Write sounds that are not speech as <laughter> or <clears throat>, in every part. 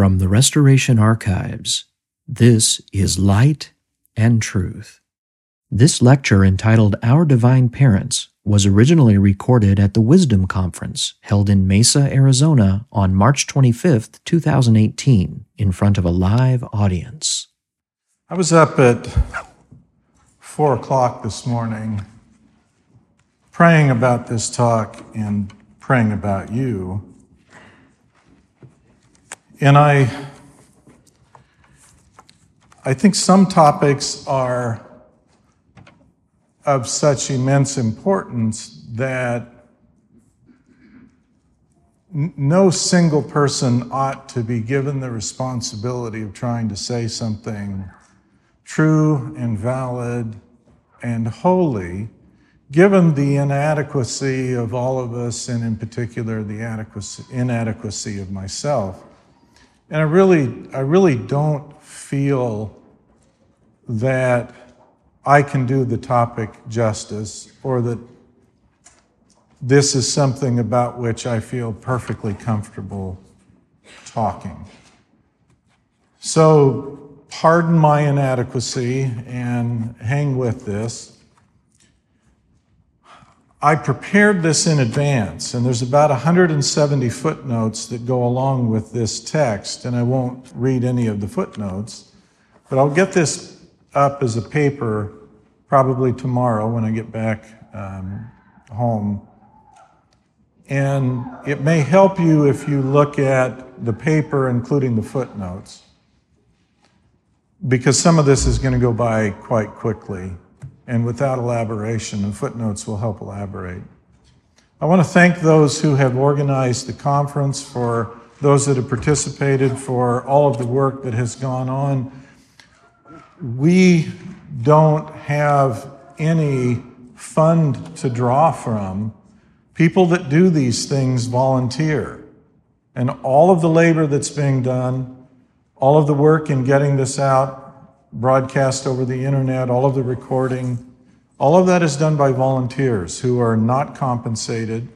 From the Restoration Archives, this is Light and Truth. This lecture, entitled Our Divine Parents, was originally recorded at the Wisdom Conference held in Mesa, Arizona on March 25, 2018, in front of a live audience. I was up at four o'clock this morning praying about this talk and praying about you. And I, I think some topics are of such immense importance that no single person ought to be given the responsibility of trying to say something true and valid and holy, given the inadequacy of all of us, and in particular the inadequacy of myself. And I really, I really don't feel that I can do the topic justice or that this is something about which I feel perfectly comfortable talking. So, pardon my inadequacy and hang with this. I prepared this in advance, and there's about 170 footnotes that go along with this text, and I won't read any of the footnotes, but I'll get this up as a paper probably tomorrow when I get back um, home. And it may help you if you look at the paper, including the footnotes, because some of this is going to go by quite quickly and without elaboration, and footnotes will help elaborate. I want to thank those who have organized the conference, for those that have participated, for all of the work that has gone on. We don't have any fund to draw from. People that do these things volunteer. And all of the labor that's being done, all of the work in getting this out, broadcast over the internet, all of the recording, all of that is done by volunteers who are not compensated.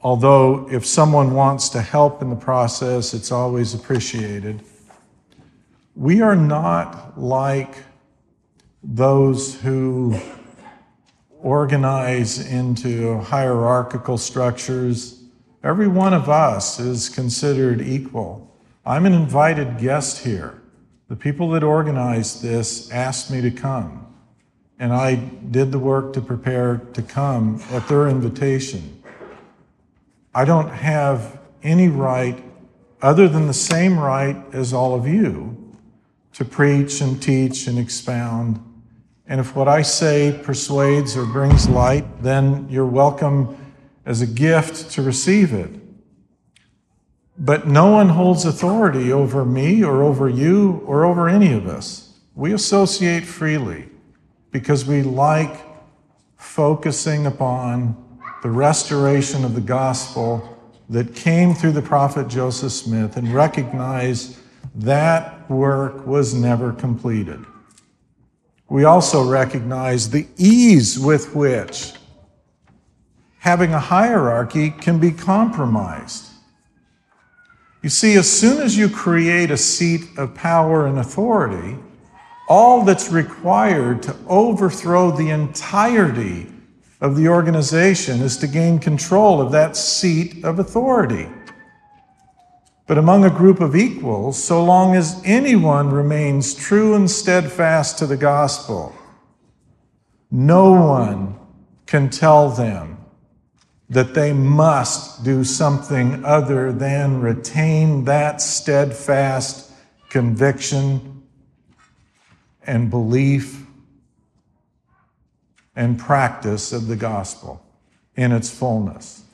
Although, if someone wants to help in the process, it's always appreciated. We are not like those who organize into hierarchical structures. Every one of us is considered equal. I'm an invited guest here. The people that organized this asked me to come, and I did the work to prepare to come at their invitation. I don't have any right, other than the same right as all of you, to preach and teach and expound. And if what I say persuades or brings light, then you're welcome as a gift to receive it. But no one holds authority over me or over you or over any of us. We associate freely because we like focusing upon the restoration of the gospel that came through the prophet Joseph Smith and recognize that work was never completed. We also recognize the ease with which having a hierarchy can be compromised. You see, as soon as you create a seat of power and authority, all that's required to overthrow the entirety of the organization is to gain control of that seat of authority. But among a group of equals, so long as anyone remains true and steadfast to the gospel, no one can tell them that they must do something other than retain that steadfast conviction and belief and practice of the gospel in its fullness.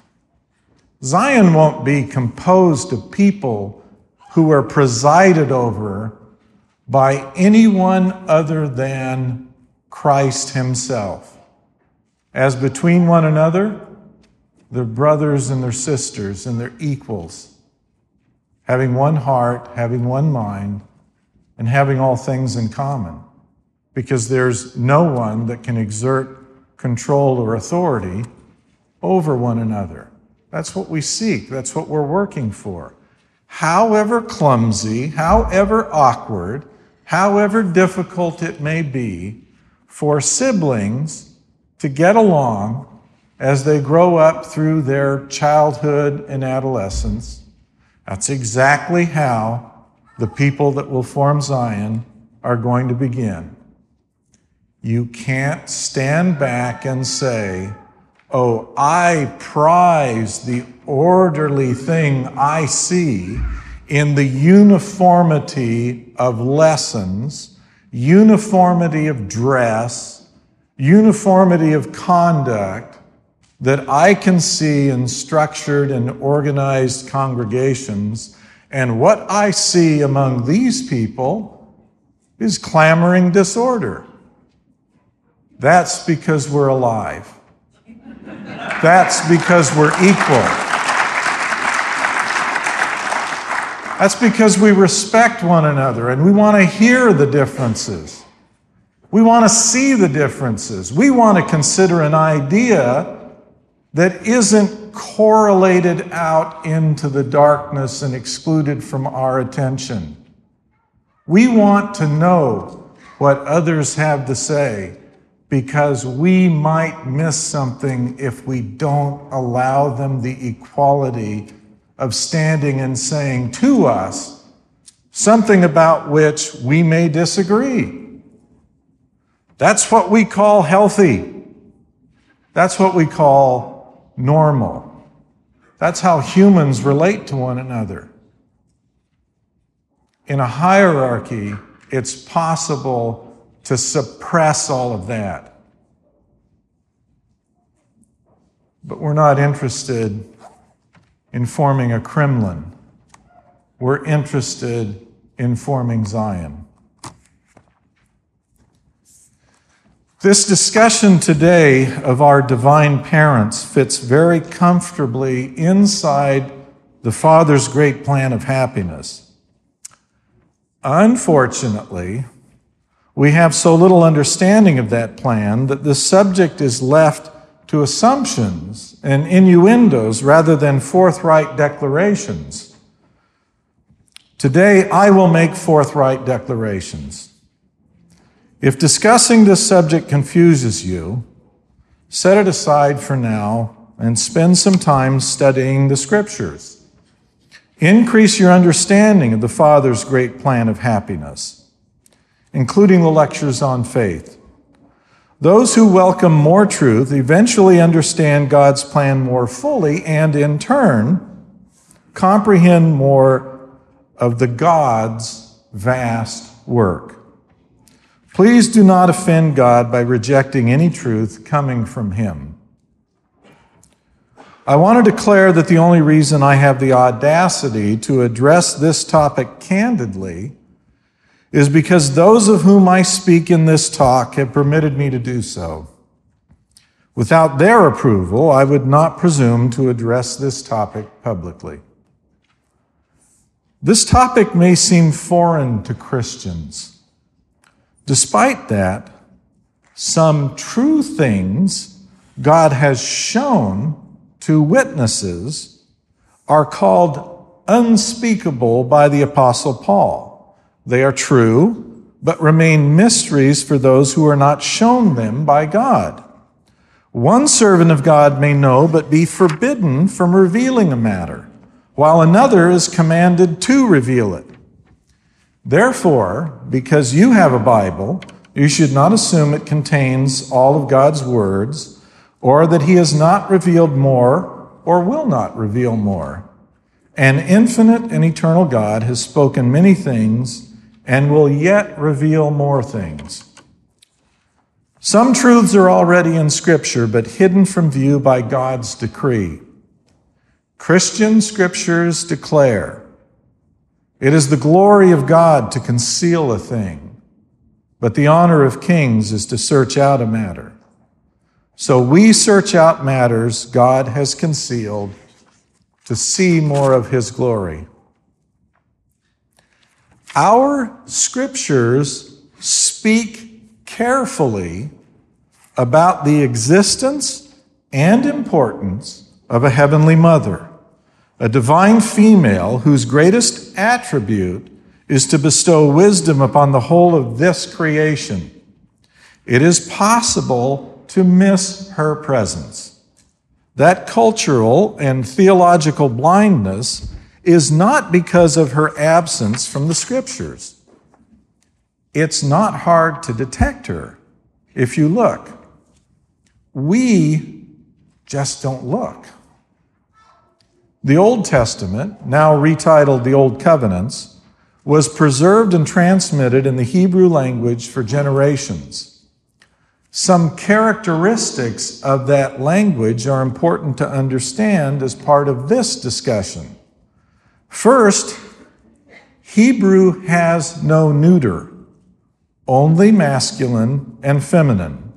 Zion won't be composed of people who are presided over by anyone other than Christ Himself. As between one another, their brothers and their sisters and their equals, having one heart, having one mind, and having all things in common. Because there's no one that can exert control or authority over one another. That's what we seek, that's what we're working for. however clumsy, however awkward, however difficult it may be for siblings to get along as they grow up through their childhood and adolescence. That's exactly how the people that will form Zion are going to begin. You can't stand back and say, Oh, I prize the orderly thing I see in the uniformity of lessons, uniformity of dress, uniformity of conduct that I can see in structured and organized congregations. And what I see among these people is clamoring disorder. That's because we're alive. That's because we're equal. That's because we respect one another and we want to hear the differences. We want to see the differences. We want to consider an idea that isn't correlated out into the darkness and excluded from our attention. We want to know what others have to say because we might miss something if we don't allow them the equality of standing and saying to us something about which we may disagree. That's what we call healthy. That's what we call normal. That's how humans relate to one another. In a hierarchy, it's possible to suppress all of that. But we're not interested in forming a Kremlin. We're interested in forming Zion. This discussion today of our divine parents fits very comfortably inside the Father's great plan of happiness. Unfortunately, we have so little understanding of that plan that the subject is left to assumptions and innuendos rather than forthright declarations. Today, I will make forthright declarations. If discussing this subject confuses you, set it aside for now and spend some time studying the scriptures. Increase your understanding of the Father's great plan of happiness including the lectures on faith. Those who welcome more truth eventually understand God's plan more fully and, in turn, comprehend more of the God's vast work. Please do not offend God by rejecting any truth coming from Him. I want to declare that the only reason I have the audacity to address this topic candidly is because those of whom I speak in this talk have permitted me to do so. Without their approval, I would not presume to address this topic publicly. This topic may seem foreign to Christians. Despite that, some true things God has shown to witnesses are called unspeakable by the Apostle Paul. They are true, but remain mysteries for those who are not shown them by God. One servant of God may know, but be forbidden from revealing a matter, while another is commanded to reveal it. Therefore, because you have a Bible, you should not assume it contains all of God's words, or that He has not revealed more or will not reveal more. An infinite and eternal God has spoken many things and will yet reveal more things. Some truths are already in Scripture, but hidden from view by God's decree. Christian scriptures declare it is the glory of God to conceal a thing, but the honor of kings is to search out a matter. So we search out matters God has concealed to see more of his glory. Our scriptures speak carefully about the existence and importance of a heavenly mother, a divine female whose greatest attribute is to bestow wisdom upon the whole of this creation. It is possible to miss her presence. That cultural and theological blindness is not because of her absence from the scriptures. It's not hard to detect her if you look. We just don't look. The Old Testament, now retitled the Old Covenants, was preserved and transmitted in the Hebrew language for generations. Some characteristics of that language are important to understand as part of this discussion. First, Hebrew has no neuter, only masculine and feminine.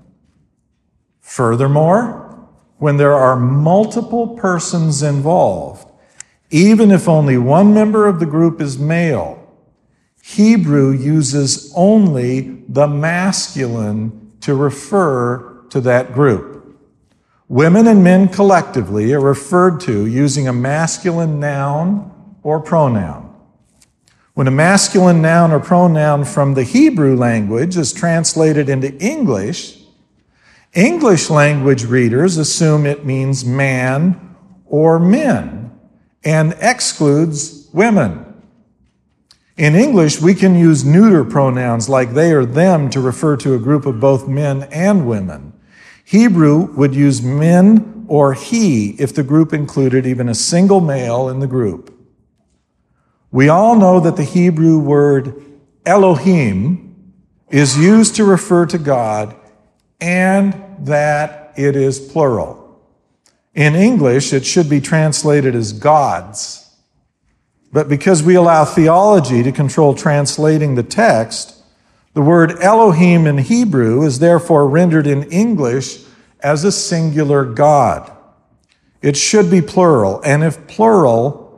Furthermore, when there are multiple persons involved, even if only one member of the group is male, Hebrew uses only the masculine to refer to that group. Women and men collectively are referred to using a masculine noun or pronoun. When a masculine noun or pronoun from the Hebrew language is translated into English, English language readers assume it means man or men and excludes women. In English, we can use neuter pronouns like they or them to refer to a group of both men and women. Hebrew would use men or he if the group included even a single male in the group. We all know that the Hebrew word Elohim is used to refer to God and that it is plural. In English, it should be translated as gods. But because we allow theology to control translating the text, the word Elohim in Hebrew is therefore rendered in English as a singular God. It should be plural, and if plural,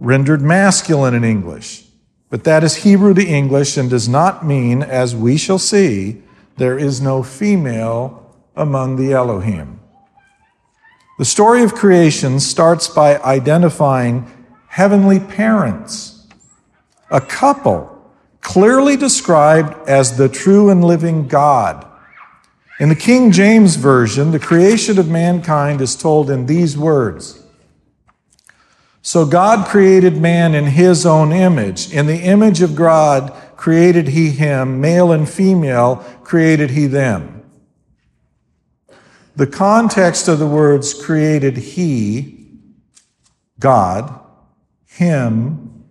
rendered masculine in English. But that is Hebrew to English and does not mean, as we shall see, there is no female among the Elohim. The story of creation starts by identifying heavenly parents, a couple clearly described as the true and living God. In the King James Version, the creation of mankind is told in these words So God created man in his own image. In the image of God created he him, male and female created he them. The context of the words created he, God, him,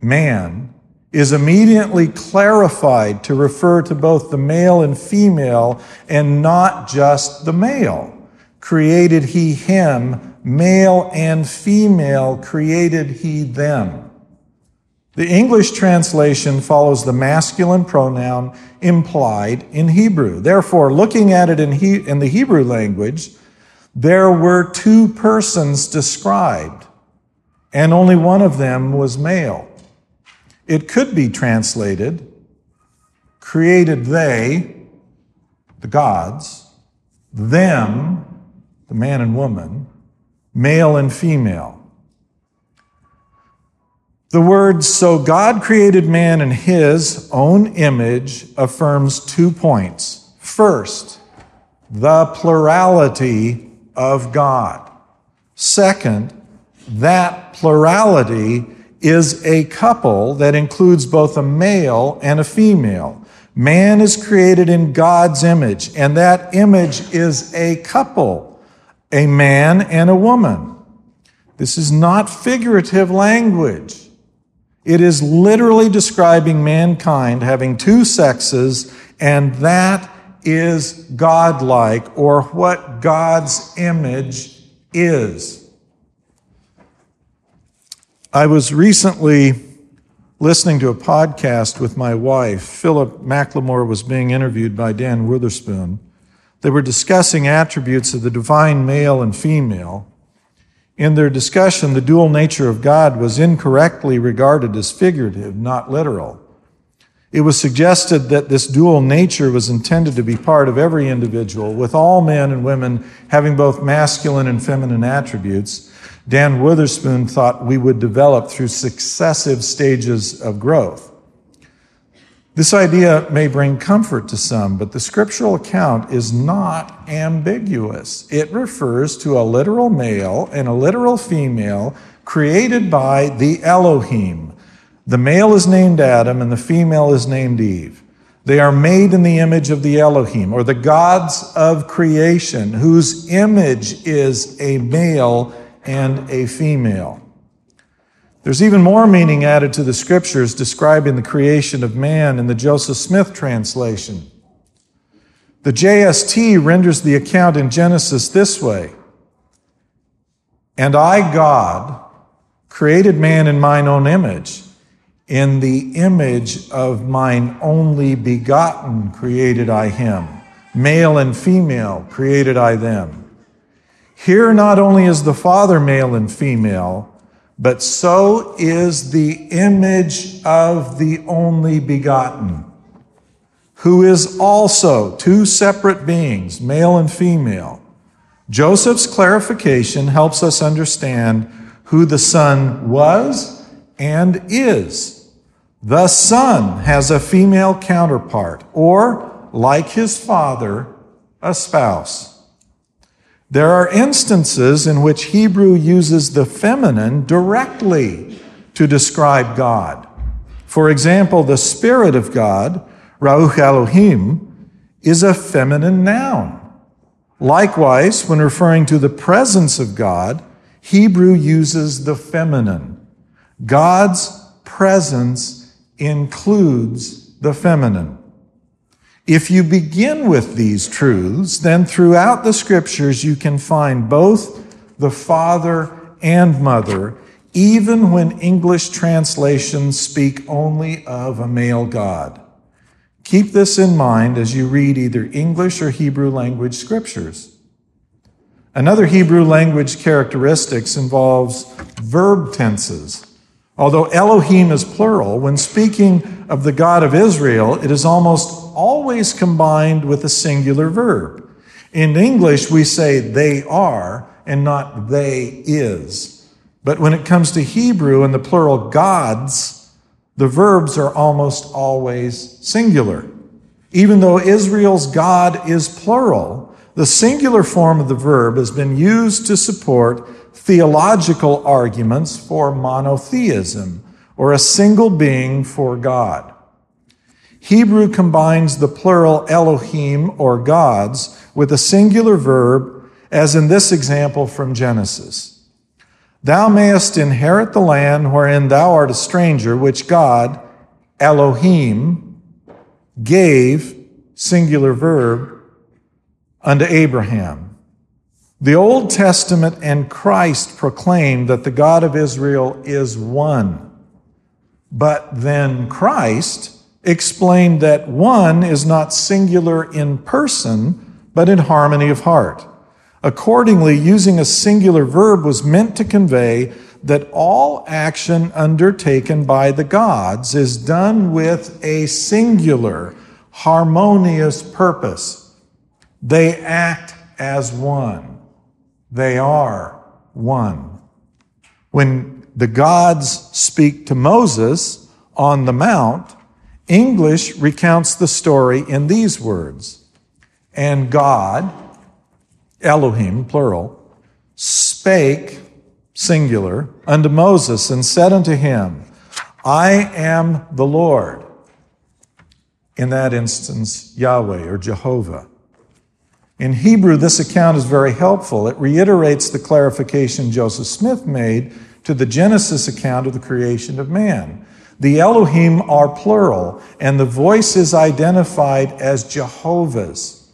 man, is immediately clarified to refer to both the male and female and not just the male. Created he him, male and female created he them. The English translation follows the masculine pronoun implied in Hebrew. Therefore, looking at it in, he, in the Hebrew language, there were two persons described, and only one of them was male. It could be translated created they, the gods, them, the man and woman, male and female. The word, so God created man in his own image, affirms two points. First, the plurality of God. Second, that plurality is a couple that includes both a male and a female. Man is created in God's image, and that image is a couple, a man and a woman. This is not figurative language. It is literally describing mankind having two sexes, and that is godlike, or what God's image is. I was recently listening to a podcast with my wife. Philip McLemore was being interviewed by Dan Wotherspoon. They were discussing attributes of the divine male and female. In their discussion, the dual nature of God was incorrectly regarded as figurative, not literal. It was suggested that this dual nature was intended to be part of every individual, with all men and women having both masculine and feminine attributes. Dan Wotherspoon thought we would develop through successive stages of growth. This idea may bring comfort to some, but the scriptural account is not ambiguous. It refers to a literal male and a literal female created by the Elohim. The male is named Adam and the female is named Eve. They are made in the image of the Elohim, or the gods of creation, whose image is a male and a female. There's even more meaning added to the scriptures describing the creation of man in the Joseph Smith translation. The JST renders the account in Genesis this way And I, God, created man in mine own image. In the image of mine only begotten created I him. Male and female created I them. Here not only is the Father male and female, but so is the image of the only begotten, who is also two separate beings, male and female. Joseph's clarification helps us understand who the Son was and is. The Son has a female counterpart, or, like his father, a spouse. There are instances in which Hebrew uses the feminine directly to describe God. For example, the Spirit of God, Ruach Elohim, is a feminine noun. Likewise, when referring to the presence of God, Hebrew uses the feminine. God's presence includes the feminine. If you begin with these truths, then throughout the scriptures you can find both the father and mother, even when English translations speak only of a male God. Keep this in mind as you read either English or Hebrew language scriptures. Another Hebrew language characteristics involves verb tenses. Although Elohim is plural, when speaking of the God of Israel, it is almost always combined with a singular verb. In English, we say they are and not they is. But when it comes to Hebrew and the plural gods, the verbs are almost always singular. Even though Israel's God is plural, the singular form of the verb has been used to support theological arguments for monotheism, or a single being for God. Hebrew combines the plural Elohim or gods with a singular verb, as in this example from Genesis. Thou mayest inherit the land wherein thou art a stranger, which God, Elohim, gave, singular verb, unto Abraham. The Old Testament and Christ proclaim that the God of Israel is one. But then Christ, explained that one is not singular in person, but in harmony of heart. Accordingly, using a singular verb was meant to convey that all action undertaken by the gods is done with a singular, harmonious purpose. They act as one. They are one. When the gods speak to Moses on the mount, English recounts the story in these words And God, Elohim, plural, spake, singular, unto Moses and said unto him, I am the Lord. In that instance, Yahweh or Jehovah. In Hebrew, this account is very helpful. It reiterates the clarification Joseph Smith made to the Genesis account of the creation of man. The Elohim are plural, and the voice is identified as Jehovah's.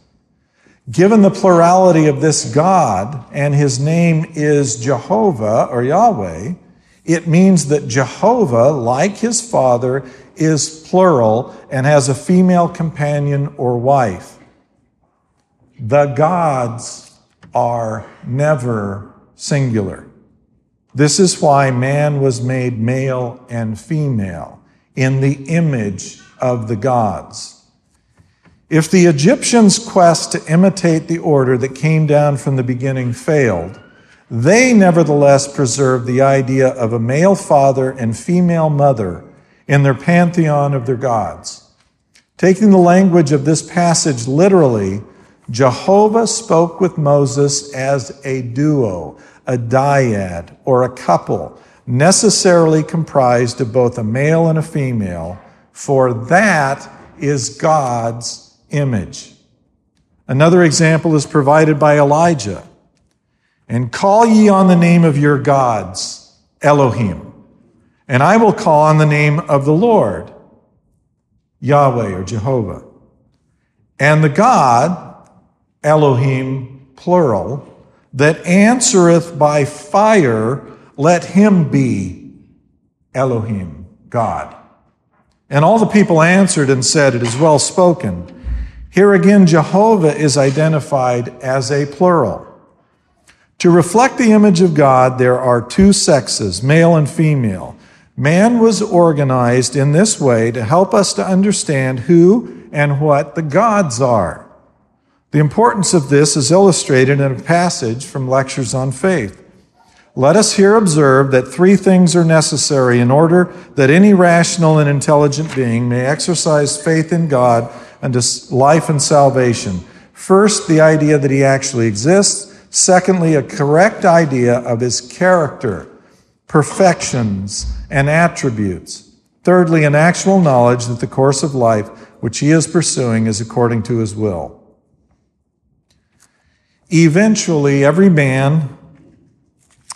Given the plurality of this God, and his name is Jehovah or Yahweh, it means that Jehovah, like his father, is plural and has a female companion or wife. The gods are never singular. This is why man was made male and female in the image of the gods. If the Egyptians' quest to imitate the order that came down from the beginning failed, They nevertheless preserved the idea of a male father and female mother in their pantheon of their gods. Taking the language of this passage literally, Jehovah spoke with Moses as a duo, a dyad, or a couple, necessarily comprised of both a male and a female, for that is God's image. Another example is provided by Elijah. And call ye on the name of your gods, Elohim, and I will call on the name of the Lord, Yahweh or Jehovah. And the God, Elohim, plural, that answereth by fire, let him be Elohim, God. And all the people answered and said, It is well spoken. Here again, Jehovah is identified as a plural. To reflect the image of God, there are two sexes, male and female. Man was organized in this way to help us to understand who and what the gods are. The importance of this is illustrated in a passage from Lectures on Faith. Let us here observe that three things are necessary in order that any rational and intelligent being may exercise faith in God unto life and salvation. First, the idea that he actually exists. Secondly, a correct idea of his character, perfections, and attributes. Thirdly, an actual knowledge that the course of life which he is pursuing is according to his will. Eventually, every man,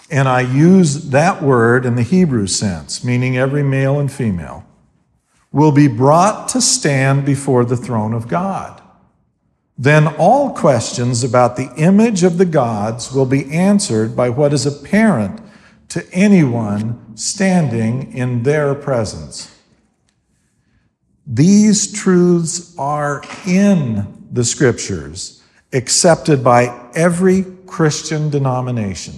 and I use that word in the Hebrew sense, meaning every male and female, will be brought to stand before the throne of God then all questions about the image of the gods will be answered by what is apparent to anyone standing in their presence. These truths are in the scriptures, accepted by every Christian denomination.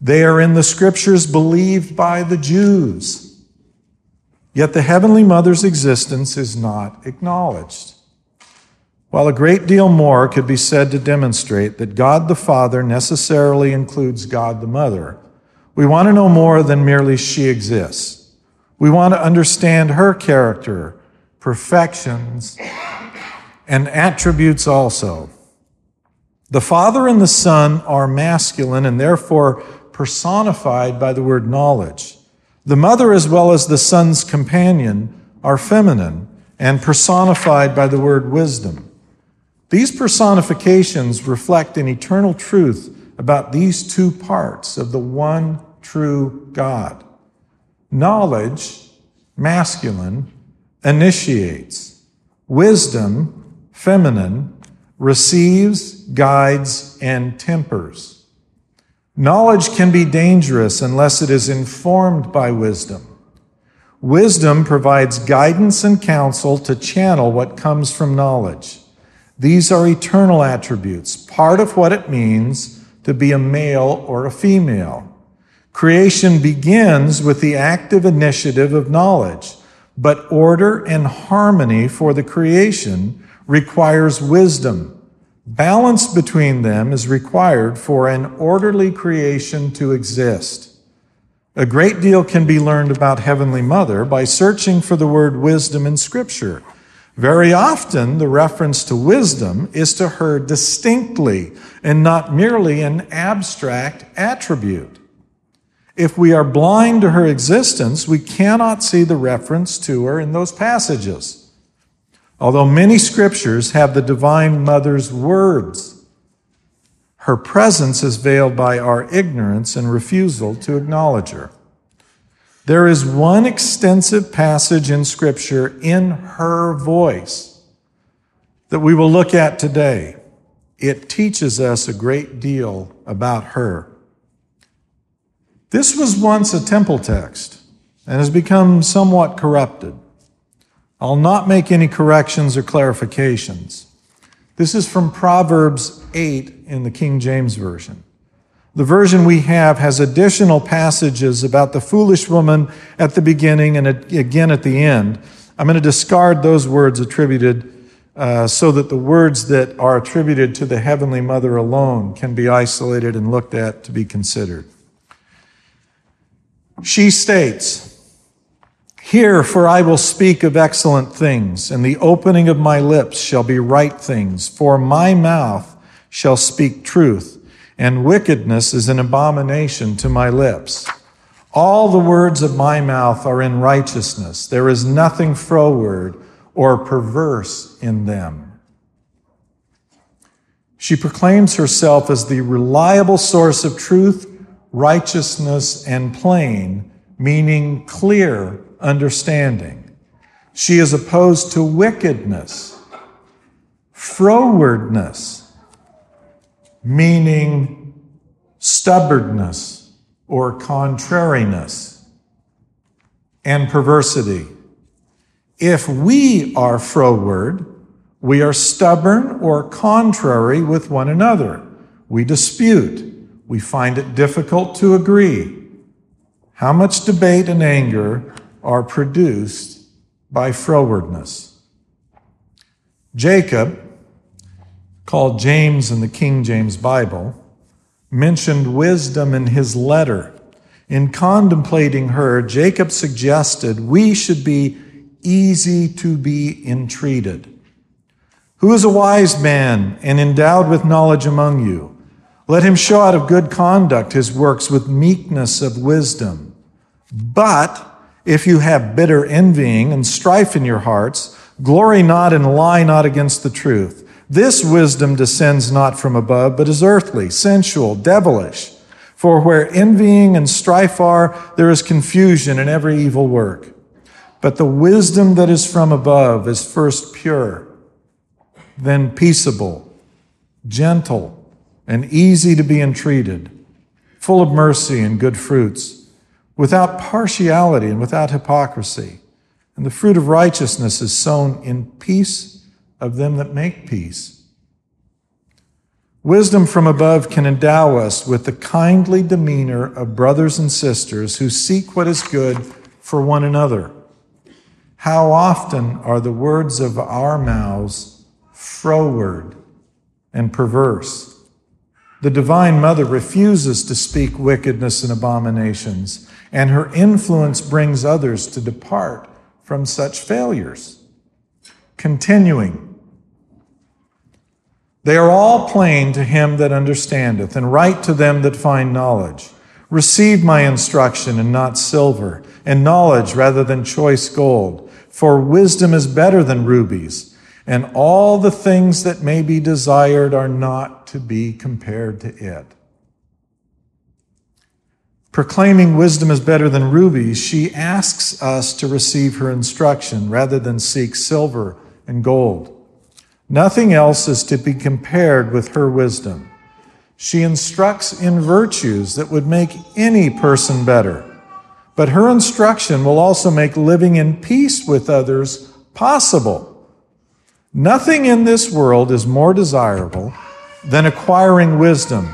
They are in the scriptures believed by the Jews. Yet the Heavenly Mother's existence is not acknowledged. While a great deal more could be said to demonstrate that God the Father necessarily includes God the Mother, we want to know more than merely she exists. We want to understand her character, perfections, and attributes also. The Father and the Son are masculine and therefore personified by the word knowledge. The Mother, as well as the Son's companion, are feminine and personified by the word wisdom. These personifications reflect an eternal truth about these two parts of the one true God. Knowledge, masculine, initiates. Wisdom, feminine, receives, guides, and tempers. Knowledge can be dangerous unless it is informed by wisdom. Wisdom provides guidance and counsel to channel what comes from knowledge. These are eternal attributes, part of what it means to be a male or a female. Creation begins with the active initiative of knowledge, but order and harmony for the creation requires wisdom. Balance between them is required for an orderly creation to exist. A great deal can be learned about Heavenly Mother by searching for the word wisdom in Scripture. Very often, the reference to wisdom is to her distinctly and not merely an abstract attribute. If we are blind to her existence, we cannot see the reference to her in those passages. Although many scriptures have the Divine Mother's words, her presence is veiled by our ignorance and refusal to acknowledge her. There is one extensive passage in Scripture in her voice that we will look at today. It teaches us a great deal about her. This was once a temple text and has become somewhat corrupted. I'll not make any corrections or clarifications. This is from Proverbs 8 in the King James Version. The version we have has additional passages about the foolish woman at the beginning and again at the end. I'm going to discard those words attributed uh, so that the words that are attributed to the Heavenly Mother alone can be isolated and looked at to be considered. She states, Hear, for I will speak of excellent things, and the opening of my lips shall be right things, for my mouth shall speak truth, and wickedness is an abomination to my lips. All the words of my mouth are in righteousness. There is nothing froward or perverse in them. She proclaims herself as the reliable source of truth, righteousness, and plain, meaning clear understanding. She is opposed to wickedness, frowardness, meaning stubbornness or contrariness, and perversity. If we are froward, we are stubborn or contrary with one another. We dispute. We find it difficult to agree. How much debate and anger are produced by frowardness? Jacob, called James in the King James Bible, mentioned wisdom in his letter. In contemplating her, Jacob suggested we should be easy to be entreated. Who is a wise man and endowed with knowledge among you? Let him show out of good conduct his works with meekness of wisdom. But if you have bitter envying and strife in your hearts, glory not and lie not against the truth. This wisdom descends not from above, but is earthly, sensual, devilish. For where envying and strife are, there is confusion in every evil work. But the wisdom that is from above is first pure, then peaceable, gentle, and easy to be entreated, full of mercy and good fruits, without partiality and without hypocrisy. And the fruit of righteousness is sown in peace of them that make peace. Wisdom from above can endow us with the kindly demeanor of brothers and sisters who seek what is good for one another. How often are the words of our mouths froward and perverse? The Divine Mother refuses to speak wickedness and abominations, and her influence brings others to depart from such failures. Continuing, they are all plain to him that understandeth, and right to them that find knowledge. Receive my instruction and not silver, and knowledge rather than choice gold for wisdom is better than rubies, and all the things that may be desired are not to be compared to it. Proclaiming wisdom is better than rubies, she asks us to receive her instruction rather than seek silver and gold. Nothing else is to be compared with her wisdom. She instructs in virtues that would make any person better. But her instruction will also make living in peace with others possible. Nothing in this world is more desirable than acquiring wisdom,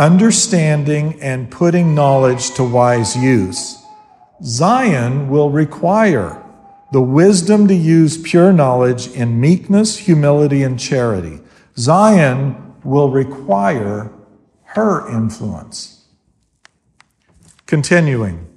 understanding, and putting knowledge to wise use. Zion will require the wisdom to use pure knowledge in meekness, humility, and charity. Zion will require her influence. Continuing,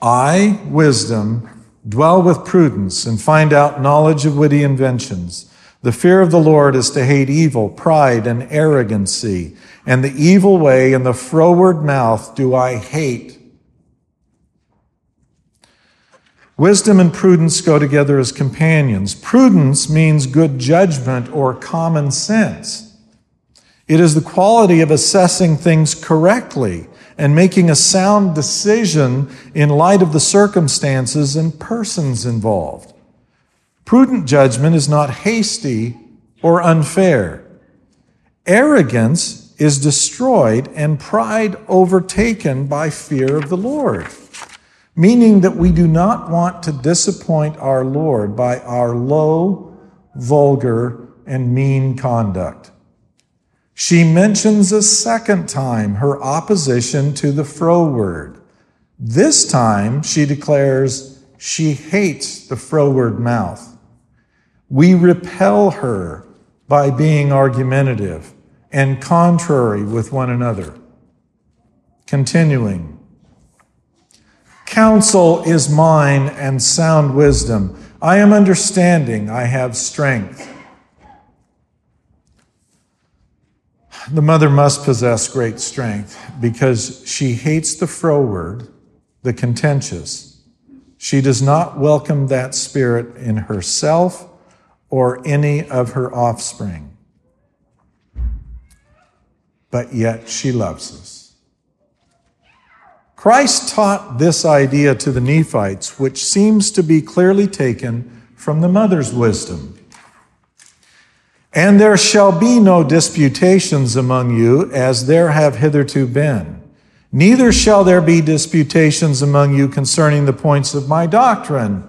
I, wisdom, dwell with prudence and find out knowledge of witty inventions. The fear of the Lord is to hate evil, pride, and arrogancy, and the evil way and the froward mouth do I hate. Wisdom and prudence go together as companions. Prudence means good judgment or common sense. It is the quality of assessing things correctly and making a sound decision in light of the circumstances and persons involved. Prudent judgment is not hasty or unfair. Arrogance is destroyed and pride overtaken by fear of the Lord, meaning that we do not want to disappoint our Lord by our low, vulgar, and mean conduct. She mentions a second time her opposition to the froward. This time she declares she hates the froward mouth. We repel her by being argumentative and contrary with one another. Continuing. Counsel is mine and sound wisdom. I am understanding, I have strength. The mother must possess great strength because she hates the froward, the contentious. She does not welcome that spirit in herself or any of her offspring. But yet she loves us. Christ taught this idea to the Nephites, which seems to be clearly taken from the mother's wisdom. And there shall be no disputations among you, as there have hitherto been. Neither shall there be disputations among you concerning the points of my doctrine,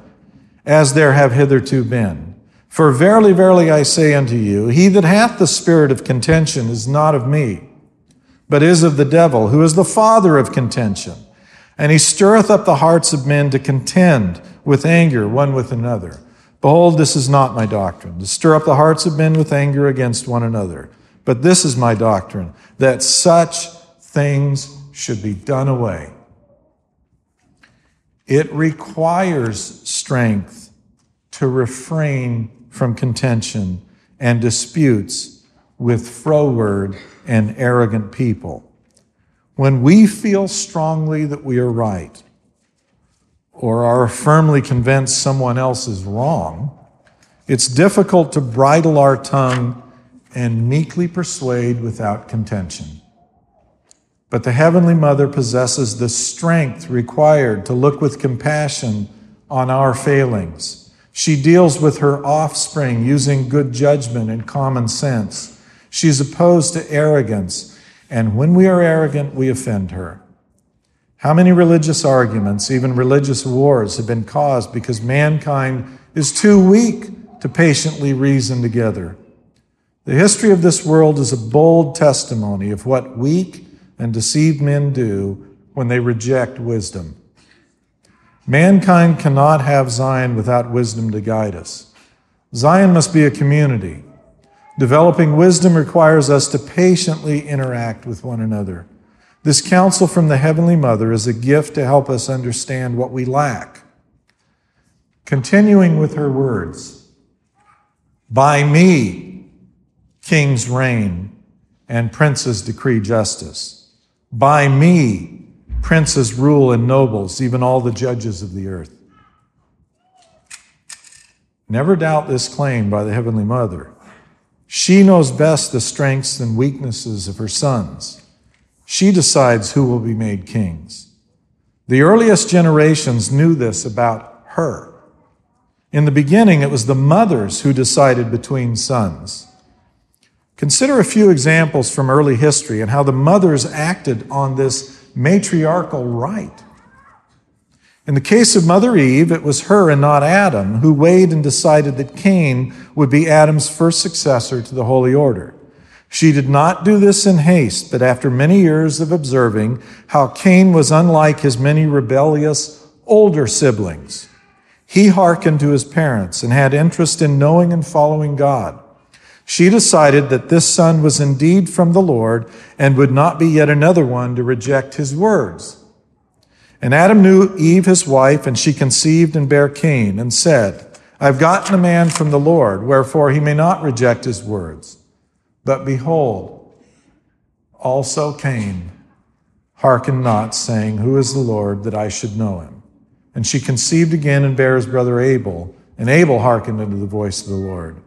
as there have hitherto been. For verily, verily, I say unto you, he that hath the spirit of contention is not of me but is of the devil, who is the father of contention. And he stirreth up the hearts of men to contend with anger one with another. Behold, this is not my doctrine, to stir up the hearts of men with anger against one another. But this is my doctrine, that such things should be done away. It requires strength to refrain from contention and disputes with froward and arrogant people. When we feel strongly that we are right or are firmly convinced someone else is wrong, it's difficult to bridle our tongue and meekly persuade without contention. But the Heavenly Mother possesses the strength required to look with compassion on our failings. She deals with her offspring using good judgment and common sense. She's opposed to arrogance, and when we are arrogant, we offend her. How many religious arguments, even religious wars, have been caused because mankind is too weak to patiently reason together? The history of this world is a bold testimony of what weak and deceived men do when they reject wisdom. Mankind cannot have Zion without wisdom to guide us. Zion must be a community Developing wisdom requires us to patiently interact with one another. This counsel from the Heavenly Mother is a gift to help us understand what we lack. Continuing with her words By me, kings reign and princes decree justice. By me, princes rule and nobles, even all the judges of the earth. Never doubt this claim by the Heavenly Mother. She knows best the strengths and weaknesses of her sons. She decides who will be made kings. The earliest generations knew this about her. In the beginning, it was the mothers who decided between sons. Consider a few examples from early history and how the mothers acted on this matriarchal right. In the case of Mother Eve, it was her and not Adam who weighed and decided that Cain would be Adam's first successor to the holy order. She did not do this in haste, but after many years of observing how Cain was unlike his many rebellious older siblings, he hearkened to his parents and had interest in knowing and following God. She decided that this son was indeed from the Lord and would not be yet another one to reject his words. And Adam knew Eve his wife, and she conceived and bare Cain, and said, I've gotten a man from the Lord, wherefore he may not reject his words. But behold, also Cain hearkened not, saying, Who is the Lord that I should know him? And she conceived again and bare his brother Abel, and Abel hearkened unto the voice of the Lord.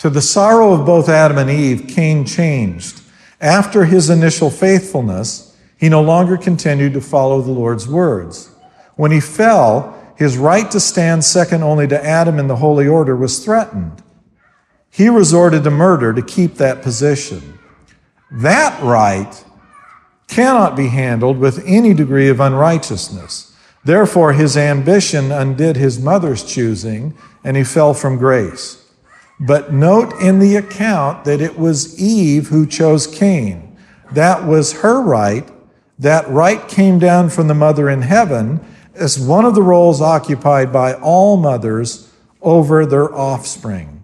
To the sorrow of both Adam and Eve, Cain changed. After his initial faithfulness, he no longer continued to follow the Lord's words. When he fell, his right to stand second only to Adam in the holy order was threatened. He resorted to murder to keep that position. That right cannot be handled with any degree of unrighteousness. Therefore, his ambition undid his mother's choosing, and he fell from grace. But note in the account that it was Eve who chose Cain. That was her right, that right came down from the mother in heaven as one of the roles occupied by all mothers over their offspring.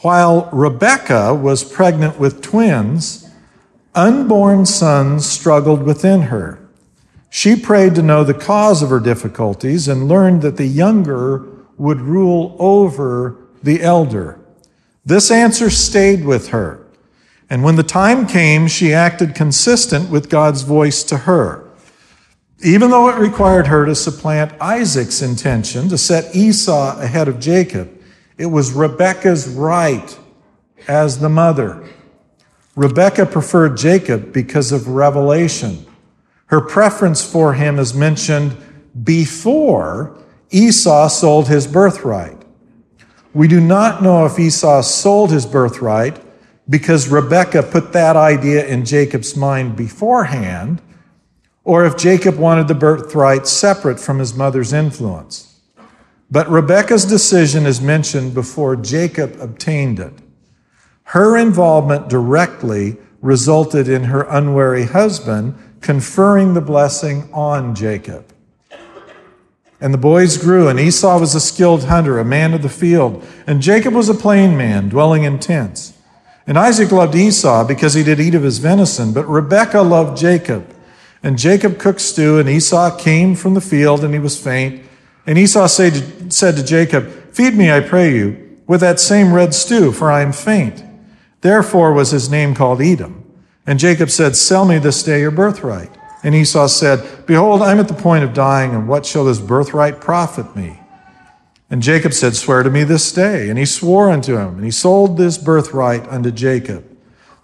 While Rebekah was pregnant with twins, unborn sons struggled within her. She prayed to know the cause of her difficulties and learned that the younger would rule over the elder. This answer stayed with her. And when the time came, she acted consistent with God's voice to her. Even though it required her to supplant Isaac's intention to set Esau ahead of Jacob, it was Rebekah's right as the mother. Rebekah preferred Jacob because of revelation. Her preference for him is mentioned before Esau sold his birthright. We do not know if Esau sold his birthright because Rebekah put that idea in Jacob's mind beforehand, or if Jacob wanted the birthright separate from his mother's influence. But Rebekah's decision is mentioned before Jacob obtained it. Her involvement directly resulted in her unwary husband conferring the blessing on Jacob. And the boys grew, and Esau was a skilled hunter, a man of the field, and Jacob was a plain man, dwelling in tents. And Isaac loved Esau because he did eat of his venison, but Rebekah loved Jacob. And Jacob cooked stew, and Esau came from the field, and he was faint. And Esau said to Jacob, Feed me, I pray you, with that same red stew, for I am faint. Therefore was his name called Edom. And Jacob said, Sell me this day your birthright. And Esau said, Behold, I'm at the point of dying, and what shall this birthright profit me? And Jacob said, Swear to me this day. And he swore unto him, and he sold this birthright unto Jacob.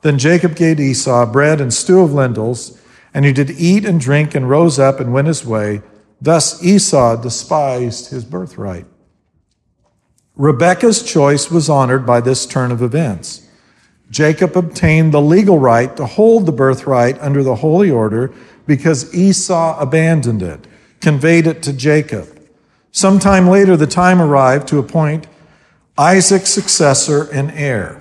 Then Jacob gave Esau bread and stew of lentils, and he did eat and drink, and rose up and went his way. Thus Esau despised his birthright. Rebekah's choice was honored by this turn of events. Jacob obtained the legal right to hold the birthright under the holy order because Esau abandoned it, conveyed it to Jacob. Sometime later, the time arrived to appoint Isaac's successor and heir.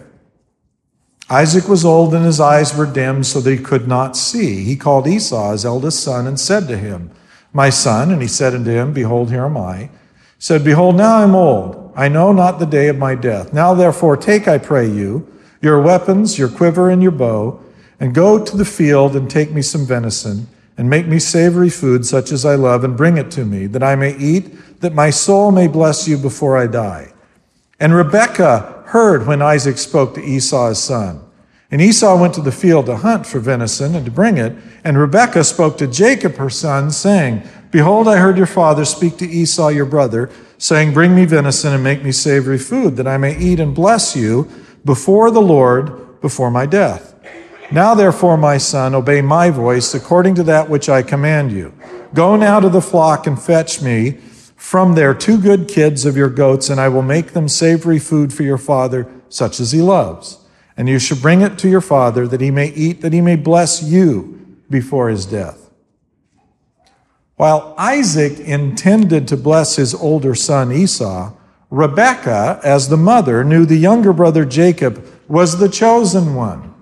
Isaac was old and his eyes were dim so that he could not see. He called Esau, his eldest son, and said to him, My son, and he said unto him, Behold, here am I. He said, Behold, now I am old. I know not the day of my death. Now therefore take, I pray you, your weapons, your quiver, and your bow, and go to the field and take me some venison, and make me savory food such as I love, and bring it to me, that I may eat, that my soul may bless you before I die. And Rebekah heard when Isaac spoke to Esau his son. And Esau went to the field to hunt for venison and to bring it. And Rebekah spoke to Jacob her son, saying, Behold, I heard your father speak to Esau your brother, saying, Bring me venison and make me savory food, that I may eat and bless you before the Lord before my death. Now, therefore, my son, obey my voice according to that which I command you. Go now to the flock and fetch me from there two good kids of your goats, and I will make them savory food for your father, such as he loves. And you shall bring it to your father, that he may eat, that he may bless you before his death. While Isaac intended to bless his older son Esau, Rebekah, as the mother, knew the younger brother Jacob was the chosen one.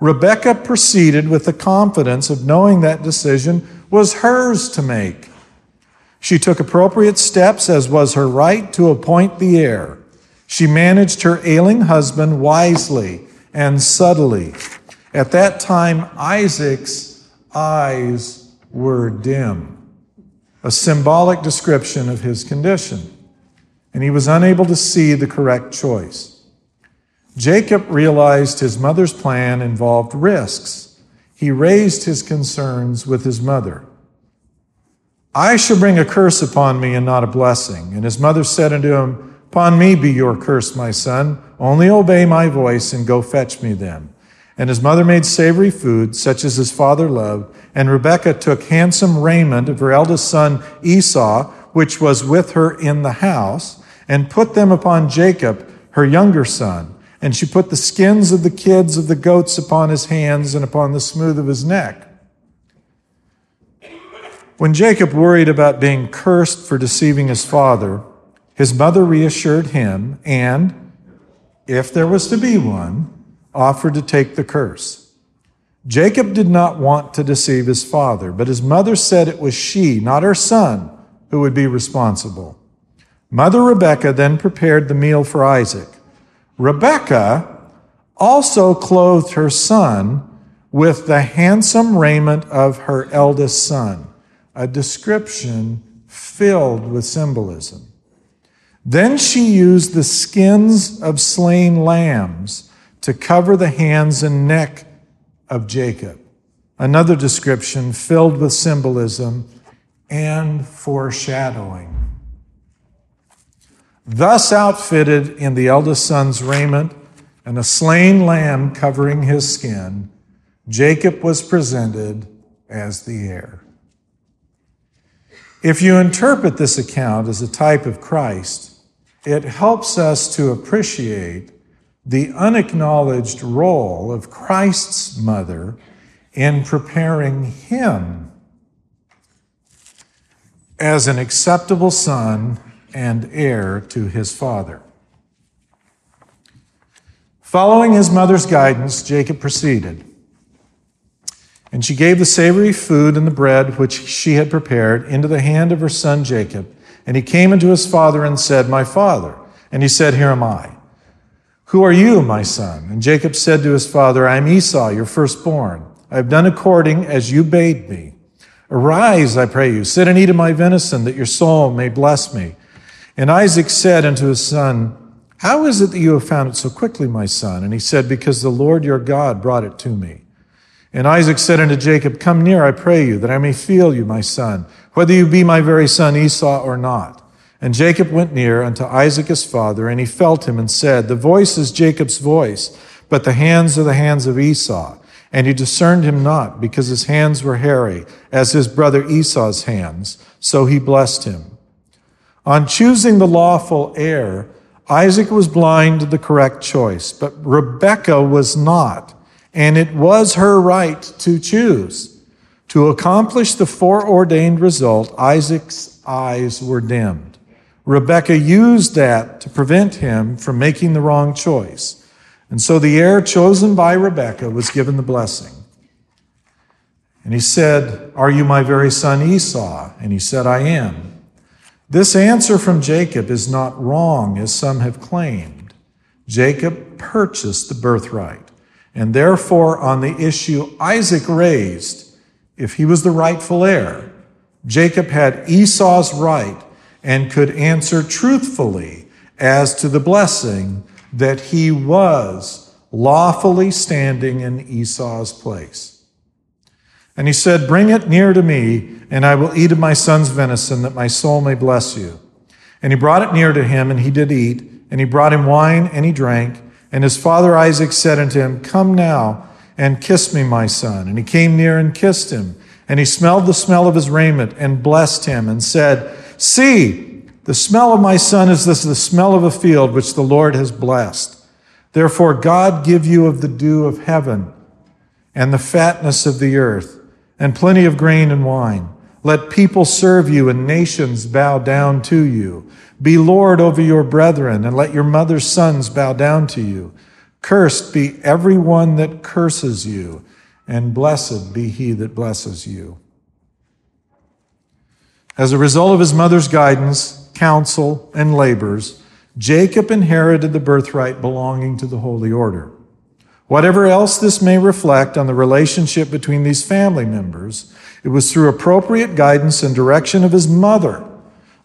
Rebekah proceeded with the confidence of knowing that decision was hers to make. She took appropriate steps, as was her right, to appoint the heir. She managed her ailing husband wisely and subtly. At that time, Isaac's eyes were dim, a symbolic description of his condition, and he was unable to see the correct choice. Jacob realized his mother's plan involved risks. He raised his concerns with his mother. I shall bring a curse upon me and not a blessing. And his mother said unto him, Upon me be your curse, my son. Only obey my voice and go fetch me them. And his mother made savory food, such as his father loved. And Rebekah took handsome raiment of her eldest son Esau, which was with her in the house, and put them upon Jacob, her younger son. And she put the skins of the kids of the goats upon his hands and upon the smooth of his neck. When Jacob worried about being cursed for deceiving his father, his mother reassured him and, if there was to be one, offered to take the curse. Jacob did not want to deceive his father, but his mother said it was she, not her son, who would be responsible. Mother Rebekah then prepared the meal for Isaac. Rebekah also clothed her son with the handsome raiment of her eldest son, a description filled with symbolism. Then she used the skins of slain lambs to cover the hands and neck of Jacob. Another description filled with symbolism and foreshadowing. Thus outfitted in the eldest son's raiment and a slain lamb covering his skin, Jacob was presented as the heir. If you interpret this account as a type of Christ, it helps us to appreciate the unacknowledged role of Christ's mother in preparing him as an acceptable son and heir to his father. Following his mother's guidance, Jacob proceeded. And she gave the savory food and the bread which she had prepared into the hand of her son Jacob. And he came unto his father and said, My father. And he said, Here am I. Who are you, my son? And Jacob said to his father, I am Esau, your firstborn. I have done according as you bade me. Arise, I pray you, sit and eat of my venison, that your soul may bless me. And Isaac said unto his son, How is it that you have found it so quickly, my son? And he said, Because the Lord your God brought it to me. And Isaac said unto Jacob, Come near, I pray you, that I may feel you, my son, whether you be my very son Esau or not. And Jacob went near unto Isaac his father, and he felt him and said, The voice is Jacob's voice, but the hands are the hands of Esau. And he discerned him not, because his hands were hairy, as his brother Esau's hands. So he blessed him. On choosing the lawful heir, Isaac was blind to the correct choice, but Rebekah was not, and it was her right to choose. To accomplish the foreordained result, Isaac's eyes were dimmed. Rebekah used that to prevent him from making the wrong choice. And so the heir chosen by Rebekah was given the blessing. And he said, Are you my very son Esau? And he said, I am. This answer from Jacob is not wrong, as some have claimed. Jacob purchased the birthright. And therefore, on the issue Isaac raised, if he was the rightful heir, Jacob had Esau's right and could answer truthfully as to the blessing that he was lawfully standing in Esau's place. And he said, Bring it near to me, and I will eat of my son's venison, that my soul may bless you. And he brought it near to him, and he did eat. And he brought him wine, and he drank. And his father Isaac said unto him, Come now and kiss me, my son. And he came near and kissed him. And he smelled the smell of his raiment, and blessed him, and said, See, the smell of my son is this the smell of a field which the Lord has blessed. Therefore, God give you of the dew of heaven and the fatness of the earth, and plenty of grain and wine. Let people serve you and nations bow down to you. Be Lord over your brethren, and let your mother's sons bow down to you. Cursed be every one that curses you, and blessed be he that blesses you. As a result of his mother's guidance, counsel, and labors, Jacob inherited the birthright belonging to the Holy Order. Whatever else this may reflect on the relationship between these family members, it was through appropriate guidance and direction of his mother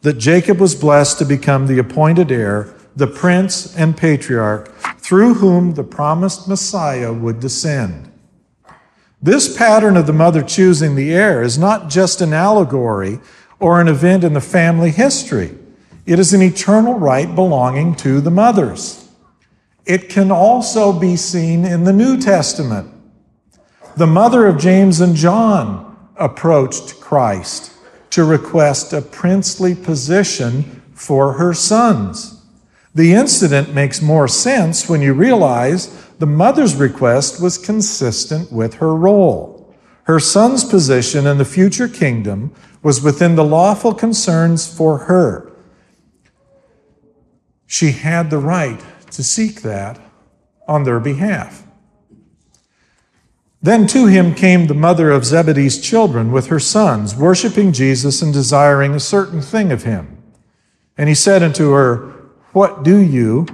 that Jacob was blessed to become the appointed heir, the prince and patriarch, through whom the promised Messiah would descend. This pattern of the mother choosing the heir is not just an allegory or an event in the family history. It is an eternal right belonging to the mothers. It can also be seen in the New Testament. The mother of James and John approached Christ to request a princely position for her sons. The incident makes more sense when you realize the mother's request was consistent with her role. Her son's position in the future kingdom was within the lawful concerns for her. She had the right to seek that on their behalf. Then to him came the mother of Zebedee's children with her sons, worshiping Jesus and desiring a certain thing of him. And he said unto her, What do you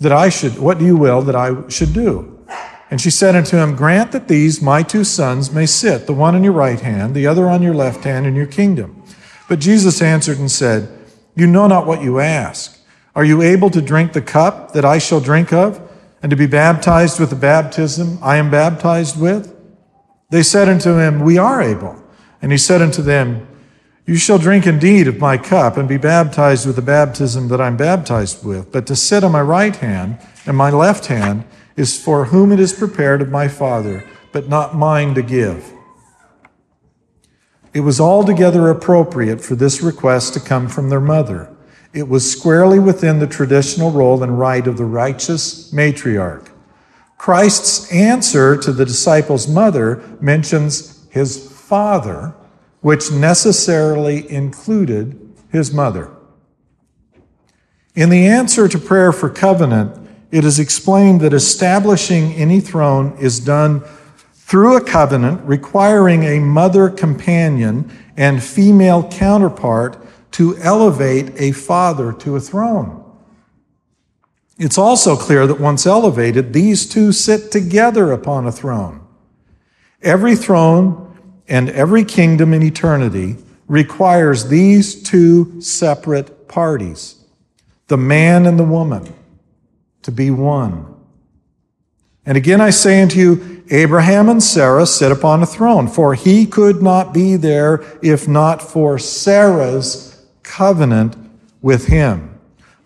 that I should, what do you will that I should do? And she said unto him, Grant that these my two sons may sit, the one on your right hand, the other on your left hand, in your kingdom. But Jesus answered and said, You know not what you ask. Are you able to drink the cup that I shall drink of, and to be baptized with the baptism I am baptized with? They said unto him, We are able. And he said unto them, You shall drink indeed of my cup, and be baptized with the baptism that I'm baptized with. But to sit on my right hand and my left hand, is for whom it is prepared of my Father, but not mine to give. It was altogether appropriate for this request to come from their mother. It was squarely within the traditional role and right of the righteous matriarch. Christ's answer to the disciples' mother mentions his father, which necessarily included his mother. In the answer to prayer for covenant, it is explained that establishing any throne is done through a covenant requiring a mother companion and female counterpart to elevate a father to a throne. It's also clear that once elevated, these two sit together upon a throne. Every throne and every kingdom in eternity requires these two separate parties the man and the woman to be one. And again I say unto you, Abraham and Sarah sit upon a throne, for he could not be there if not for Sarah's covenant with him.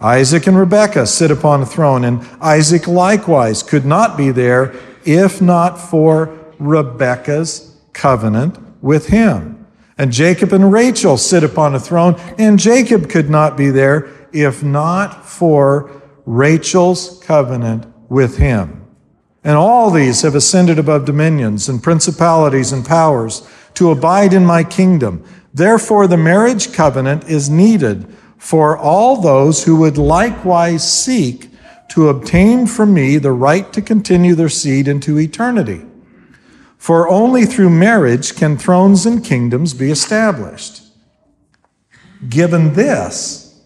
Isaac and Rebekah sit upon a throne, and Isaac likewise could not be there if not for Rebekah's covenant with him. And Jacob and Rachel sit upon a throne, and Jacob could not be there if not for Rachel's covenant with him. And all these have ascended above dominions and principalities and powers to abide in my kingdom. Therefore, the marriage covenant is needed for all those who would likewise seek to obtain from me the right to continue their seed into eternity. For only through marriage can thrones and kingdoms be established. Given this,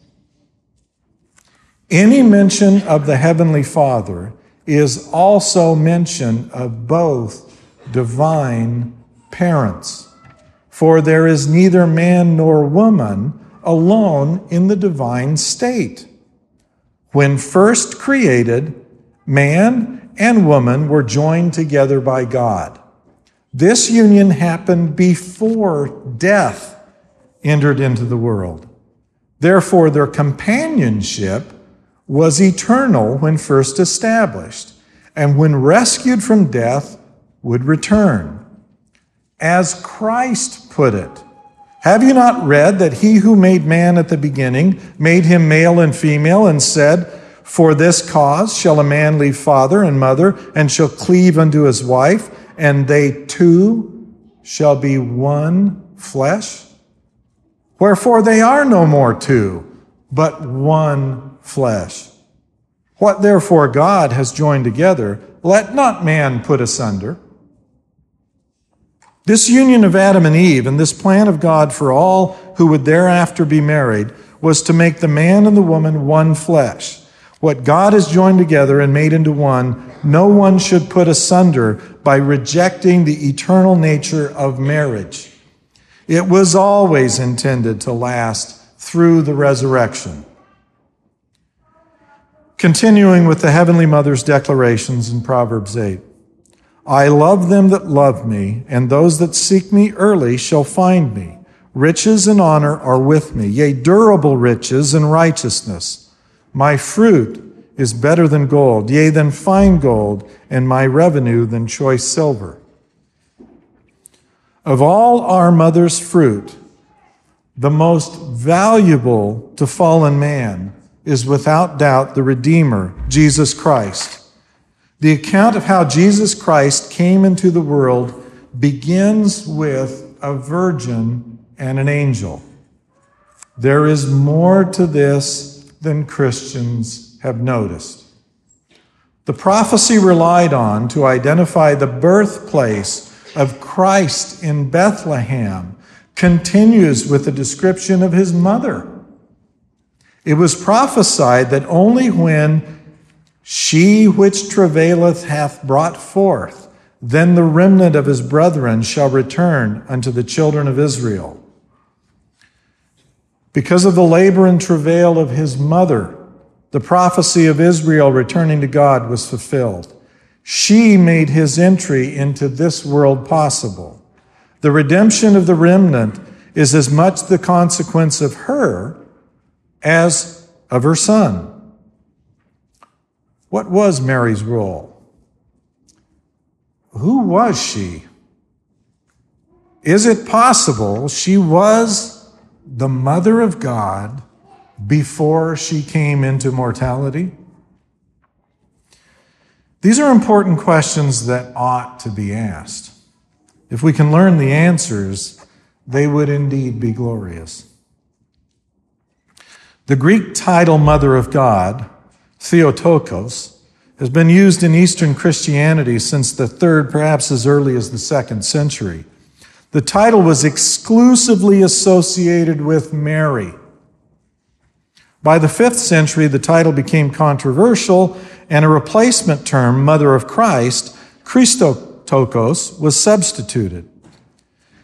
any mention of the Heavenly Father is also mention of both divine parents. For there is neither man nor woman alone in the divine state. When first created, man and woman were joined together by God. This union happened before death entered into the world. Therefore, their companionship was eternal when first established, and when rescued from death, would return. As Christ put it, have you not read that he who made man at the beginning made him male and female, and said, For this cause shall a man leave father and mother, and shall cleave unto his wife, and they two shall be one flesh? Wherefore they are no more two, but one flesh. What therefore God has joined together, let not man put asunder. This union of Adam and Eve and this plan of God for all who would thereafter be married was to make the man and the woman one flesh. What God has joined together and made into one, no one should put asunder by rejecting the eternal nature of marriage. It was always intended to last through the resurrection. Continuing with the Heavenly Mother's declarations in Proverbs 8 I love them that love me, and those that seek me early shall find me. Riches and honor are with me, yea, durable riches and righteousness. My fruit is better than gold, yea, than fine gold, and my revenue than choice silver. Of all our mother's fruit, the most valuable to fallen man is without doubt the Redeemer, Jesus Christ. The account of how Jesus Christ came into the world begins with a virgin and an angel. There is more to this than Christians have noticed. The prophecy relied on to identify the birthplace of Christ in Bethlehem continues with a description of his mother. It was prophesied that only when she which travaileth hath brought forth, then the remnant of his brethren shall return unto the children of Israel. Because of the labor and travail of his mother, the prophecy of Israel returning to God was fulfilled. She made his entry into this world possible. The redemption of the remnant is as much the consequence of her as of her son. What was Mary's role? Who was she? Is it possible she was the mother of God before she came into mortality? These are important questions that ought to be asked. If we can learn the answers, they would indeed be glorious. The Greek title Mother of God, Theotokos, has been used in Eastern Christianity since the third, perhaps as early as the second century. The title was exclusively associated with Mary. By the fifth century, the title became controversial, and a replacement term, Mother of Christ, Christotokos, was substituted.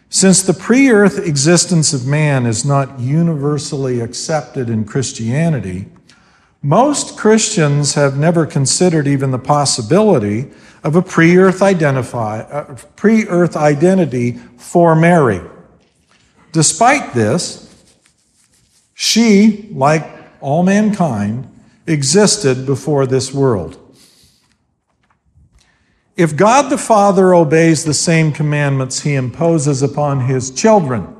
Since the pre earth existence of man is not universally accepted in Christianity, most Christians have never considered even the possibility of a pre earth uh, pre-earth identity for Mary. Despite this, she, like all mankind, existed before this world. If God the Father obeys the same commandments he imposes upon his children,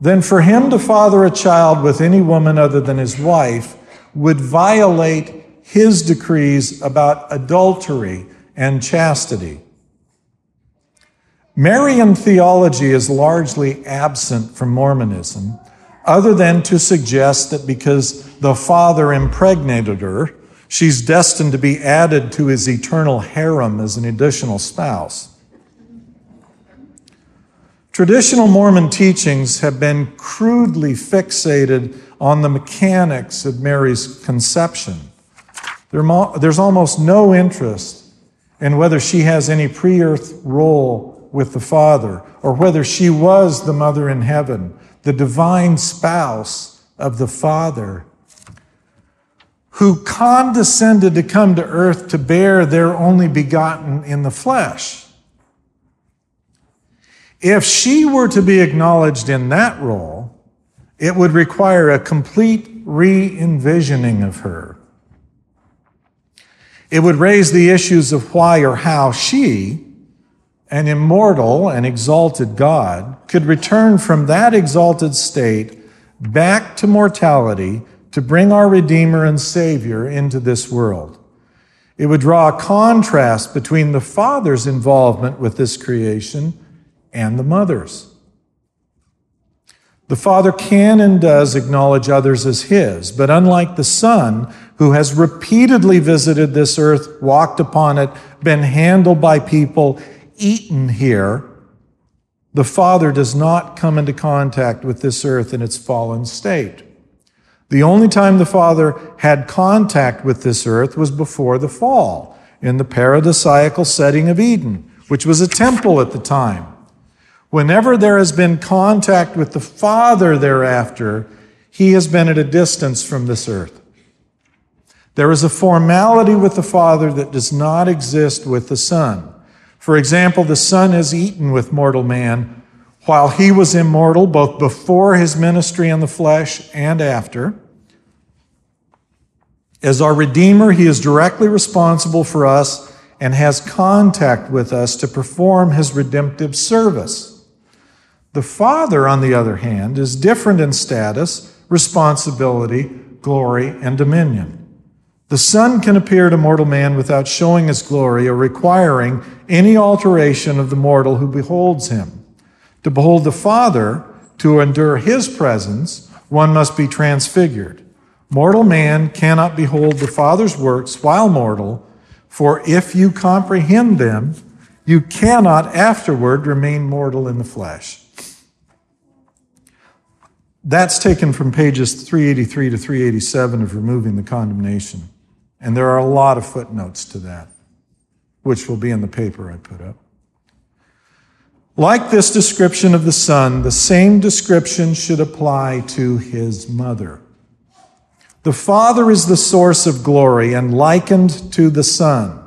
then for him to father a child with any woman other than his wife would violate his decrees about adultery and chastity. Marian theology is largely absent from Mormonism other than to suggest that because the father impregnated her, she's destined to be added to his eternal harem as an additional spouse. Traditional Mormon teachings have been crudely fixated on the mechanics of Mary's conception. There's almost no interest in whether she has any pre earth role with the Father or whether she was the mother in heaven the divine spouse of the Father, who condescended to come to earth to bear their only begotten in the flesh. If she were to be acknowledged in that role, it would require a complete re envisioning of her. It would raise the issues of why or how she, an immortal and exalted God could return from that exalted state back to mortality to bring our Redeemer and Savior into this world. It would draw a contrast between the Father's involvement with this creation and the Mother's. The Father can and does acknowledge others as His, but unlike the Son, who has repeatedly visited this earth, walked upon it, been handled by people, eaten here, the Father does not come into contact with this earth in its fallen state. The only time the Father had contact with this earth was before the fall, in the paradisiacal setting of Eden, which was a temple at the time. Whenever there has been contact with the Father thereafter, he has been at a distance from this earth. There is a formality with the Father that does not exist with the Son. For example, the Son has eaten with mortal man while he was immortal, both before his ministry in the flesh and after. As our Redeemer, he is directly responsible for us and has contact with us to perform his redemptive service. The Father, on the other hand, is different in status, responsibility, glory, and dominion. The Son can appear to mortal man without showing his glory or requiring any alteration of the mortal who beholds him. To behold the Father, to endure his presence, one must be transfigured. Mortal man cannot behold the Father's works while mortal, for if you comprehend them, you cannot afterward remain mortal in the flesh. That's taken from pages 383 to 387 of Removing the Condemnation. And there are a lot of footnotes to that, which will be in the paper I put up. Like this description of the Son, the same description should apply to his mother. The Father is the source of glory and likened to the Son.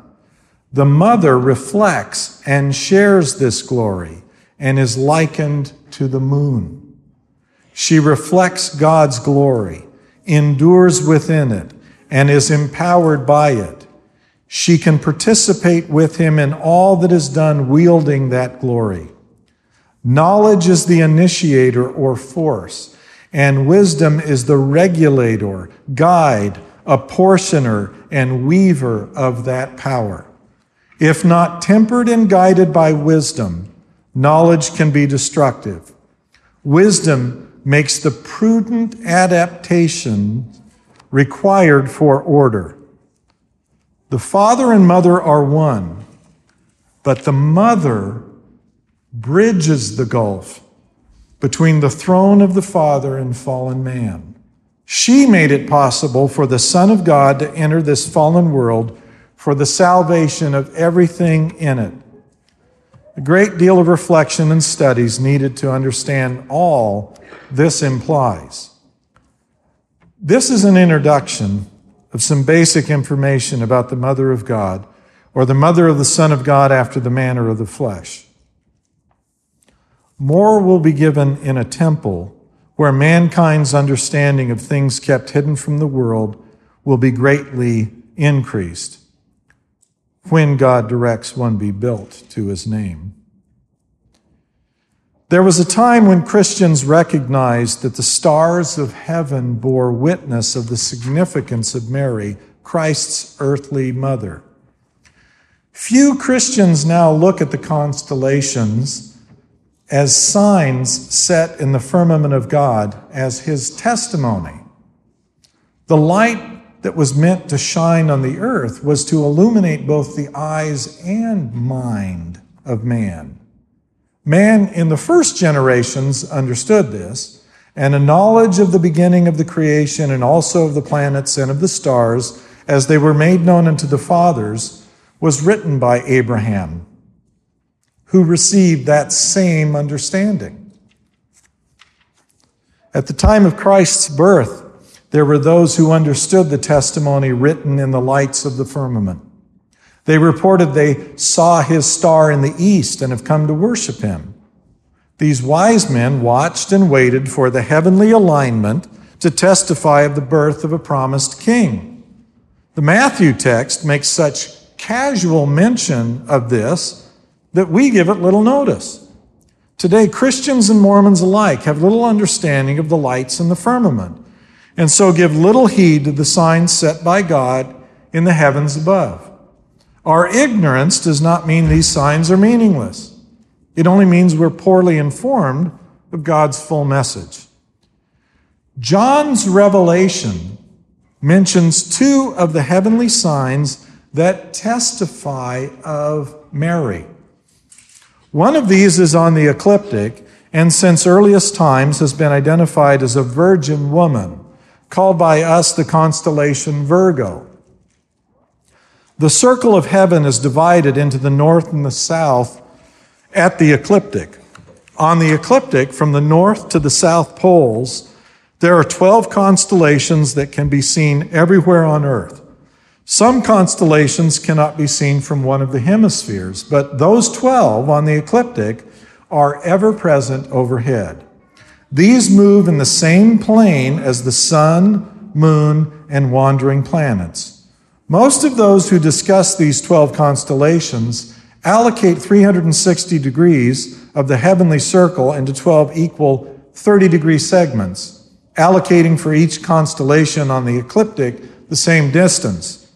The mother reflects and shares this glory and is likened to the moon. She reflects God's glory, endures within it, and is empowered by it. She can participate with him in all that is done wielding that glory. Knowledge is the initiator or force, and wisdom is the regulator, guide, apportioner, and weaver of that power. If not tempered and guided by wisdom, knowledge can be destructive. Wisdom makes the prudent adaptation required for order. The father and mother are one, but the mother bridges the gulf between the throne of the Father and fallen man. She made it possible for the Son of God to enter this fallen world for the salvation of everything in it. A great deal of reflection and studies needed to understand all this implies. This is an introduction of some basic information about the Mother of God, or the Mother of the Son of God after the manner of the flesh. More will be given in a temple where mankind's understanding of things kept hidden from the world will be greatly increased when God directs one be built to his name. There was a time when Christians recognized that the stars of heaven bore witness of the significance of Mary, Christ's earthly mother. Few Christians now look at the constellations as signs set in the firmament of God as his testimony. The light that was meant to shine on the earth was to illuminate both the eyes and mind of man. Man in the first generations understood this, and a knowledge of the beginning of the creation and also of the planets and of the stars, as they were made known unto the fathers, was written by Abraham, who received that same understanding. At the time of Christ's birth, there were those who understood the testimony written in the lights of the firmament. They reported they saw his star in the east and have come to worship him. These wise men watched and waited for the heavenly alignment to testify of the birth of a promised king. The Matthew text makes such casual mention of this that we give it little notice. Today, Christians and Mormons alike have little understanding of the lights in the firmament, and so give little heed to the signs set by God in the heavens above. Our ignorance does not mean these signs are meaningless. It only means we're poorly informed of God's full message. John's revelation mentions two of the heavenly signs that testify of Mary. One of these is on the ecliptic, and since earliest times has been identified as a virgin woman, called by us the constellation Virgo. The circle of heaven is divided into the north and the south at the ecliptic. On the ecliptic, from the north to the south poles, there are 12 constellations that can be seen everywhere on Earth. Some constellations cannot be seen from one of the hemispheres, but those 12 on the ecliptic are ever present overhead. These move in the same plane as the sun, moon, and wandering planets. Most of those who discuss these 12 constellations allocate 360 degrees of the heavenly circle into 12 equal 30 degree segments, allocating for each constellation on the ecliptic the same distance.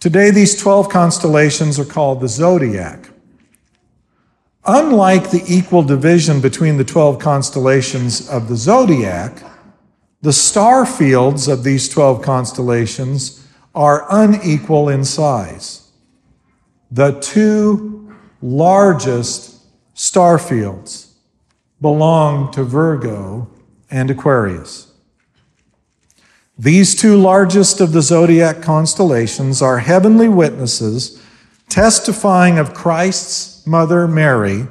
Today, these 12 constellations are called the zodiac. Unlike the equal division between the 12 constellations of the zodiac, the star fields of these 12 constellations are unequal in size. The two largest star fields belong to Virgo and Aquarius. These two largest of the zodiac constellations are heavenly witnesses testifying of Christ's mother Mary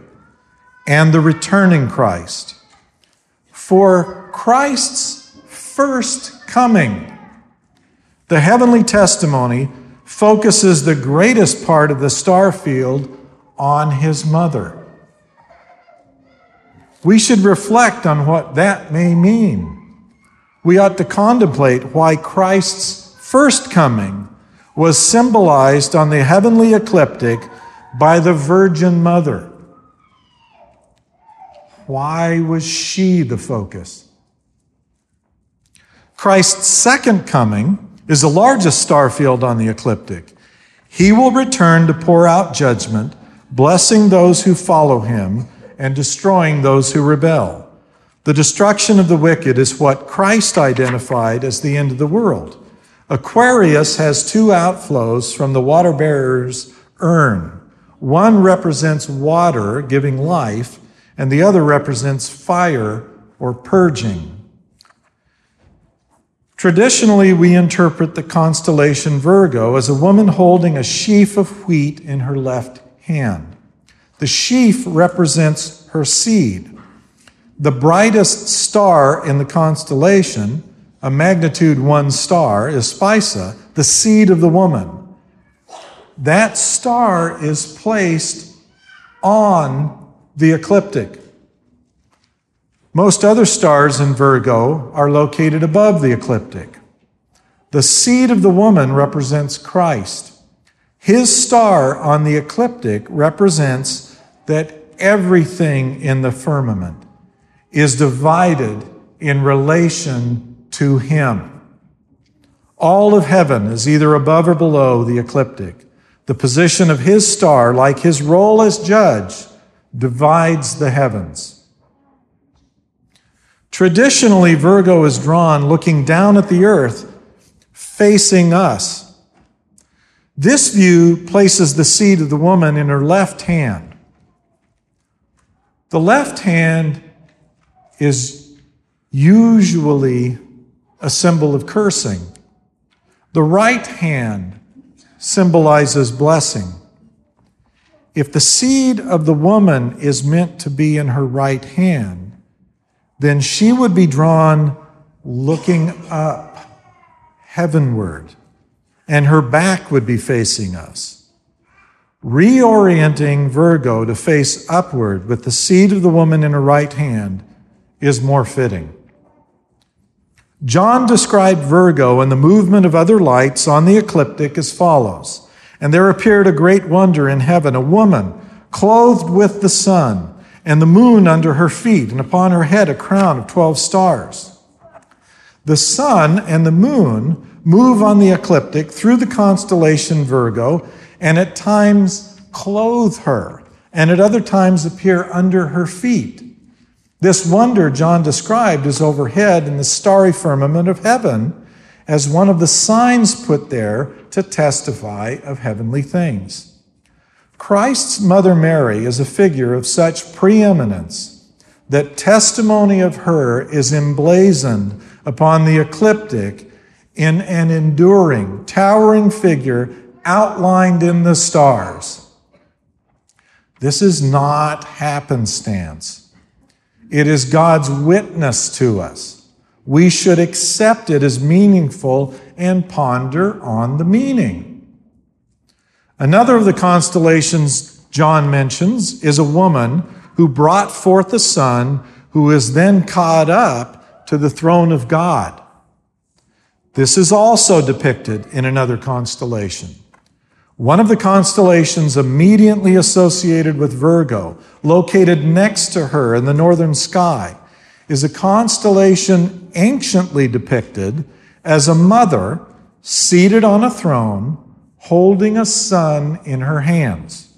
and the returning Christ. For Christ's first coming, the heavenly testimony focuses the greatest part of the star field on his mother. We should reflect on what that may mean. We ought to contemplate why Christ's first coming was symbolized on the heavenly ecliptic by the Virgin Mother. Why was she the focus? Christ's second coming is the largest star field on the ecliptic. He will return to pour out judgment, blessing those who follow him and destroying those who rebel. The destruction of the wicked is what Christ identified as the end of the world. Aquarius has two outflows from the water bearer's urn. One represents water giving life, and the other represents fire or purging. Traditionally, we interpret the constellation Virgo as a woman holding a sheaf of wheat in her left hand. The sheaf represents her seed. The brightest star in the constellation, a magnitude one star, is Spica, the seed of the woman. That star is placed on the ecliptic. Most other stars in Virgo are located above the ecliptic. The seed of the woman represents Christ. His star on the ecliptic represents that everything in the firmament is divided in relation to Him. All of heaven is either above or below the ecliptic. The position of His star, like His role as judge, divides the heavens. Traditionally, Virgo is drawn looking down at the earth, facing us. This view places the seed of the woman in her left hand. The left hand is usually a symbol of cursing. The right hand symbolizes blessing. If the seed of the woman is meant to be in her right hand, then she would be drawn looking up heavenward, and her back would be facing us. Reorienting Virgo to face upward with the seed of the woman in her right hand is more fitting. John described Virgo and the movement of other lights on the ecliptic as follows And there appeared a great wonder in heaven, a woman clothed with the sun and the moon under her feet, and upon her head a crown of 12 stars. The sun and the moon move on the ecliptic through the constellation Virgo, and at times clothe her, and at other times appear under her feet. This wonder John described is overhead in the starry firmament of heaven as one of the signs put there to testify of heavenly things. Christ's mother Mary is a figure of such preeminence that testimony of her is emblazoned upon the ecliptic in an enduring, towering figure outlined in the stars. This is not happenstance. It is God's witness to us. We should accept it as meaningful and ponder on the meaning. Another of the constellations John mentions is a woman who brought forth a son who is then caught up to the throne of God. This is also depicted in another constellation. One of the constellations immediately associated with Virgo, located next to her in the northern sky, is a constellation anciently depicted as a mother seated on a throne holding a son in her hands.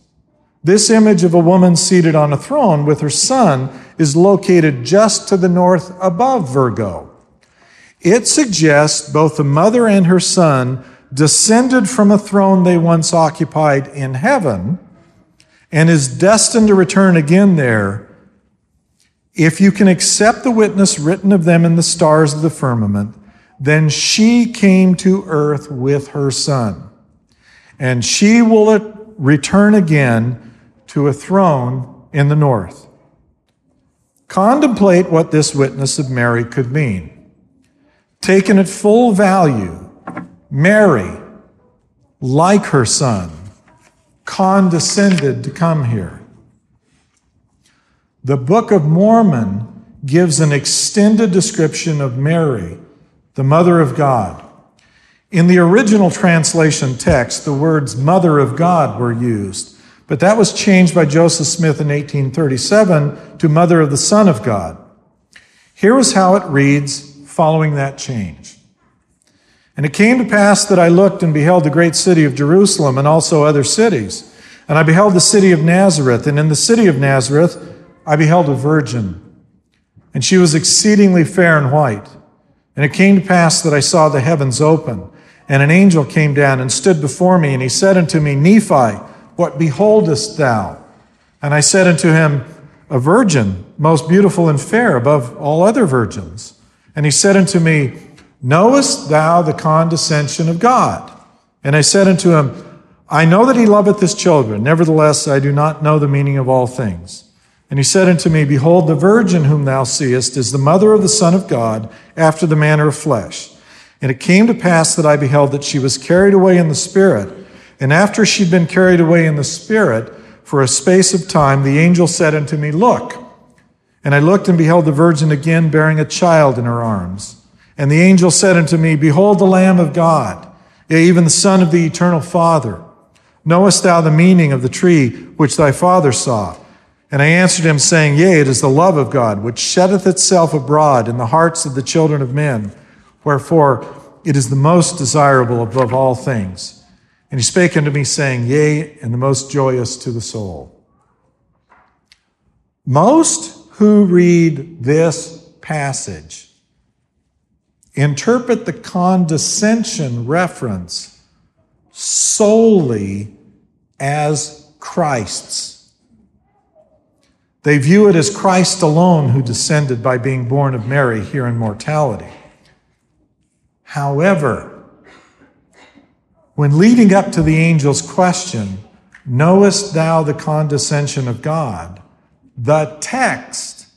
This image of a woman seated on a throne with her son is located just to the north above Virgo. It suggests both the mother and her son descended from a throne they once occupied in heaven and is destined to return again there If you can accept the witness written of them in the stars of the firmament, then she came to earth with her son. And she will return again to a throne in the north. Contemplate what this witness of Mary could mean. Taken at full value, Mary, like her son, condescended to come here. The Book of Mormon gives an extended description of Mary, the Mother of God. In the original translation text, the words Mother of God were used, but that was changed by Joseph Smith in 1837 to Mother of the Son of God. Here is how it reads following that change. And it came to pass that I looked and beheld the great city of Jerusalem and also other cities. And I beheld the city of Nazareth, and in the city of Nazareth, I beheld a virgin, and she was exceedingly fair and white. And it came to pass that I saw the heavens open, and an angel came down and stood before me, and he said unto me, Nephi, what beholdest thou? And I said unto him, A virgin, most beautiful and fair above all other virgins. And he said unto me, Knowest thou the condescension of God? And I said unto him, I know that he loveth his children, nevertheless I do not know the meaning of all things. And he said unto me, Behold, the virgin whom thou seest is the mother of the Son of God, after the manner of flesh. And it came to pass that I beheld that she was carried away in the Spirit. And after she'd been carried away in the Spirit, for a space of time, the angel said unto me, Look. And I looked and beheld the virgin again bearing a child in her arms. And the angel said unto me, Behold the Lamb of God, yea, even the Son of the eternal Father. Knowest thou the meaning of the tree which thy father saw? And I answered him, saying, Yea, it is the love of God, which sheddeth itself abroad in the hearts of the children of men. Wherefore, it is the most desirable above all things. And he spake unto me, saying, Yea, and the most joyous to the soul. Most who read this passage interpret the condescension reference solely as Christ's. They view it as Christ alone who descended by being born of Mary here in mortality. However, when leading up to the angel's question, Knowest thou the condescension of God? the text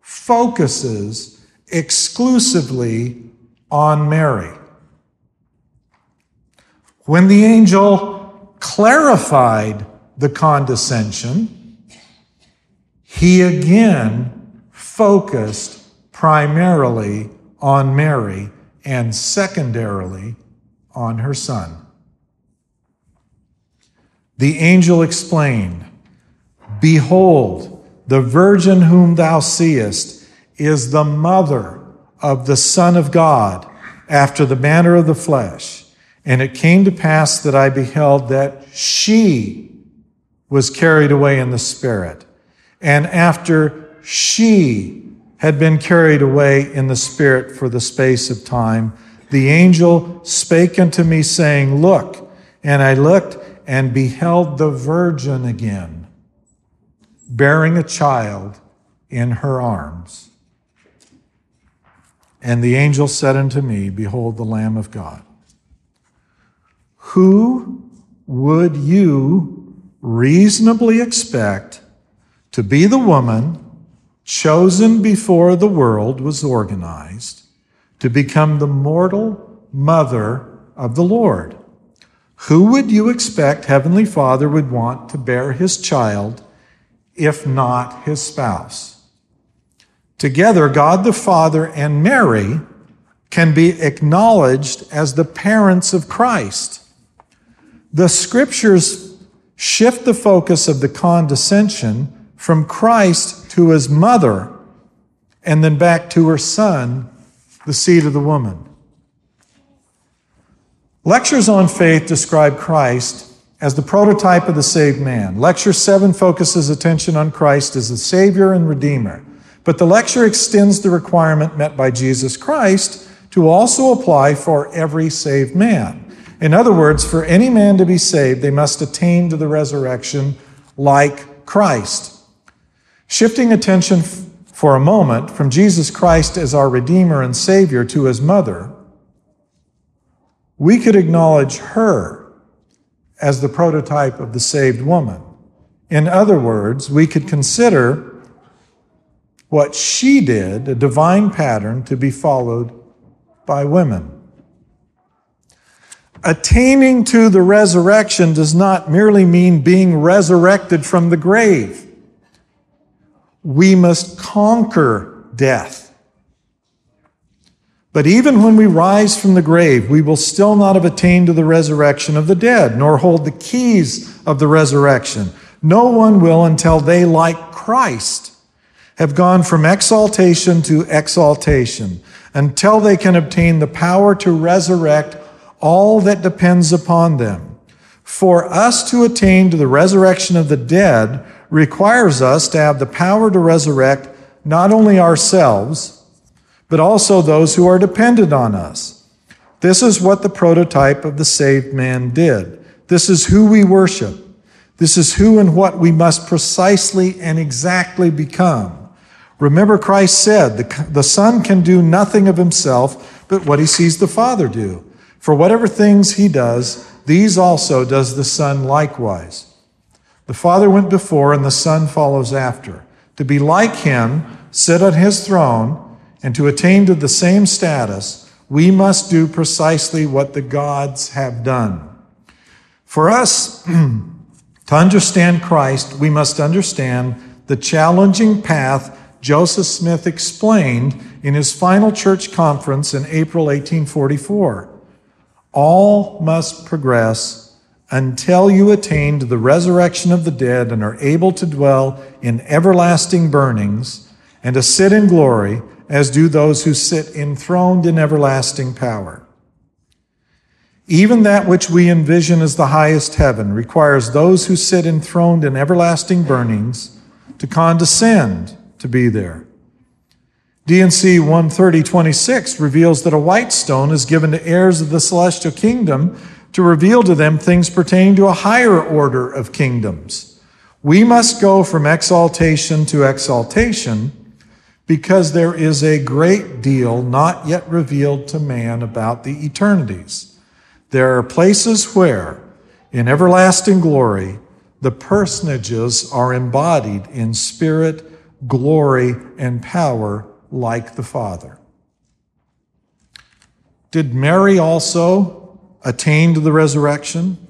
focuses exclusively on Mary. When the angel clarified the condescension, he again focused primarily on Mary and secondarily on her son. The angel explained, Behold, the virgin whom thou seest is the mother of the Son of God after the manner of the flesh. And it came to pass that I beheld that she was carried away in the Spirit and after she had been carried away in the Spirit for the space of time, the angel spake unto me, saying, Look. And I looked and beheld the virgin again, bearing a child in her arms. And the angel said unto me, Behold, the Lamb of God. Who would you reasonably expect to be the woman chosen before the world was organized to become the mortal mother of the Lord. Who would you expect Heavenly Father would want to bear his child if not his spouse? Together, God the Father and Mary can be acknowledged as the parents of Christ. The scriptures shift the focus of the condescension from Christ to his mother, and then back to her son, the seed of the woman. Lectures on faith describe Christ as the prototype of the saved man. Lecture 7 focuses attention on Christ as the Savior and Redeemer. But the lecture extends the requirement met by Jesus Christ to also apply for every saved man. In other words, for any man to be saved, they must attain to the resurrection like Christ. Shifting attention for a moment from Jesus Christ as our Redeemer and Savior to his mother, we could acknowledge her as the prototype of the saved woman. In other words, we could consider what she did, a divine pattern to be followed by women. Attaining to the resurrection does not merely mean being resurrected from the grave. We must conquer death. But even when we rise from the grave, we will still not have attained to the resurrection of the dead, nor hold the keys of the resurrection. No one will until they, like Christ, have gone from exaltation to exaltation, until they can obtain the power to resurrect all that depends upon them. For us to attain to the resurrection of the dead requires us to have the power to resurrect not only ourselves, but also those who are dependent on us. This is what the prototype of the saved man did. This is who we worship. This is who and what we must precisely and exactly become. Remember, Christ said, the, the Son can do nothing of himself but what he sees the Father do. For whatever things he does, these also does the Son likewise. The Father went before, and the Son follows after. To be like him, sit on his throne, and to attain to the same status, we must do precisely what the gods have done. For us <clears throat> to understand Christ, we must understand the challenging path Joseph Smith explained in his final church conference in April 1844. All must progress until you attain to the resurrection of the dead and are able to dwell in everlasting burnings and to sit in glory, as do those who sit enthroned in everlasting power. Even that which we envision as the highest heaven requires those who sit enthroned in everlasting burnings to condescend to be there. D&C 13026 reveals that a white stone is given to heirs of the celestial kingdom to reveal to them things pertaining to a higher order of kingdoms. We must go from exaltation to exaltation because there is a great deal not yet revealed to man about the eternities. There are places where, in everlasting glory, the personages are embodied in spirit, glory, and power like the Father. Did Mary also attain to the resurrection?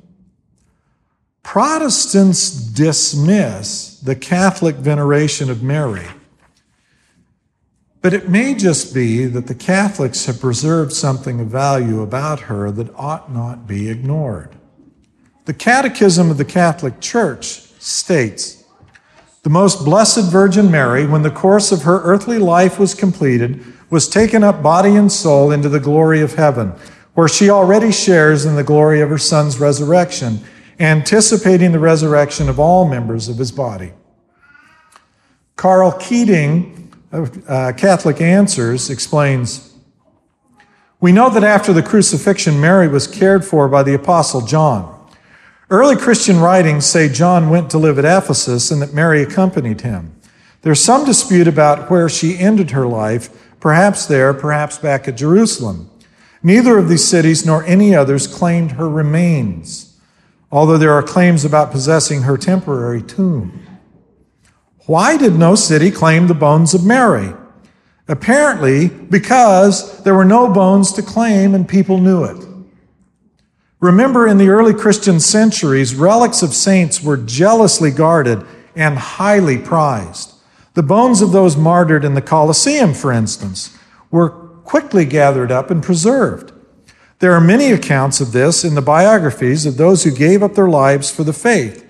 Protestants dismiss the Catholic veneration of Mary. But it may just be that the Catholics have preserved something of value about her that ought not be ignored. The Catechism of the Catholic Church states the most blessed Virgin Mary, when the course of her earthly life was completed, was taken up body and soul into the glory of heaven, where she already shares in the glory of her Son's resurrection, anticipating the resurrection of all members of his body. Karl Keating of uh, Catholic Answers explains We know that after the crucifixion, Mary was cared for by the Apostle John. Early Christian writings say John went to live at Ephesus and that Mary accompanied him. There's some dispute about where she ended her life, perhaps there, perhaps back at Jerusalem. Neither of these cities nor any others claimed her remains, although there are claims about possessing her temporary tomb. Why did no city claim the bones of Mary? Apparently, because there were no bones to claim and people knew it. Remember, in the early Christian centuries, relics of saints were jealously guarded and highly prized. The bones of those martyred in the Colosseum, for instance, were quickly gathered up and preserved. There are many accounts of this in the biographies of those who gave up their lives for the faith.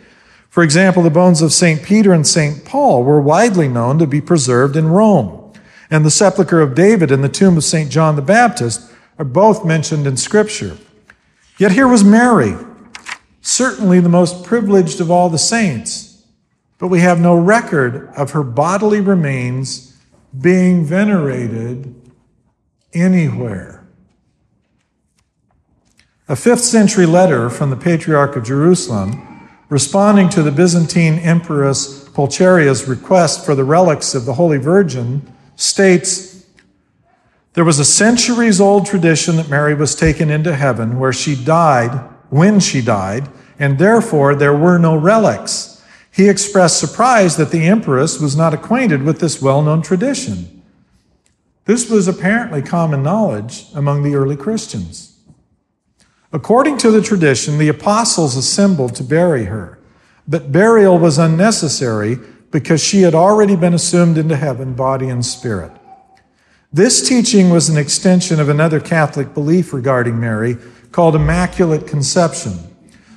For example, the bones of St. Peter and St. Paul were widely known to be preserved in Rome, and the sepulchre of David and the tomb of St. John the Baptist are both mentioned in Scripture. Yet here was Mary, certainly the most privileged of all the saints, but we have no record of her bodily remains being venerated anywhere. A fifth century letter from the Patriarch of Jerusalem, responding to the Byzantine Empress Pulcheria's request for the relics of the Holy Virgin states there was a centuries old tradition that Mary was taken into heaven where she died when she died, and therefore there were no relics. He expressed surprise that the empress was not acquainted with this well known tradition. This was apparently common knowledge among the early Christians. According to the tradition, the apostles assembled to bury her, but burial was unnecessary because she had already been assumed into heaven, body and spirit. This teaching was an extension of another Catholic belief regarding Mary called Immaculate Conception.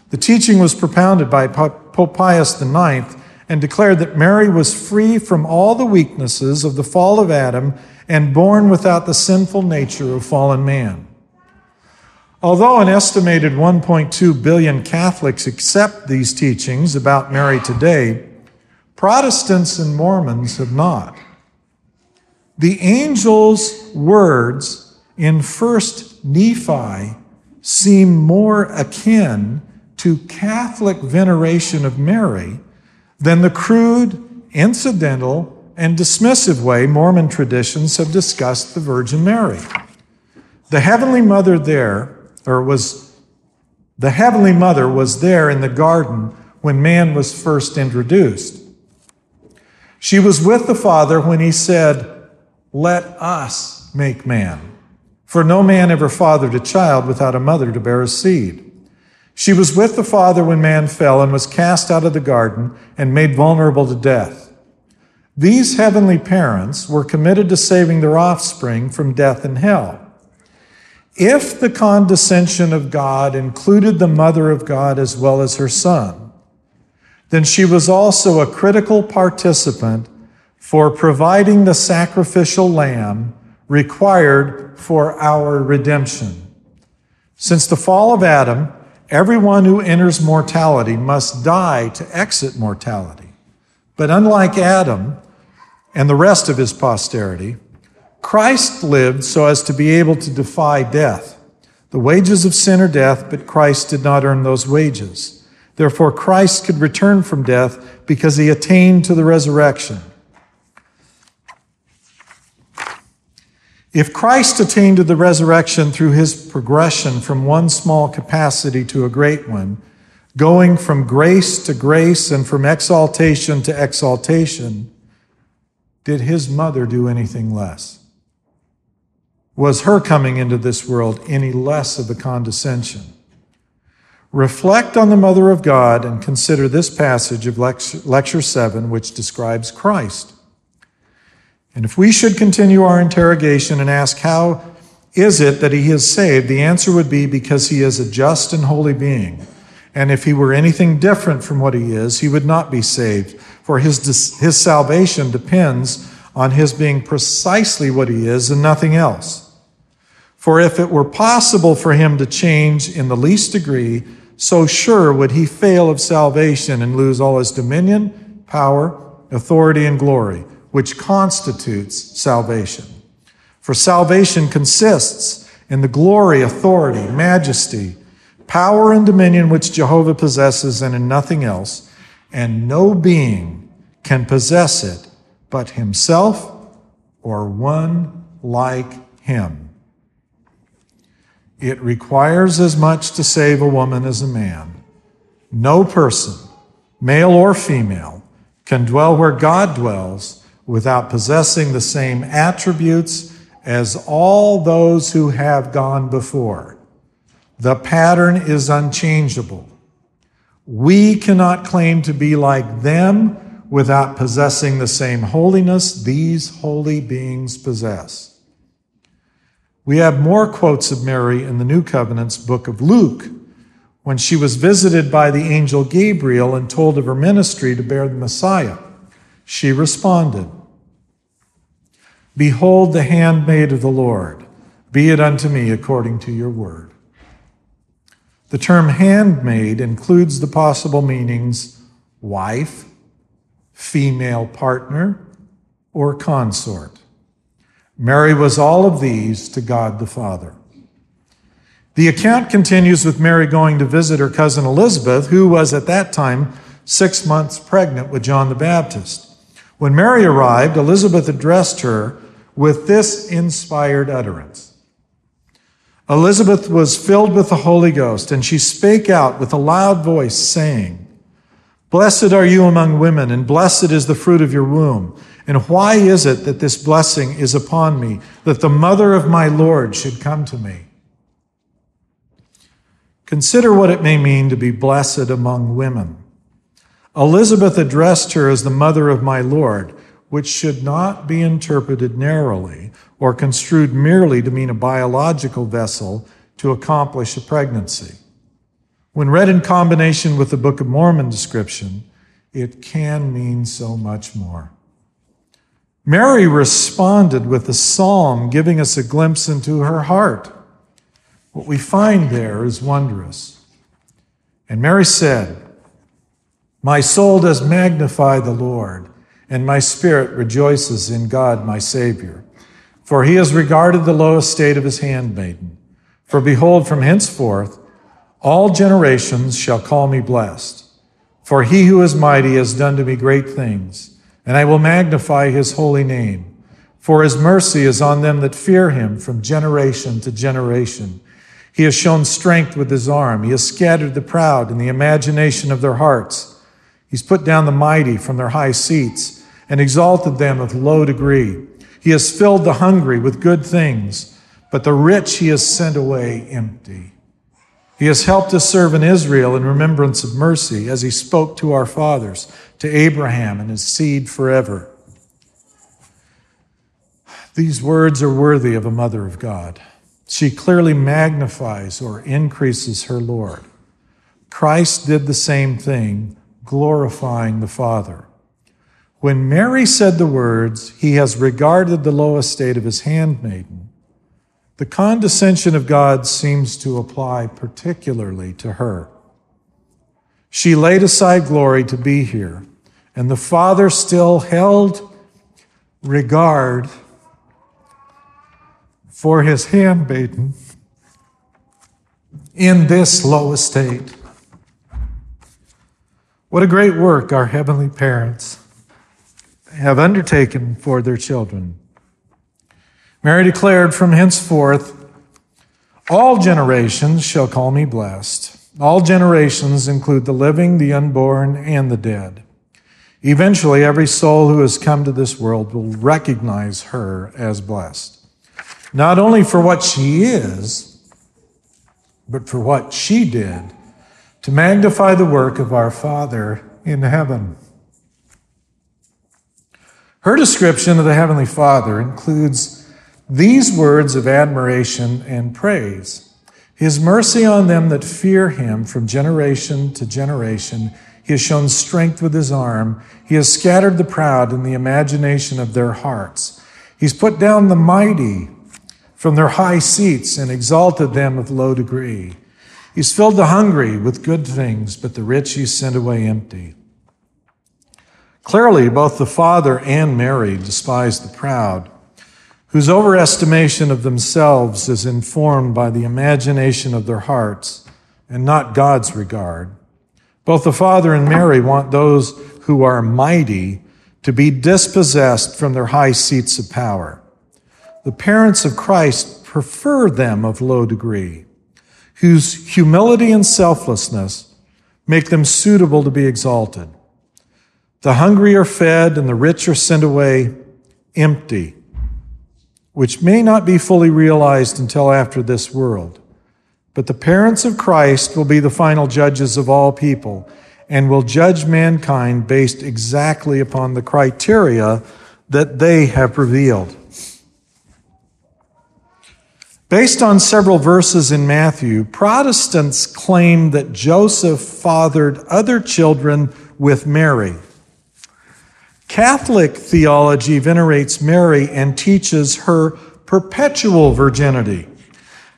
The teaching was propounded by Pope Pius IX and declared that Mary was free from all the weaknesses of the fall of Adam and born without the sinful nature of fallen man. Although an estimated 1.2 billion Catholics accept these teachings about Mary today, Protestants and Mormons have not. The angel's words in 1st Nephi seem more akin to Catholic veneration of Mary than the crude, incidental, and dismissive way Mormon traditions have discussed the Virgin Mary. The Heavenly Mother there, or was the Heavenly Mother was there in the garden when man was first introduced. She was with the Father when he said, Let us make man. For no man ever fathered a child without a mother to bear a seed. She was with the Father when man fell and was cast out of the garden and made vulnerable to death. These heavenly parents were committed to saving their offspring from death and hell. If the condescension of God included the mother of God as well as her son, then she was also a critical participant for providing the sacrificial lamb required for our redemption. Since the fall of Adam, everyone who enters mortality must die to exit mortality. But unlike Adam and the rest of his posterity, Christ lived so as to be able to defy death. The wages of sin are death, but Christ did not earn those wages. Therefore, Christ could return from death because he attained to the resurrection. If Christ attained to the resurrection through his progression from one small capacity to a great one, going from grace to grace and from exaltation to exaltation, did his mother do anything less? Was her coming into this world any less of a condescension? Reflect on the Mother of God and consider this passage of lecture, 7, which describes Christ. And if we should continue our interrogation and ask, How is it that he is saved? the answer would be because he is a just and holy being. And if he were anything different from what he is, he would not be saved, for his, his salvation depends on his being precisely what he is and nothing else. For if it were possible for him to change in the least degree, so sure would he fail of salvation and lose all his dominion, power, authority, and glory, which constitutes salvation. For salvation consists in the glory, authority, majesty, power, and dominion which Jehovah possesses, and in nothing else, and no being can possess it but himself or one like him. It requires as much to save a woman as a man. No person, male or female, can dwell where God dwells without possessing the same attributes as all those who have gone before. The pattern is unchangeable. We cannot claim to be like them without possessing the same holiness these holy beings possess. We have more quotes of Mary in the New Covenant's book of Luke when she was visited by the angel Gabriel and told of her ministry to bear the Messiah. She responded, Behold the handmaid of the Lord, be it unto me according to your word. The term handmaid includes the possible meanings wife, female partner, or consort. Mary was all of these to God the Father. The account continues with Mary going to visit her cousin Elizabeth, who was at that time six months pregnant with John the Baptist. When Mary arrived, Elizabeth addressed her with this inspired utterance. Elizabeth was filled with the Holy Ghost, and she spake out with a loud voice, saying, Blessed are you among women, and blessed is the fruit of your womb. And why is it that this blessing is upon me, that the mother of my Lord should come to me? Consider what it may mean to be blessed among women. Elizabeth addressed her as the mother of my Lord, which should not be interpreted narrowly or construed merely to mean a biological vessel to accomplish a pregnancy. When read in combination with the Book of Mormon description, it can mean so much more. Mary responded with a psalm giving us a glimpse into her heart. What we find there is wondrous. And Mary said, My soul does magnify the Lord, and my spirit rejoices in God my Savior. For he has regarded the low estate of his handmaiden. For behold, from henceforth all generations shall call me blessed. For he who is mighty has done to me great things and I will magnify his holy name. For his mercy is on them that fear him from generation to generation. He has shown strength with his arm. He has scattered the proud in the imagination of their hearts. He's put down the mighty from their high seats and exalted them of low degree. He has filled the hungry with good things, but the rich he has sent away empty. He has helped his servant Israel in remembrance of mercy as he spoke to our fathers to Abraham and his seed forever. These words are worthy of a mother of God. She clearly magnifies or increases her Lord. Christ did the same thing, glorifying the Father. When Mary said the words, He has regarded the low estate of His handmaiden, the condescension of God seems to apply particularly to her. She laid aside glory to be here and the father still held regard for his handmaiden in this low estate. What a great work our heavenly parents have undertaken for their children. Mary declared from henceforth, All generations shall call me blessed. All generations include the living, the unborn, and the dead. Eventually, every soul who has come to this world will recognize her as blessed. Not only for what she is, but for what she did to magnify the work of our Father in heaven. Her description of the Heavenly Father includes these words of admiration and praise His mercy on them that fear Him from generation to generation he has shown strength with his arm. He has scattered the proud in the imagination of their hearts. He's put down the mighty from their high seats and exalted them of low degree. He's filled the hungry with good things, but the rich he sent away empty. Clearly, both the Father and Mary despise the proud, whose overestimation of themselves is informed by the imagination of their hearts and not God's regard. Both the Father and Mary want those who are mighty to be dispossessed from their high seats of power. The parents of Christ prefer them of low degree, whose humility and selflessness make them suitable to be exalted. The hungry are fed and the rich are sent away empty, which may not be fully realized until after this world. But the parents of Christ will be the final judges of all people and will judge mankind based exactly upon the criteria that they have revealed. Based on several verses in Matthew, Protestants claim that Joseph fathered other children with Mary. Catholic theology venerates Mary and teaches her perpetual virginity.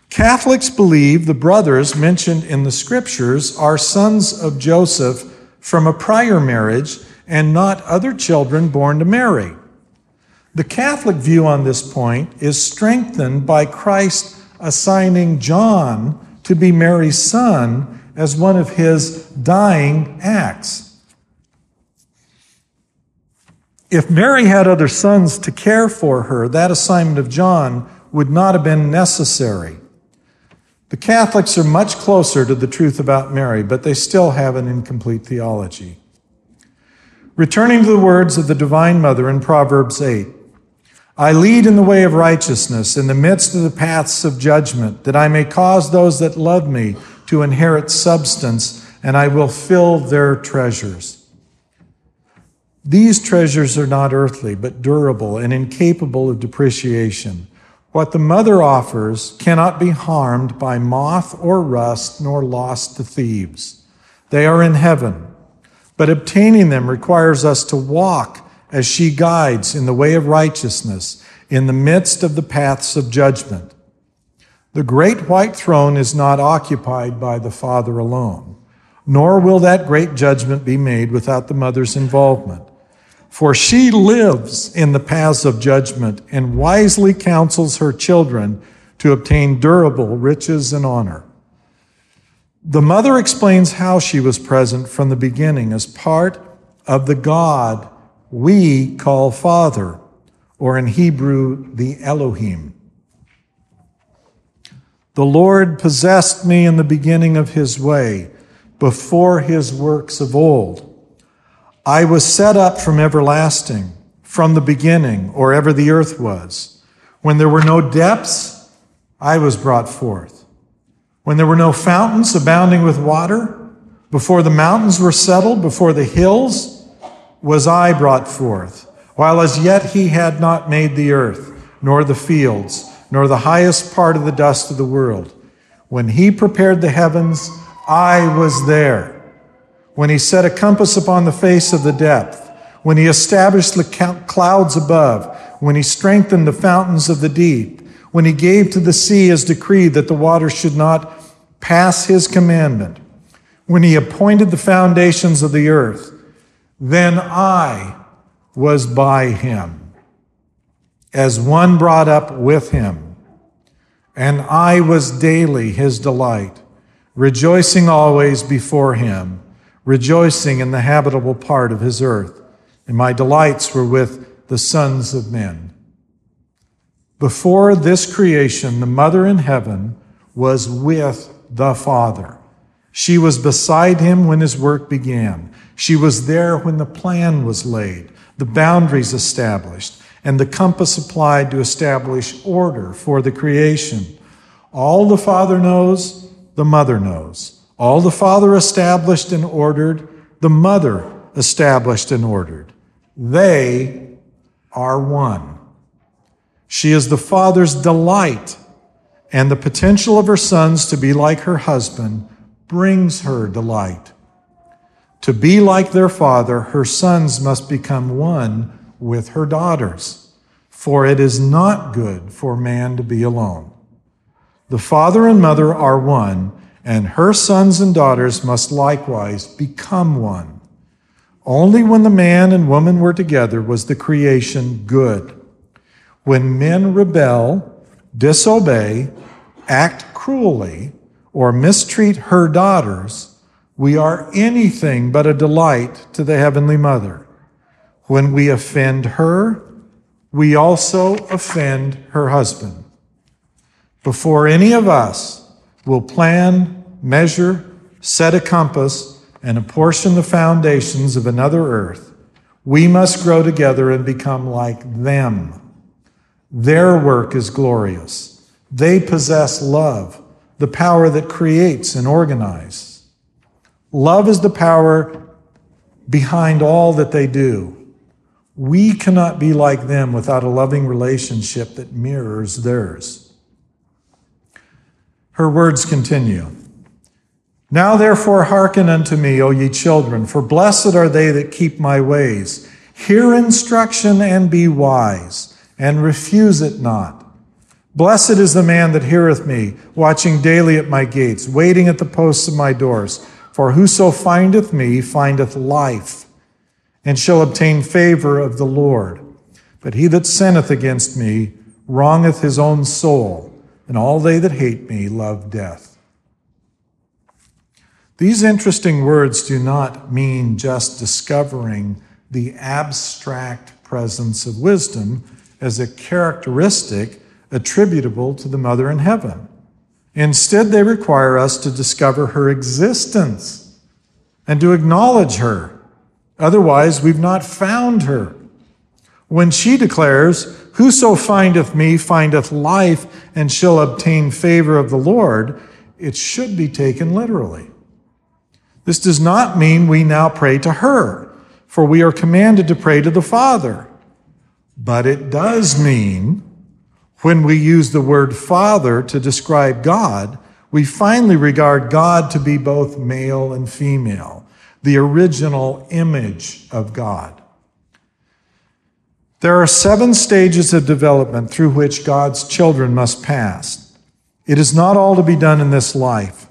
Catholics believe the brothers mentioned in the scriptures are sons of Joseph from a prior marriage and not other children born to Mary. The Catholic view on this point is strengthened by Christ assigning John to be Mary's son as one of his dying acts. If Mary had other sons to care for her, that assignment of John would not have been necessary. The Catholics are much closer to the truth about Mary, but they still have an incomplete theology. Returning to the words of the Divine Mother in Proverbs 8 I lead in the way of righteousness in the midst of the paths of judgment, that I may cause those that love me to inherit substance, and I will fill their treasures. These treasures are not earthly, but durable and incapable of depreciation. What the mother offers cannot be harmed by moth or rust, nor lost to thieves. They are in heaven but obtaining them requires us to walk as she guides in the way of righteousness in the midst of the paths of judgment. The great white throne is not occupied by the Father alone, nor will that great judgment be made without the mother's involvement. For she lives in the paths of judgment and wisely counsels her children to obtain durable riches and honor. The mother explains how she was present from the beginning as part of the God we call Father, or in Hebrew, the Elohim. The Lord possessed me in the beginning of his way, before his works of old. I was set up from everlasting, from the beginning, or ever the earth was. When there were no depths, I was brought forth when there were no fountains abounding with water, before the mountains were settled, before the hills, was I brought forth, while as yet he had not made the earth, nor the fields, nor the highest part of the dust of the world. When he prepared the heavens, I was there. When he set a compass upon the face of the depth, when he established the clouds above, when he strengthened the fountains of the deep, when he gave to the sea his decree that the waters should not pass his commandment, when he appointed the foundations of the earth, then I was by him, as one brought up with him, and I was daily his delight, rejoicing always before him, rejoicing in the habitable part of his earth, and my delights were with the sons of men. Before this creation, the mother in heaven was with the Father. She was beside him when his work began. She was there when the plan was laid, the boundaries established, and the compass applied to establish order for the creation. All the Father knows, the Mother knows. All the Father established and ordered, the Mother established and ordered. They are one. She is the Father's delight, and the potential of her sons to be like her husband brings her delight. To be like their father, her sons must become one with her daughters, for it is not good for man to be alone. The father and mother are one, and her sons and daughters must likewise become one. Only when the man and woman were together was the creation good. When men rebel, disobey, act cruelly, or mistreat her daughters, we are anything but a delight to the Heavenly Mother. When we offend her, we also offend her husband. Before any of us will plan, measure, set a compass, and apportion the foundations of another earth, we must grow together and become like them. Their work is glorious. They possess love, the power that creates and organizes. Love is the power behind all that they do. We cannot be like them without a loving relationship that mirrors theirs. Her words continue. Now therefore hearken unto me, O ye children, for blessed are they that keep my ways. Hear instruction and be wise and refuse it not. Blessed is the man that heareth me, watching daily at my gates, waiting at the posts of my doors. For whoso findeth me findeth life, and shall obtain favor of the Lord. But he that sinneth against me wrongeth his own soul, and all they that hate me love death. These interesting words do not mean just discovering the abstract presence of wisdom as a characteristic attributable to the Mother in heaven. Instead, they require us to discover her existence and to acknowledge her. Otherwise, we've not found her. When she declares, Whoso findeth me findeth life and shall obtain favor of the Lord, it should be taken literally. This does not mean we now pray to her, for we are commanded to pray to the Father. But it does mean when we use the word Father to describe God, we finally regard God to be both male and female, the original image of God. There are seven stages of development through which God's children must pass. It is not all to be done in this life.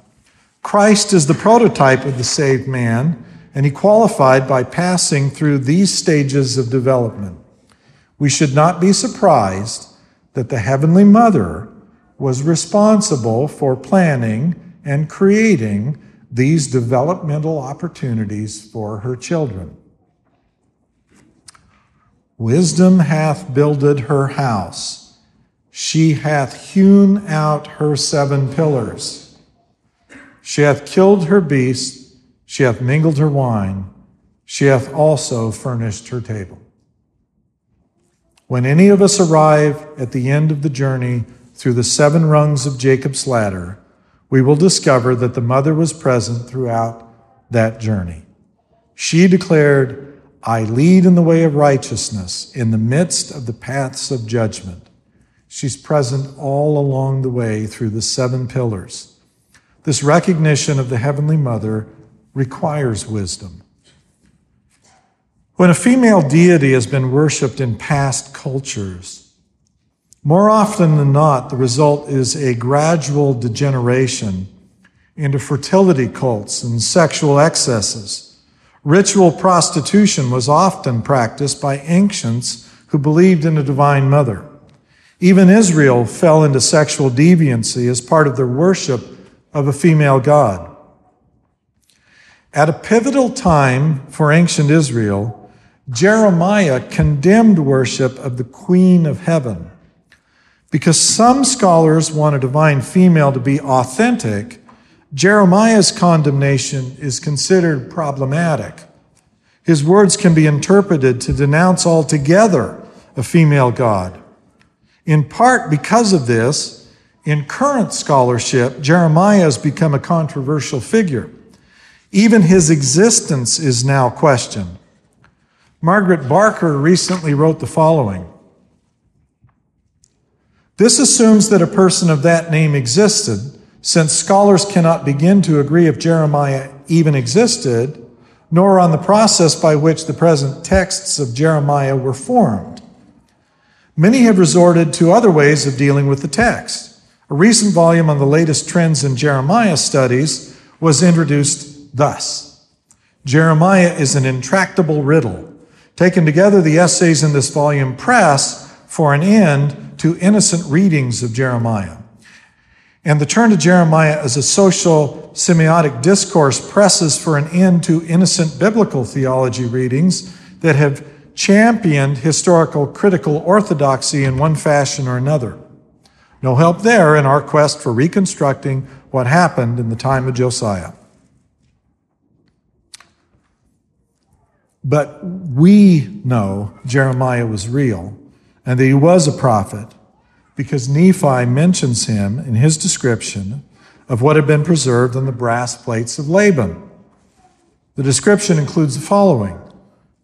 Christ is the prototype of the saved man, and he qualified by passing through these stages of development. We should not be surprised that the Heavenly Mother was responsible for planning and creating these developmental opportunities for her children. Wisdom hath builded her house. She hath hewn out her seven pillars. She hath killed her beasts. She hath mingled her wine. She hath also furnished her table. When any of us arrive at the end of the journey through the seven rungs of Jacob's ladder, we will discover that the mother was present throughout that journey. She declared, I lead in the way of righteousness in the midst of the paths of judgment. She's present all along the way through the seven pillars. This recognition of the Heavenly Mother requires wisdom. When a female deity has been worshiped in past cultures, more often than not, the result is a gradual degeneration into fertility cults and sexual excesses. Ritual prostitution was often practiced by ancients who believed in a divine mother. Even Israel fell into sexual deviancy as part of their worship of a female god. At a pivotal time for ancient Israel, Jeremiah condemned worship of the Queen of Heaven. Because some scholars want a divine female to be authentic, Jeremiah's condemnation is considered problematic. His words can be interpreted to denounce altogether a female God. In part because of this, in current scholarship, Jeremiah has become a controversial figure. Even his existence is now questioned. Margaret Barker recently wrote the following This assumes that a person of that name existed, since scholars cannot begin to agree if Jeremiah even existed, nor on the process by which the present texts of Jeremiah were formed. Many have resorted to other ways of dealing with the text. A recent volume on the latest trends in Jeremiah studies was introduced thus Jeremiah is an intractable riddle Taken together, the essays in this volume press for an end to innocent readings of Jeremiah. And the turn to Jeremiah as a social semiotic discourse presses for an end to innocent biblical theology readings that have championed historical critical orthodoxy in one fashion or another. No help there in our quest for reconstructing what happened in the time of Josiah. But we know Jeremiah was real and that he was a prophet because Nephi mentions him in his description of what had been preserved on the brass plates of Laban. The description includes the following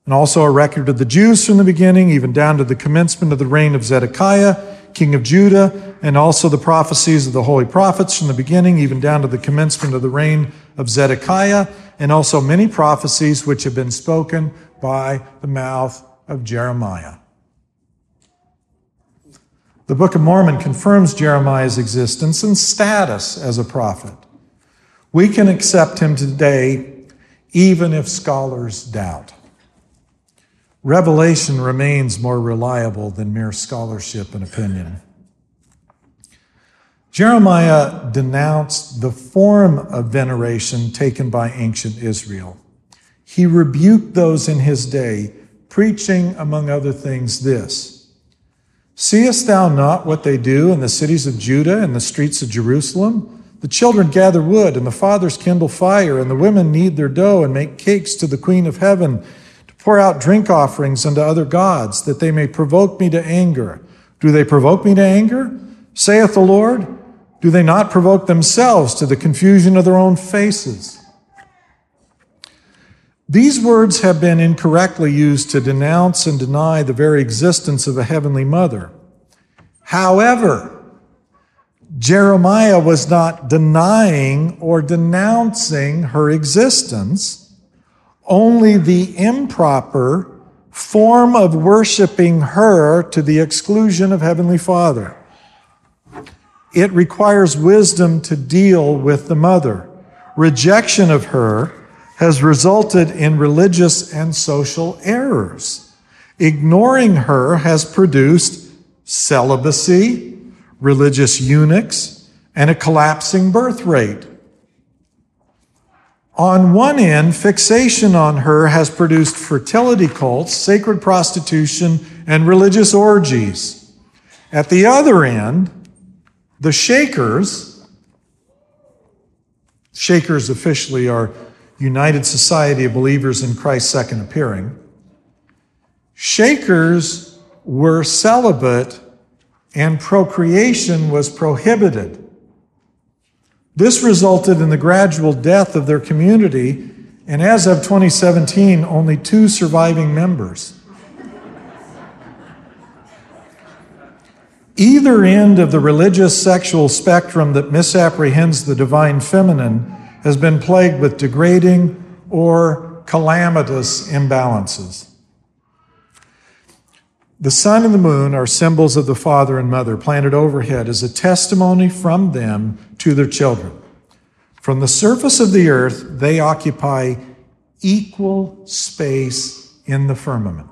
and also a record of the Jews from the beginning, even down to the commencement of the reign of Zedekiah, king of Judah, and also the prophecies of the holy prophets from the beginning, even down to the commencement of the reign of Zedekiah, and also many prophecies which have been spoken by the mouth of Jeremiah. The Book of Mormon confirms Jeremiah's existence and status as a prophet. We can accept him today even if scholars doubt. Revelation remains more reliable than mere scholarship and opinion. Jeremiah denounced the form of veneration taken by ancient Israel. He rebuked those in his day preaching, among other things, this Seest thou not what they do in the cities of Judah and the streets of Jerusalem? The children gather wood, and the fathers kindle fire, and the women knead their dough and make cakes to the Queen of Heaven to pour out drink offerings unto other gods, that they may provoke me to anger. Do they provoke me to anger? Saith the Lord. Do they not provoke themselves to the confusion of their own faces? These words have been incorrectly used to denounce and deny the very existence of a heavenly mother. However, Jeremiah was not denying or denouncing her existence, only the improper form of worshiping her to the exclusion of Heavenly Father. It requires wisdom to deal with the mother. Rejection of her has resulted in religious and social errors. Ignoring her has produced celibacy, religious eunuchs, and a collapsing birth rate. On one end, fixation on her has produced fertility cults, sacred prostitution, and religious orgies. At the other end, the Shakers, Shakers officially are United Society of Believers in Christ's Second Appearing. Shakers were celibate and procreation was prohibited. This resulted in the gradual death of their community, and as of 2017, only two surviving members. Either end of the religious sexual spectrum that misapprehends the divine feminine has been plagued with degrading or calamitous imbalances. The sun and the moon are symbols of the father and mother planted overhead as a testimony from them to their children. From the surface of the earth, they occupy equal space in the firmament.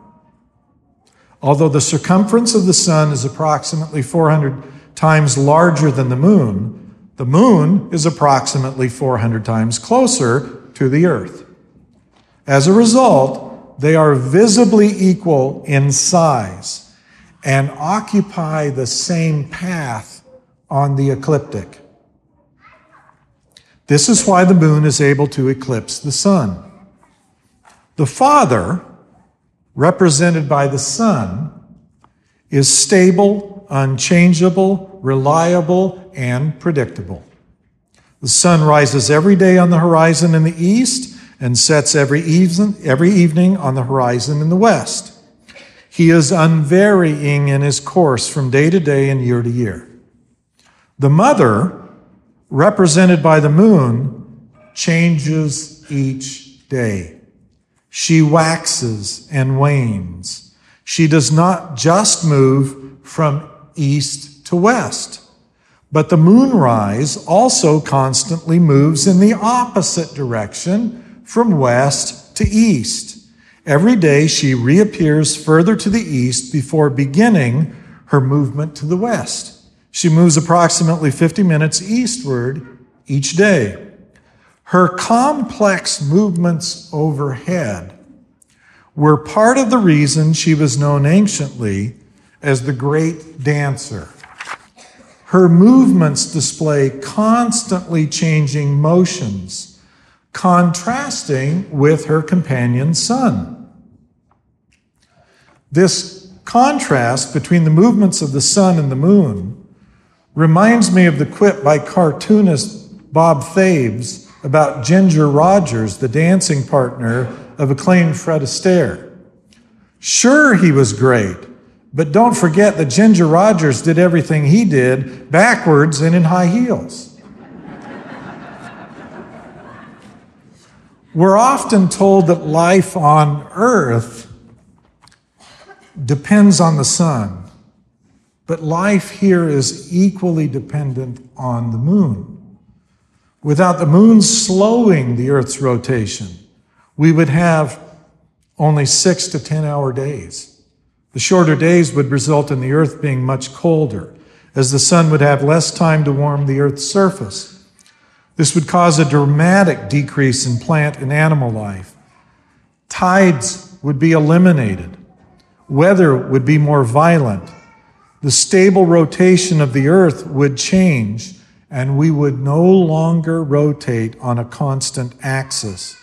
Although the circumference of the sun is approximately 400 times larger than the moon, the moon is approximately 400 times closer to the earth. As a result, they are visibly equal in size and occupy the same path on the ecliptic. This is why the moon is able to eclipse the sun. The Father, represented by the sun, is stable, unchangeable, reliable, and predictable. The sun rises every day on the horizon in the east and sets every evening, every evening on the horizon in the west. He is unvarying in his course from day to day and year to year. The mother, represented by the moon, changes each day. She waxes and wanes. She does not just move from east to west, but the moonrise also constantly moves in the opposite direction from west to east. Every day she reappears further to the east before beginning her movement to the west. She moves approximately 50 minutes eastward each day. Her complex movements overhead were part of the reason she was known anciently as the great dancer. Her movements display constantly changing motions contrasting with her companion's sun. This contrast between the movements of the sun and the moon reminds me of the quip by cartoonist Bob Thaves about Ginger Rogers, the dancing partner of acclaimed Fred Astaire. Sure, he was great, but don't forget that Ginger Rogers did everything he did backwards and in high heels. We're often told that life on earth depends on the sun, but life here is equally dependent on the moon. Without the moon slowing the earth's rotation, we would have only six to 10 hour days. The shorter days would result in the earth being much colder, as the sun would have less time to warm the earth's surface. This would cause a dramatic decrease in plant and animal life. Tides would be eliminated. Weather would be more violent. The stable rotation of the earth would change, and we would no longer rotate on a constant axis.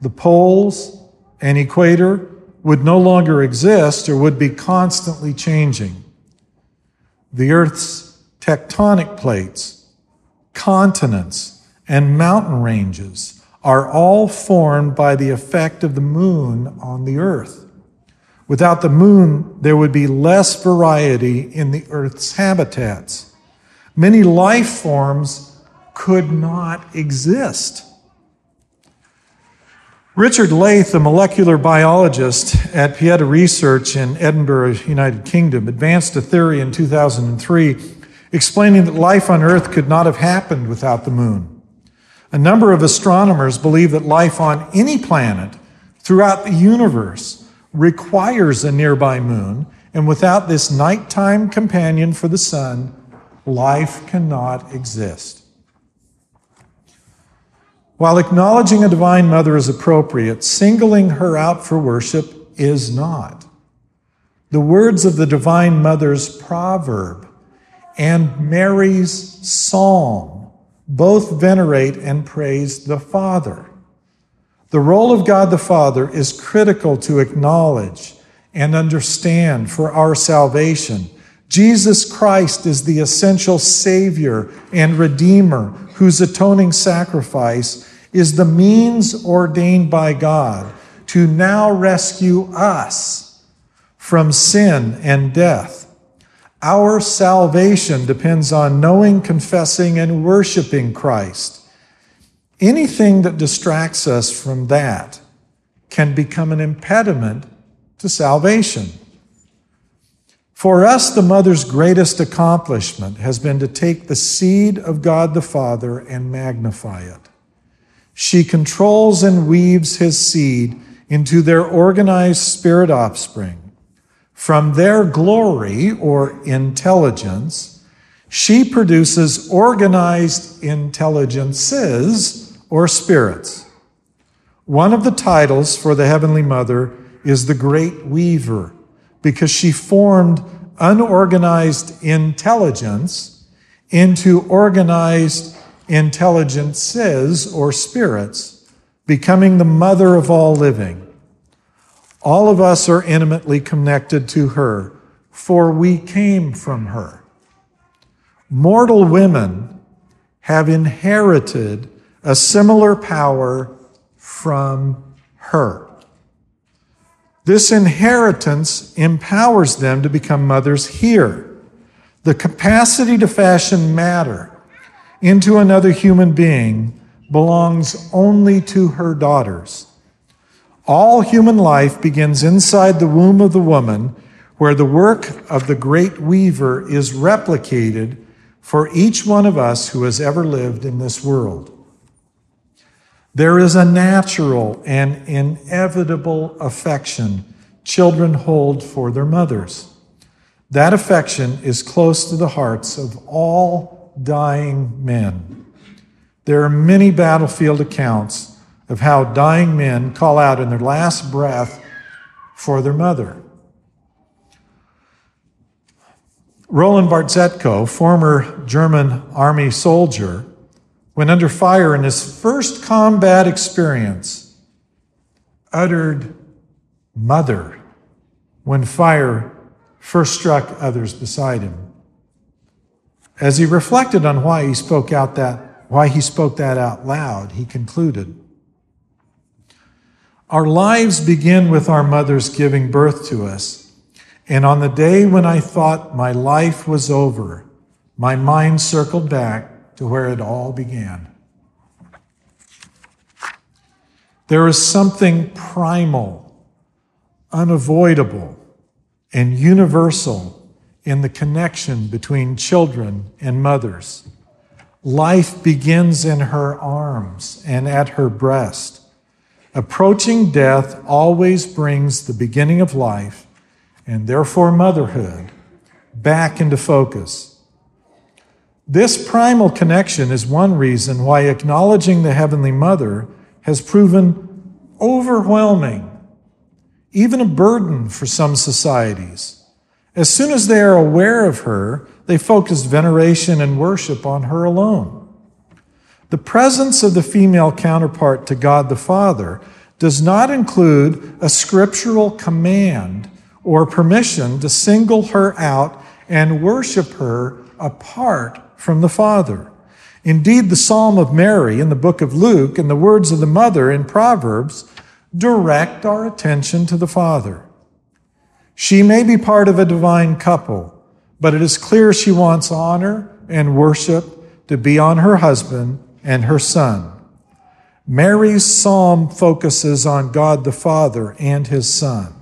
The poles and equator would no longer exist or would be constantly changing. The earth's tectonic plates, continents, and mountain ranges are all formed by the effect of the moon on the earth. Without the moon, there would be less variety in the earth's habitats. Many life forms could not exist. Richard Lathe, a molecular biologist at Pieta Research in Edinburgh, United Kingdom, advanced a theory in 2003 explaining that life on Earth could not have happened without the moon. A number of astronomers believe that life on any planet throughout the universe requires a nearby moon, and without this nighttime companion for the sun, life cannot exist. While acknowledging a divine mother is appropriate, singling her out for worship is not. The words of the divine mother's proverb and Mary's psalm both venerate and praise the Father. The role of God the Father is critical to acknowledge and understand for our salvation. Jesus Christ is the essential Savior and Redeemer whose atoning sacrifice is the means ordained by God to now rescue us from sin and death. Our salvation depends on knowing, confessing, and worshiping Christ. Anything that distracts us from that can become an impediment to salvation. For us, the mother's greatest accomplishment has been to take the seed of God the Father and magnify it. She controls and weaves his seed into their organized spirit offspring. From their glory or intelligence, she produces organized intelligences or spirits. One of the titles for the Heavenly Mother is the Great Weaver because she formed unorganized intelligence into organized intelligences or spirits, becoming the mother of all living. All of us are intimately connected to her, for we came from her. Mortal women have inherited a similar power from her. This inheritance empowers them to become mothers here. The capacity to fashion matter into another human being belongs only to her daughters. All human life begins inside the womb of the woman, where the work of the great weaver is replicated for each one of us who has ever lived in this world. There is a natural and inevitable affection children hold for their mothers. That affection is close to the hearts of all dying men. There are many battlefield accounts of how dying men call out in their last breath for their mother. Roland Bartetzko, former German army soldier, when under fire in his first combat experience, uttered mother when fire first struck others beside him. As he reflected on why he spoke out that, why he spoke that out loud, he concluded, Our lives begin with our mothers giving birth to us. And on the day when I thought my life was over, my mind circled back to where it all began. There is something primal, unavoidable, and universal in the connection between children and mothers. Life begins in her arms and at her breast. Approaching death always brings the beginning of life, and therefore motherhood, back into focus. This primal connection is one reason why acknowledging the Heavenly Mother has proven overwhelming, even a burden for some societies. As soon as they are aware of her, they focus veneration and worship on her alone. The presence of the female counterpart to God the Father does not include a scriptural command or permission to single her out and worship her apart from the Father. Indeed, the Psalm of Mary in the book of Luke and the words of the mother in Proverbs direct our attention to the Father. She may be part of a divine couple, but it is clear she wants honor and worship to be on her husband and her son. Mary's psalm focuses on God the Father and his Son.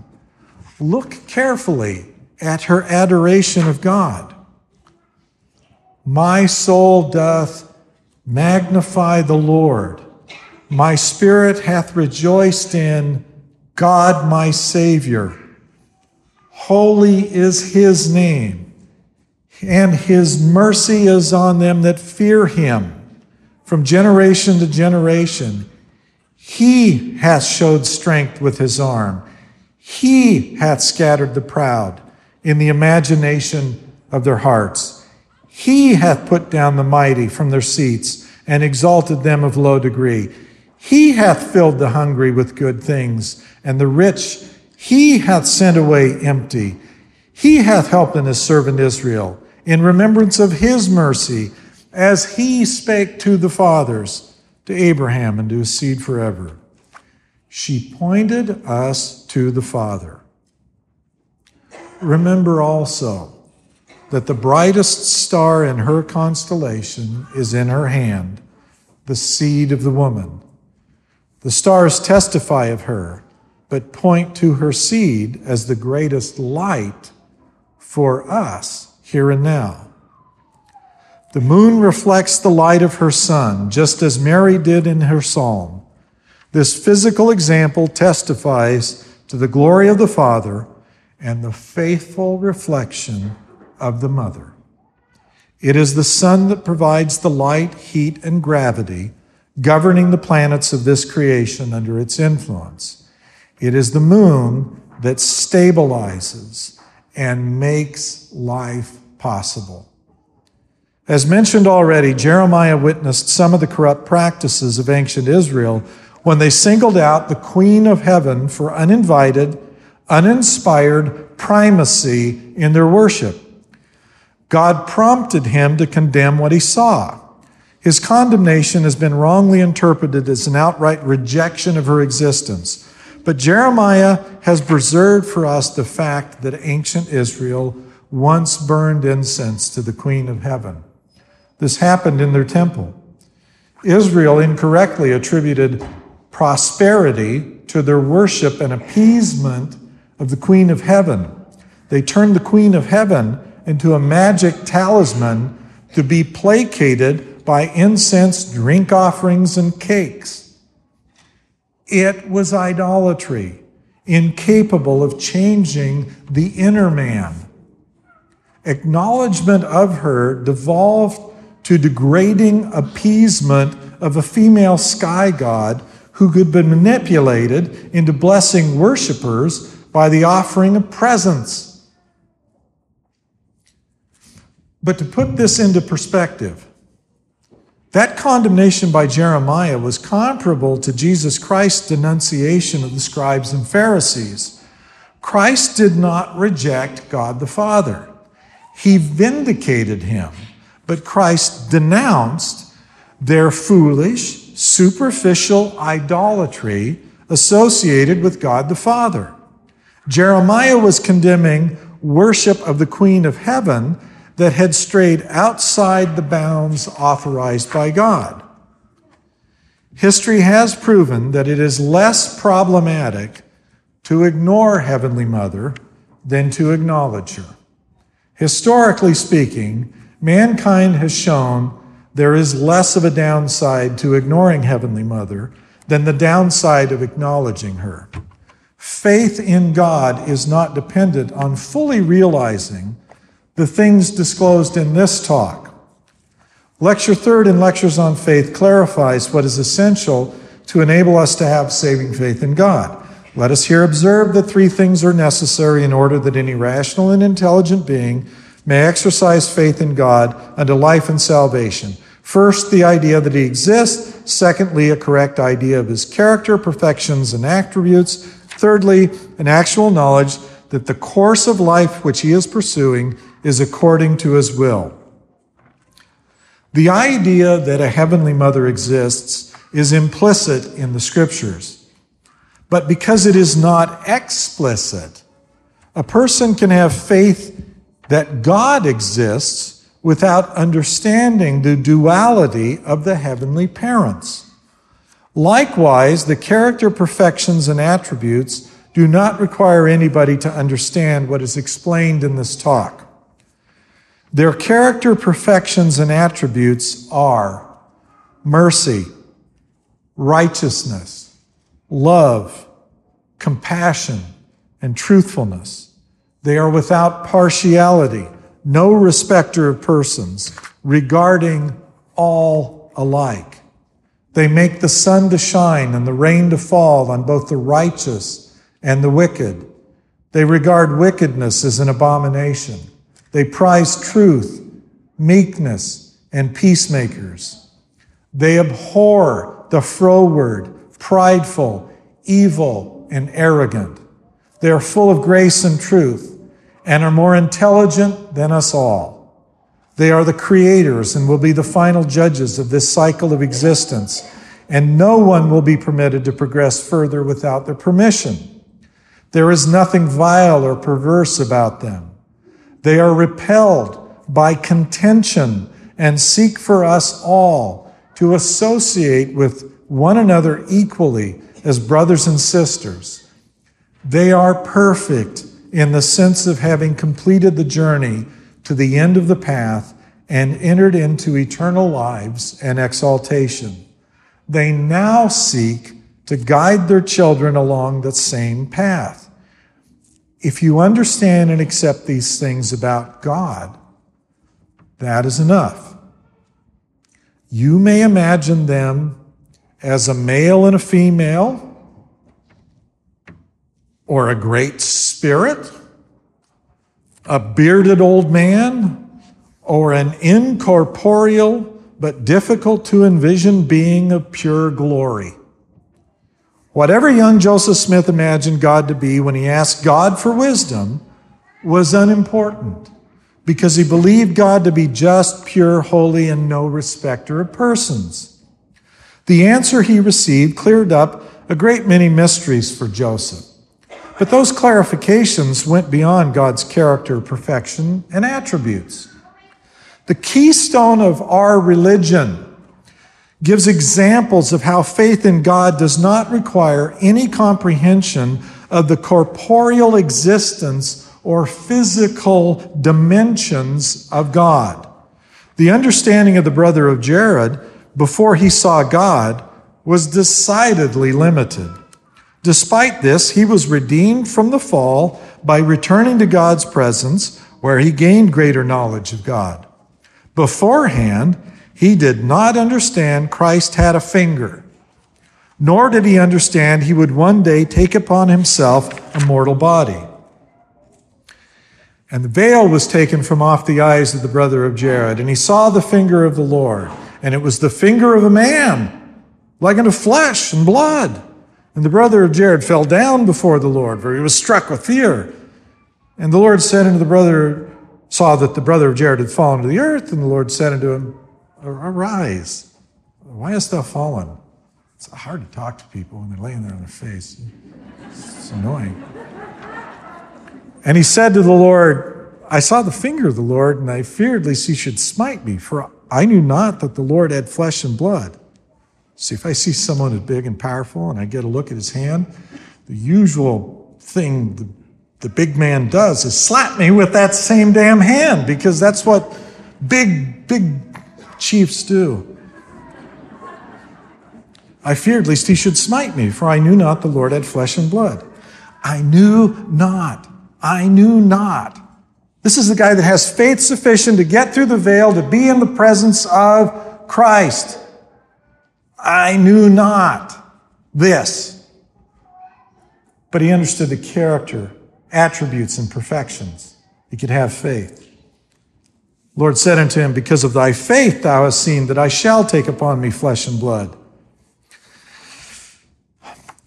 Look carefully at her adoration of God. My soul doth magnify the Lord. My spirit hath rejoiced in God my Savior. Holy is his name, and his mercy is on them that fear him from generation to generation. He hath showed strength with his arm. He hath scattered the proud in the imagination of their hearts. He hath put down the mighty from their seats and exalted them of low degree. He hath filled the hungry with good things, and the rich he hath sent away empty. He hath helped in his servant Israel in remembrance of his mercy as he spake to the fathers, to Abraham, and to his seed forever. She pointed us to the Father. Remember also that the brightest star in her constellation is in her hand, the seed of the woman. The stars testify of her, but point to her seed as the greatest light for us here and now. The moon reflects the light of her sun, just as Mary did in her psalm. This physical example testifies to the glory of the Father and the faithful reflection of the Mother. It is the sun that provides the light, heat, and gravity, governing the planets of this creation under its influence. It is the moon that stabilizes and makes life possible. As mentioned already, Jeremiah witnessed some of the corrupt practices of ancient Israel when they singled out the Queen of Heaven for uninvited, uninspired primacy in their worship. God prompted him to condemn what he saw. His condemnation has been wrongly interpreted as an outright rejection of her existence. But Jeremiah has preserved for us the fact that ancient Israel once burned incense to the Queen of Heaven. This happened in their temple. Israel incorrectly attributed prosperity to their worship and appeasement of the Queen of Heaven. They turned the Queen of Heaven into a magic talisman to be placated by incense, drink offerings, and cakes. It was idolatry, incapable of changing the inner man. Acknowledgement of her devolved to degrading appeasement of a female sky god who could be manipulated into blessing worshippers by the offering of presents. But to put this into perspective, that condemnation by Jeremiah was comparable to Jesus Christ's denunciation of the scribes and Pharisees. Christ did not reject God the Father, he vindicated him but Christ denounced their foolish, superficial idolatry associated with God the Father. Jeremiah was condemning worship of the Queen of Heaven that had strayed outside the bounds authorized by God. History has proven that it is less problematic to ignore Heavenly Mother than to acknowledge her. Historically speaking, mankind has shown there is less of a downside to ignoring Heavenly Mother than the downside of acknowledging her. Faith in God is not dependent on fully realizing the things disclosed in this talk. Lecture third in Lectures on Faith clarifies what is essential to enable us to have saving faith in God. Let us here observe that three things are necessary in order that any rational and intelligent being may exercise faith in God unto life and salvation. First, the idea that he exists. Secondly, a correct idea of his character, perfections, and attributes. Thirdly, an actual knowledge that the course of life which he is pursuing is according to his will. The idea that a heavenly mother exists is implicit in the scriptures. But because it is not explicit, a person can have faith that God exists without understanding the duality of the heavenly parents. Likewise, the character perfections and attributes do not require anybody to understand what is explained in this talk. Their character perfections and attributes are mercy, righteousness, love, compassion, and truthfulness. They are without partiality, no respecter of persons, regarding all alike. They make the sun to shine and the rain to fall on both the righteous and the wicked. They regard wickedness as an abomination. They prize truth, meekness, and peacemakers. They abhor the froward, prideful, evil, and arrogant. They are full of grace and truth and are more intelligent than us all. They are the creators and will be the final judges of this cycle of existence, and no one will be permitted to progress further without their permission. There is nothing vile or perverse about them. They are repelled by contention and seek for us all to associate with one another equally as brothers and sisters. They are perfect in the sense of having completed the journey to the end of the path and entered into eternal lives and exaltation. They now seek to guide their children along the same path. If you understand and accept these things about God, that is enough. You may imagine them as a male and a female, or a great spirit, a bearded old man, or an incorporeal but difficult to envision being of pure glory. Whatever young Joseph Smith imagined God to be when he asked God for wisdom was unimportant because he believed God to be just, pure, holy, and no respecter of persons. The answer he received cleared up a great many mysteries for Joseph. But those clarifications went beyond God's character, perfection, and attributes. The keystone of our religion gives examples of how faith in God does not require any comprehension of the corporeal existence or physical dimensions of God. The understanding of the brother of Jared before he saw God was decidedly limited. Despite this, he was redeemed from the fall by returning to God's presence, where he gained greater knowledge of God. Beforehand, he did not understand Christ had a finger, nor did he understand he would one day take upon himself a mortal body. And the veil was taken from off the eyes of the brother of Jared, and he saw the finger of the Lord, and it was the finger of a man, like unto flesh and blood. And the brother of Jared fell down before the Lord, for he was struck with fear. And the Lord said unto the brother, saw that the brother of Jared had fallen to the earth, and the Lord said unto him, Arise. Why hast thou fallen? It's hard to talk to people when they're laying there on their face. It's annoying. And he said to the Lord, I saw the finger of the Lord, and I feared lest he should smite me, for I knew not that the Lord had flesh and blood. See, if I see someone as big and powerful and I get a look at his hand, the usual thing the, the big man does is slap me with that same damn hand because that's what big, big chiefs do. I feared lest he should smite me, for I knew not the Lord had flesh and blood. I knew not. I knew not. This is the guy that has faith sufficient to get through the veil, to be in the presence of Christ. I knew not this. but he understood the character, attributes, and perfections. He could have faith. Lord said unto him, Because of thy faith thou hast seen that I shall take upon me flesh and blood.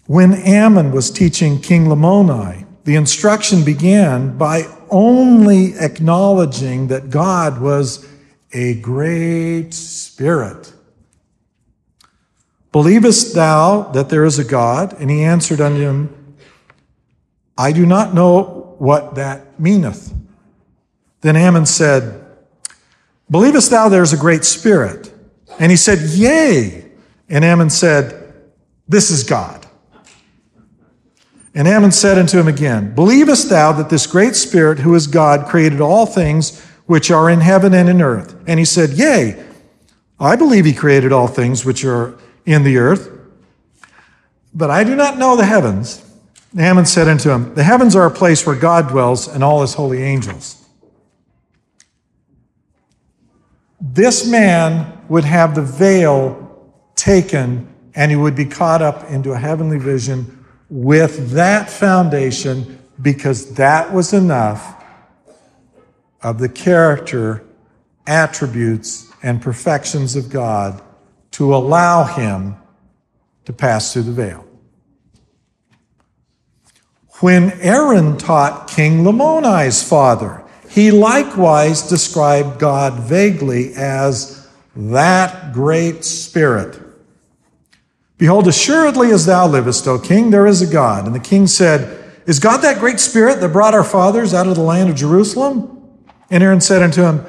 When Ammon was teaching King Lamoni, the instruction began by only acknowledging that God was a great spirit. Believest thou that there is a God? And he answered unto him, I do not know what that meaneth. Then Ammon said, Believest thou there is a great spirit? And he said, Yea. And Ammon said, This is God. And Ammon said unto him again, Believest thou that this great Spirit, who is God, created all things which are in heaven and in earth? And he said, Yea, I believe he created all things which are in the earth, but I do not know the heavens. Ammon said unto him, The heavens are a place where God dwells and all his holy angels. This man would have the veil taken and he would be caught up into a heavenly vision with that foundation because that was enough of the character, attributes, and perfections of God to allow him to pass through the veil. When Aaron taught King Lamoni's father, he likewise described God vaguely as that great spirit Behold, assuredly as thou livest, O king, there is a God. And the king said, Is God that great spirit that brought our fathers out of the land of Jerusalem? And Aaron said unto him,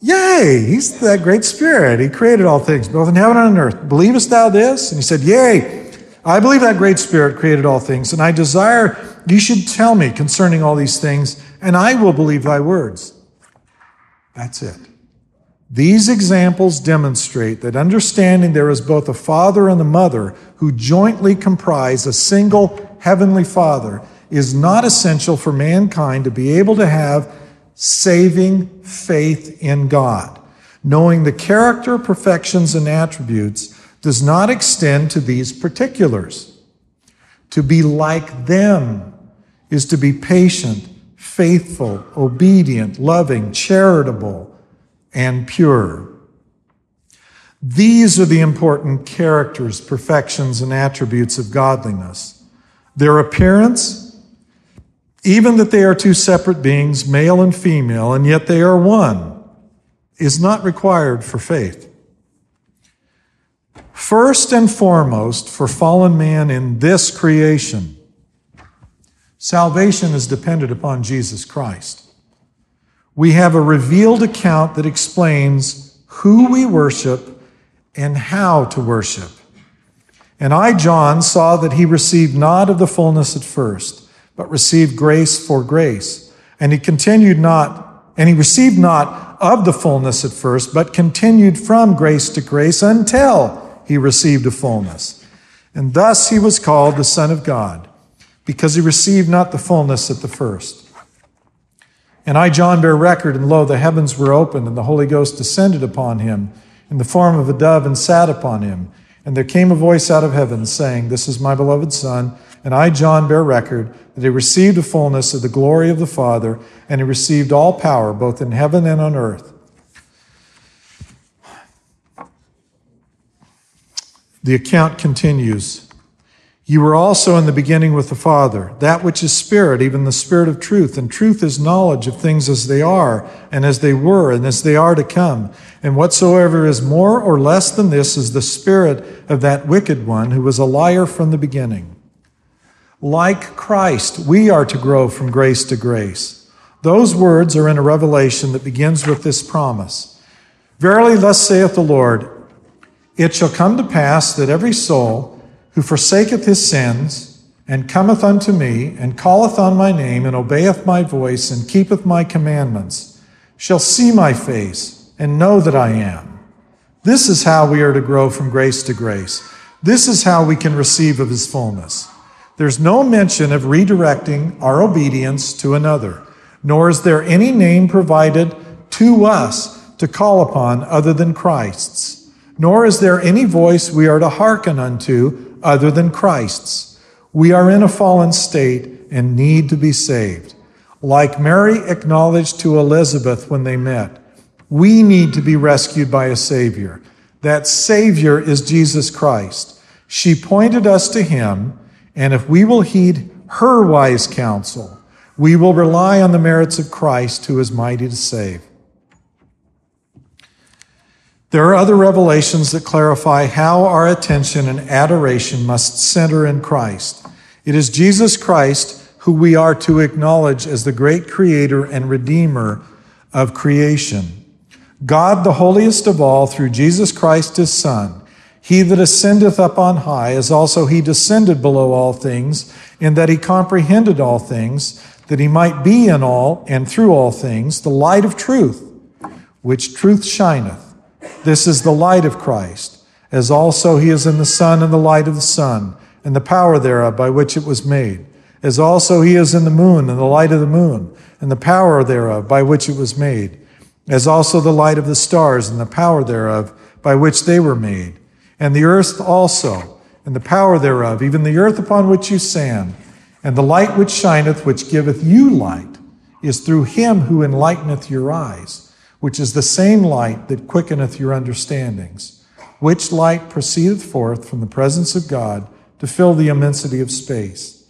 Yea, he's that great spirit. He created all things, both in heaven and on earth. Believest thou this? And he said, Yea, I believe that great spirit created all things, and I desire you should tell me concerning all these things, and I will believe thy words. That's it. These examples demonstrate that understanding there is both a father and a mother who jointly comprise a single heavenly father is not essential for mankind to be able to have saving faith in God. Knowing the character, perfections, and attributes does not extend to these particulars. To be like them is to be patient, faithful, obedient, loving, charitable, and pure. These are the important characters, perfections, and attributes of godliness. Their appearance, even that they are two separate beings, male and female, and yet they are one, is not required for faith. First and foremost, for fallen man in this creation, salvation is dependent upon Jesus Christ we have a revealed account that explains who we worship and how to worship. And I, John, saw that he received not of the fullness at first, but received grace for grace. And he continued not, and he received not of the fullness at first, but continued from grace to grace until he received a fullness. And thus he was called the Son of God, because he received not the fullness at the first. And I, John, bear record, and lo, the heavens were opened, and the Holy Ghost descended upon him in the form of a dove and sat upon him. And there came a voice out of heaven saying, This is my beloved Son. And I, John, bear record that he received the fullness of the glory of the Father, and he received all power, both in heaven and on earth. The account continues. You were also in the beginning with the Father, that which is Spirit, even the Spirit of truth. And truth is knowledge of things as they are, and as they were, and as they are to come. And whatsoever is more or less than this is the Spirit of that wicked one who was a liar from the beginning. Like Christ, we are to grow from grace to grace. Those words are in a revelation that begins with this promise Verily, thus saith the Lord, it shall come to pass that every soul, who forsaketh his sins, and cometh unto me, and calleth on my name, and obeyeth my voice, and keepeth my commandments, shall see my face, and know that I am. This is how we are to grow from grace to grace. This is how we can receive of his fullness. There's no mention of redirecting our obedience to another, nor is there any name provided to us to call upon other than Christ's, nor is there any voice we are to hearken unto other than Christ's. We are in a fallen state and need to be saved. Like Mary acknowledged to Elizabeth when they met, we need to be rescued by a Savior. That Savior is Jesus Christ. She pointed us to Him, and if we will heed her wise counsel, we will rely on the merits of Christ who is mighty to save. There are other revelations that clarify how our attention and adoration must center in Christ. It is Jesus Christ who we are to acknowledge as the great creator and redeemer of creation. God, the holiest of all, through Jesus Christ his Son, he that ascendeth up on high, as also he descended below all things, in that he comprehended all things, that he might be in all and through all things the light of truth, which truth shineth. This is the light of Christ, as also he is in the sun and the light of the sun, and the power thereof by which it was made as also he is in the moon and the light of the moon, and the power thereof by which it was made, as also the light of the stars and the power thereof by which they were made, and the earth also, and the power thereof, even the earth upon which you stand, and the light which shineth, which giveth you light, is through him who enlighteneth your eyes, which is the same light that quickeneth your understandings, which light proceedeth forth from the presence of God to fill the immensity of space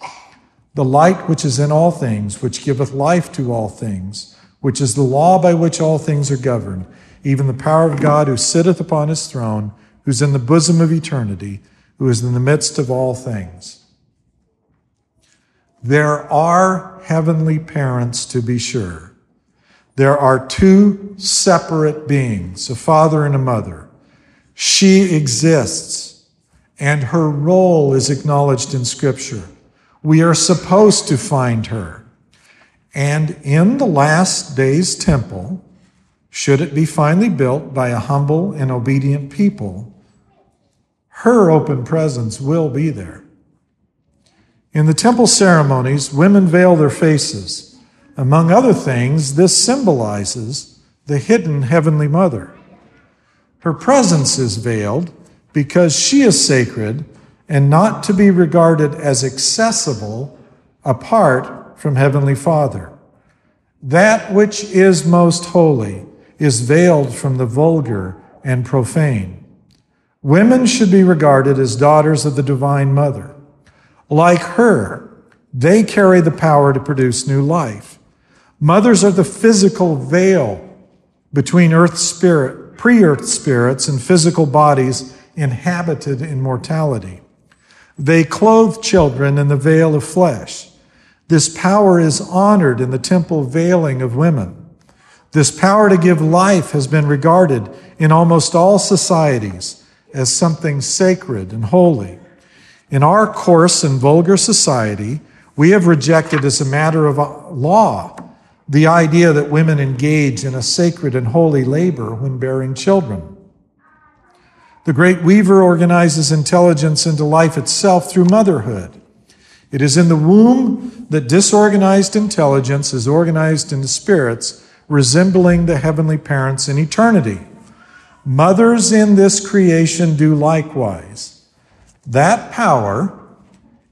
the light which is in all things, which giveth life to all things, which is the law by which all things are governed, even the power of God who sitteth upon his throne, who's in the bosom of eternity, who is in the midst of all things. There are heavenly parents, to be sure. There are two separate beings, a father and a mother. She exists, and her role is acknowledged in Scripture. We are supposed to find her. And in the last days temple, should it be finally built by a humble and obedient people, her open presence will be there. In the temple ceremonies, women veil their faces. Among other things, this symbolizes the hidden Heavenly Mother. Her presence is veiled because she is sacred and not to be regarded as accessible apart from Heavenly Father. That which is most holy is veiled from the vulgar and profane. Women should be regarded as daughters of the Divine Mother. Like her, they carry the power to produce new life. Mothers are the physical veil between earth spirit, pre-earth spirits and physical bodies inhabited in mortality. They clothe children in the veil of flesh. This power is honored in the temple veiling of women. This power to give life has been regarded in almost all societies as something sacred and holy. In our coarse and vulgar society, we have rejected as a matter of law the idea that women engage in a sacred and holy labor when bearing children. The great weaver organizes intelligence into life itself through motherhood. It is in the womb that disorganized intelligence is organized into spirits resembling the heavenly parents in eternity. Mothers in this creation do likewise. That power,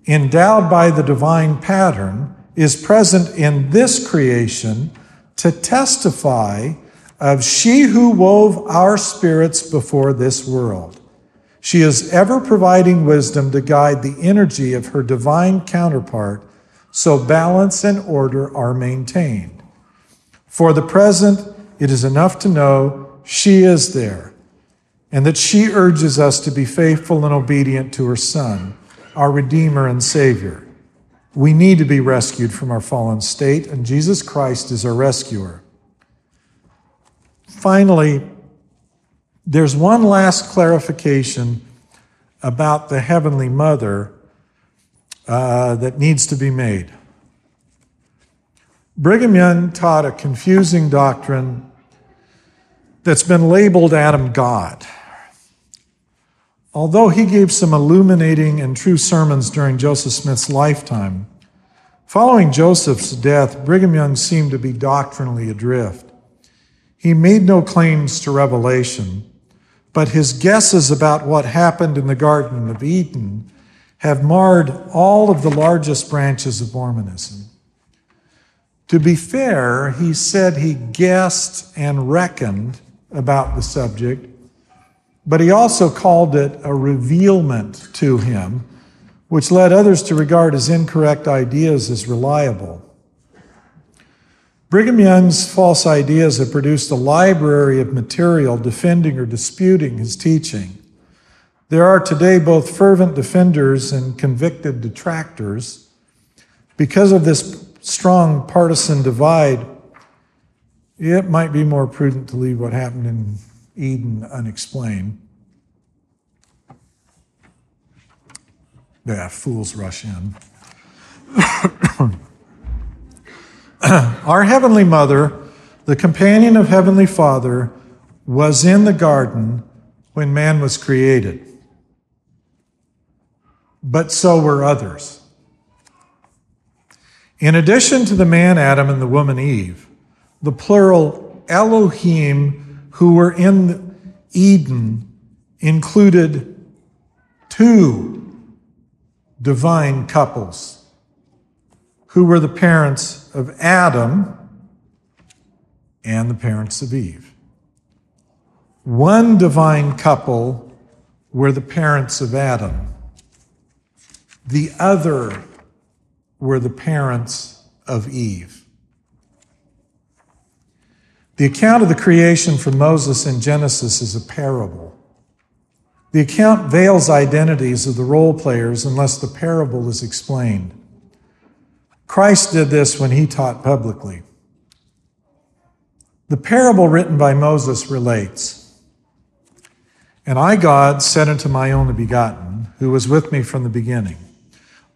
endowed by the divine pattern, is present in this creation to testify of she who wove our spirits before this world. She is ever providing wisdom to guide the energy of her divine counterpart so balance and order are maintained. For the present, it is enough to know she is there and that she urges us to be faithful and obedient to her Son, our Redeemer and Savior. We need to be rescued from our fallen state, and Jesus Christ is our rescuer. Finally, there's one last clarification about the Heavenly Mother uh, that needs to be made. Brigham Young taught a confusing doctrine that's been labeled Adam God. Although he gave some illuminating and true sermons during Joseph Smith's lifetime, following Joseph's death, Brigham Young seemed to be doctrinally adrift. He made no claims to revelation, but his guesses about what happened in the Garden of Eden have marred all of the largest branches of Mormonism. To be fair, he said he guessed and reckoned about the subject, but he also called it a revealment to him, which led others to regard his incorrect ideas as reliable. Brigham Young's false ideas have produced a library of material defending or disputing his teaching. There are today both fervent defenders and convicted detractors. Because of this strong partisan divide, it might be more prudent to leave what happened in Eden unexplained. Yeah, fools rush in. <coughs> Our Heavenly Mother, the companion of Heavenly Father, was in the garden when man was created. But so were others. In addition to the man Adam and the woman Eve, the plural Elohim who were in Eden included two divine couples who were the parents of Adam and the parents of Eve. One divine couple were the parents of Adam. The other were the parents of Eve. The account of the creation from Moses in Genesis is a parable. The account veils identities of the role players unless the parable is explained. Christ did this when he taught publicly. The parable written by Moses relates And I, God, said unto my only begotten, who was with me from the beginning,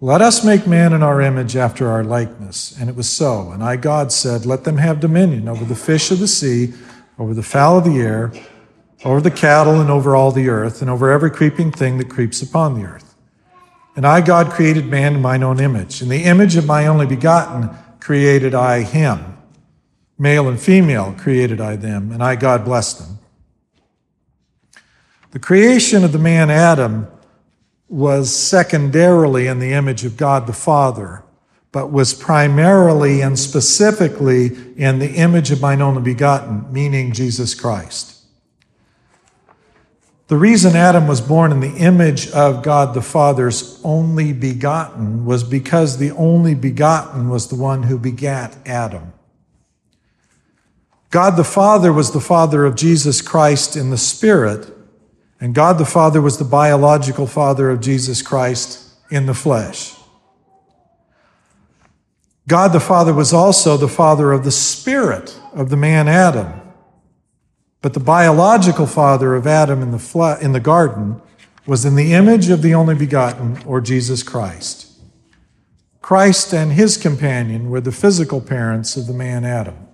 let us make man in our image after our likeness. And it was so. And I, God, said, Let them have dominion over the fish of the sea, over the fowl of the air, over the cattle, and over all the earth, and over every creeping thing that creeps upon the earth. And I, God, created man in mine own image. In the image of my only begotten created I him. Male and female created I them, and I, God, blessed them. The creation of the man Adam was secondarily in the image of God the Father, but was primarily and specifically in the image of mine only begotten, meaning Jesus Christ. The reason Adam was born in the image of God the Father's only begotten was because the only begotten was the one who begat Adam. God the Father was the Father of Jesus Christ in the Spirit and God the Father was the biological father of Jesus Christ in the flesh. God the Father was also the father of the spirit of the man Adam. But the biological father of Adam in the, fle- in the garden was in the image of the only begotten, or Jesus Christ. Christ and his companion were the physical parents of the man Adam.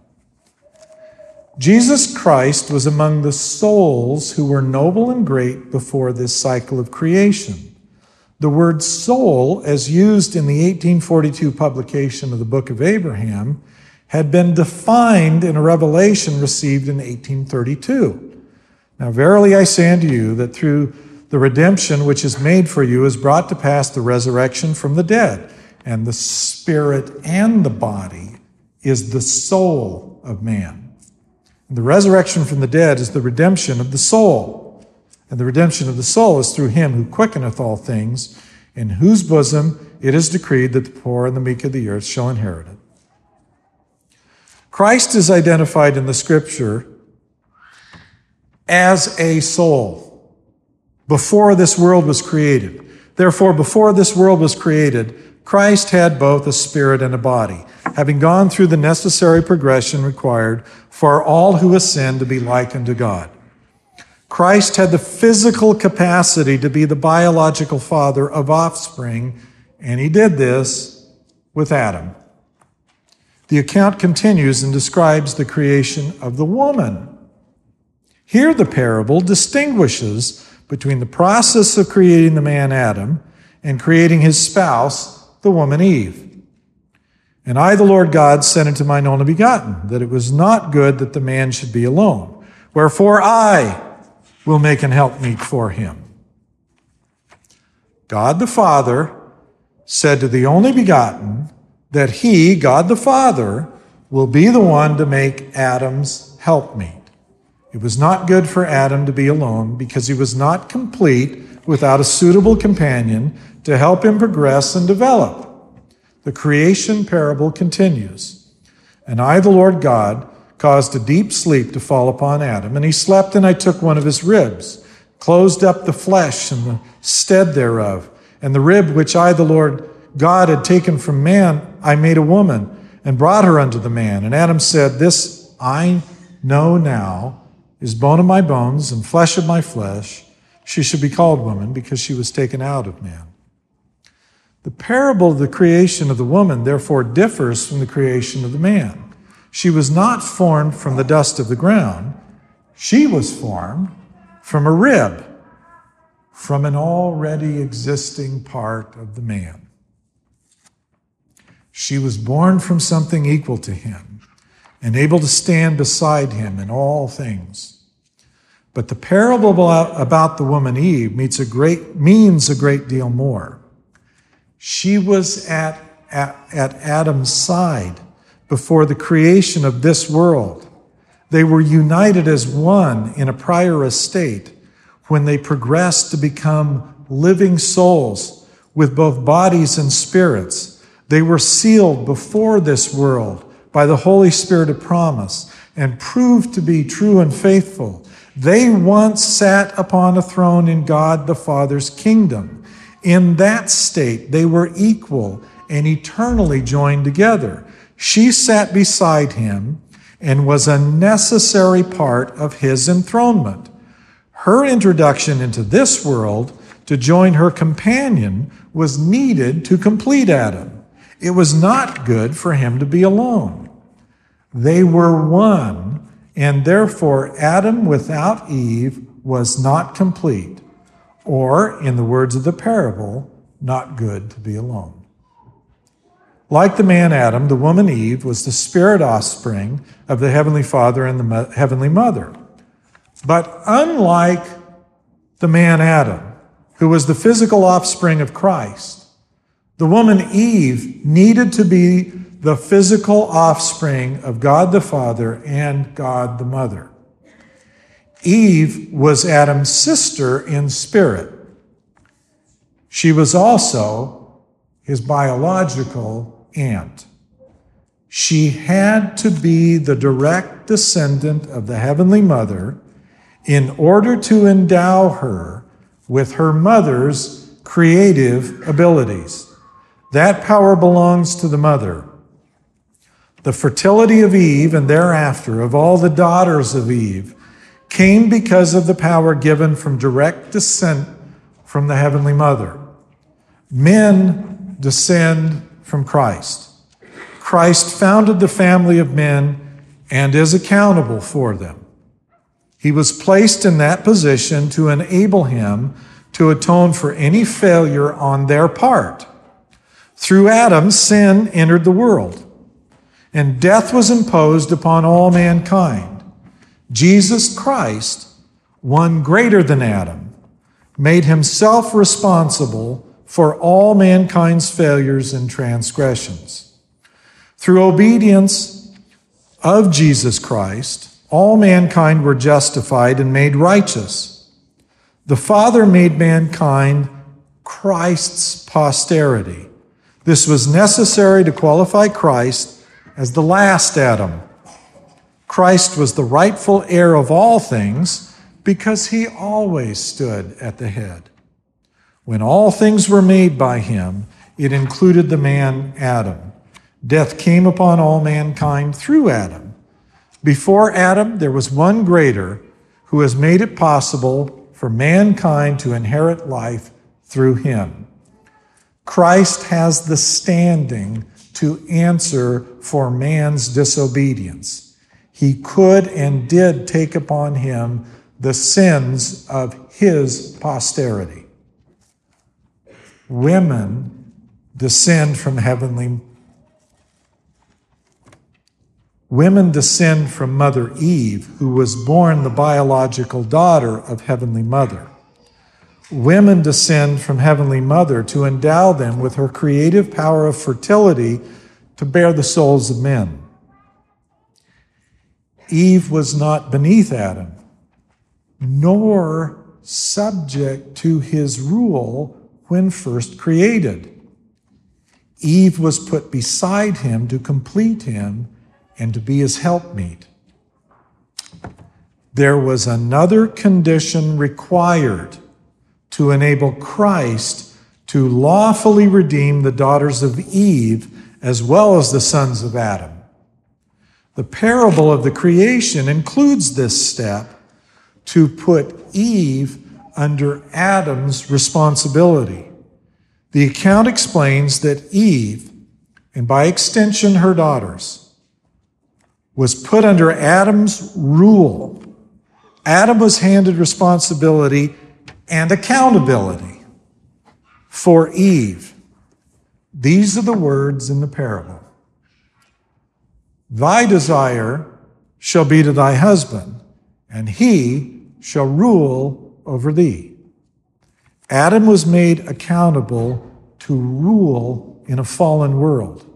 Jesus Christ was among the souls who were noble and great before this cycle of creation. The word soul, as used in the 1842 publication of the Book of Abraham, had been defined in a revelation received in 1832. Now, verily I say unto you that through the redemption which is made for you is brought to pass the resurrection from the dead, and the spirit and the body is the soul of man. The resurrection from the dead is the redemption of the soul. And the redemption of the soul is through him who quickeneth all things, in whose bosom it is decreed that the poor and the meek of the earth shall inherit it. Christ is identified in the scripture as a soul before this world was created. Therefore, before this world was created, Christ had both a spirit and a body, having gone through the necessary progression required for all who ascend to be likened to God. Christ had the physical capacity to be the biological father of offspring, and he did this with Adam. The account continues and describes the creation of the woman. Here, the parable distinguishes between the process of creating the man Adam and creating his spouse, the woman Eve. And I, the Lord God, said unto mine only begotten, that it was not good that the man should be alone. Wherefore I will make an helpmeet for him. God the Father said to the only begotten that he, God the Father, will be the one to make Adam's helpmeet. It was not good for Adam to be alone because he was not complete without a suitable companion to help him progress and develop. The creation parable continues. And I, the Lord God, caused a deep sleep to fall upon Adam, and he slept, and I took one of his ribs, closed up the flesh and the stead thereof, and the rib which I, the Lord God, had taken from man, I made a woman, and brought her unto the man. And Adam said, This I know now is bone of my bones and flesh of my flesh. She should be called woman because she was taken out of man. The parable of the creation of the woman, therefore, differs from the creation of the man. She was not formed from the dust of the ground, she was formed from a rib, from an already existing part of the man. She was born from something equal to him and able to stand beside him in all things. But the parable about the woman Eve means a great, means a great deal more. She was at, at, at Adam's side before the creation of this world. They were united as one in a prior estate when they progressed to become living souls with both bodies and spirits. They were sealed before this world by the Holy Spirit of promise and proved to be true and faithful they once sat upon a throne in God the Father's kingdom. In that state, they were equal and eternally joined together. She sat beside him and was a necessary part of his enthronement. Her introduction into this world to join her companion was needed to complete Adam. It was not good for him to be alone. They were one and therefore Adam without Eve was not complete, or, in the words of the parable, not good to be alone. Like the man Adam, the woman Eve was the spirit offspring of the Heavenly Father and the Heavenly Mother. But unlike the man Adam, who was the physical offspring of Christ, the woman Eve needed to be the physical offspring of God the Father and God the Mother. Eve was Adam's sister in spirit. She was also his biological aunt. She had to be the direct descendant of the Heavenly Mother in order to endow her with her mother's creative abilities. That power belongs to the mother. The fertility of Eve and thereafter of all the daughters of Eve came because of the power given from direct descent from the Heavenly Mother. Men descend from Christ. Christ founded the family of men and is accountable for them. He was placed in that position to enable him to atone for any failure on their part. Through Adam, sin entered the world and death was imposed upon all mankind. Jesus Christ, one greater than Adam, made himself responsible for all mankind's failures and transgressions. Through obedience of Jesus Christ, all mankind were justified and made righteous. The Father made mankind Christ's posterity. This was necessary to qualify Christ as the last Adam. Christ was the rightful heir of all things because he always stood at the head. When all things were made by him, it included the man Adam. Death came upon all mankind through Adam. Before Adam, there was one greater who has made it possible for mankind to inherit life through him. Christ has the standing to answer for man's disobedience. He could and did take upon him the sins of his posterity. Women descend from heavenly Women descend from Mother Eve, who was born the biological daughter of Heavenly Mother. women descend from Heavenly Mother to endow them with her creative power of fertility to bear the souls of men. Eve was not beneath Adam, nor subject to his rule when first created. Eve was put beside him to complete him and to be his helpmeet. There was another condition required to enable Christ to lawfully redeem the daughters of Eve as well as the sons of Adam. The parable of the creation includes this step to put Eve under Adam's responsibility. The account explains that Eve, and by extension her daughters, was put under Adam's rule. Adam was handed responsibility and accountability for Eve. These are the words in the parable Thy desire shall be to thy husband, and he shall rule over thee. Adam was made accountable to rule in a fallen world.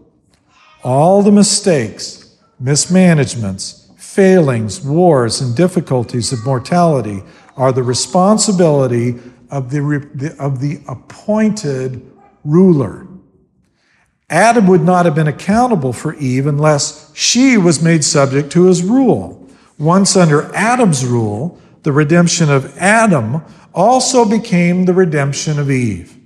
All the mistakes, mismanagements, failings, wars, and difficulties of mortality are the responsibility of the, of the appointed ruler. Adam would not have been accountable for Eve unless she was made subject to his rule. Once under Adam's rule, the redemption of Adam also became the redemption of Eve.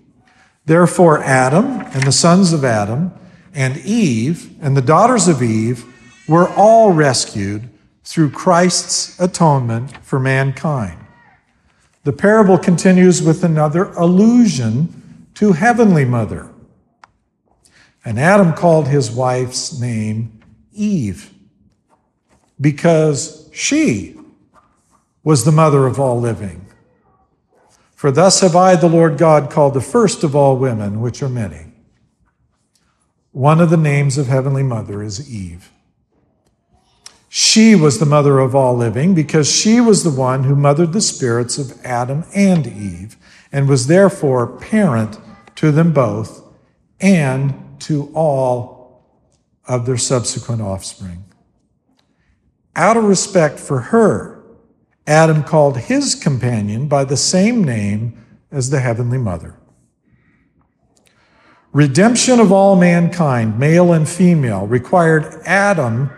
Therefore, Adam and the sons of Adam and Eve and the daughters of Eve were all rescued through Christ's atonement for mankind. The parable continues with another allusion to Heavenly Mother. And Adam called his wife's name Eve because she was the mother of all living. For thus have I, the Lord God, called the first of all women, which are many. One of the names of Heavenly Mother is Eve. She was the mother of all living because she was the one who mothered the spirits of Adam and Eve and was therefore parent to them both and to all of their subsequent offspring. Out of respect for her, Adam called his companion by the same name as the Heavenly Mother. Redemption of all mankind, male and female, required Adam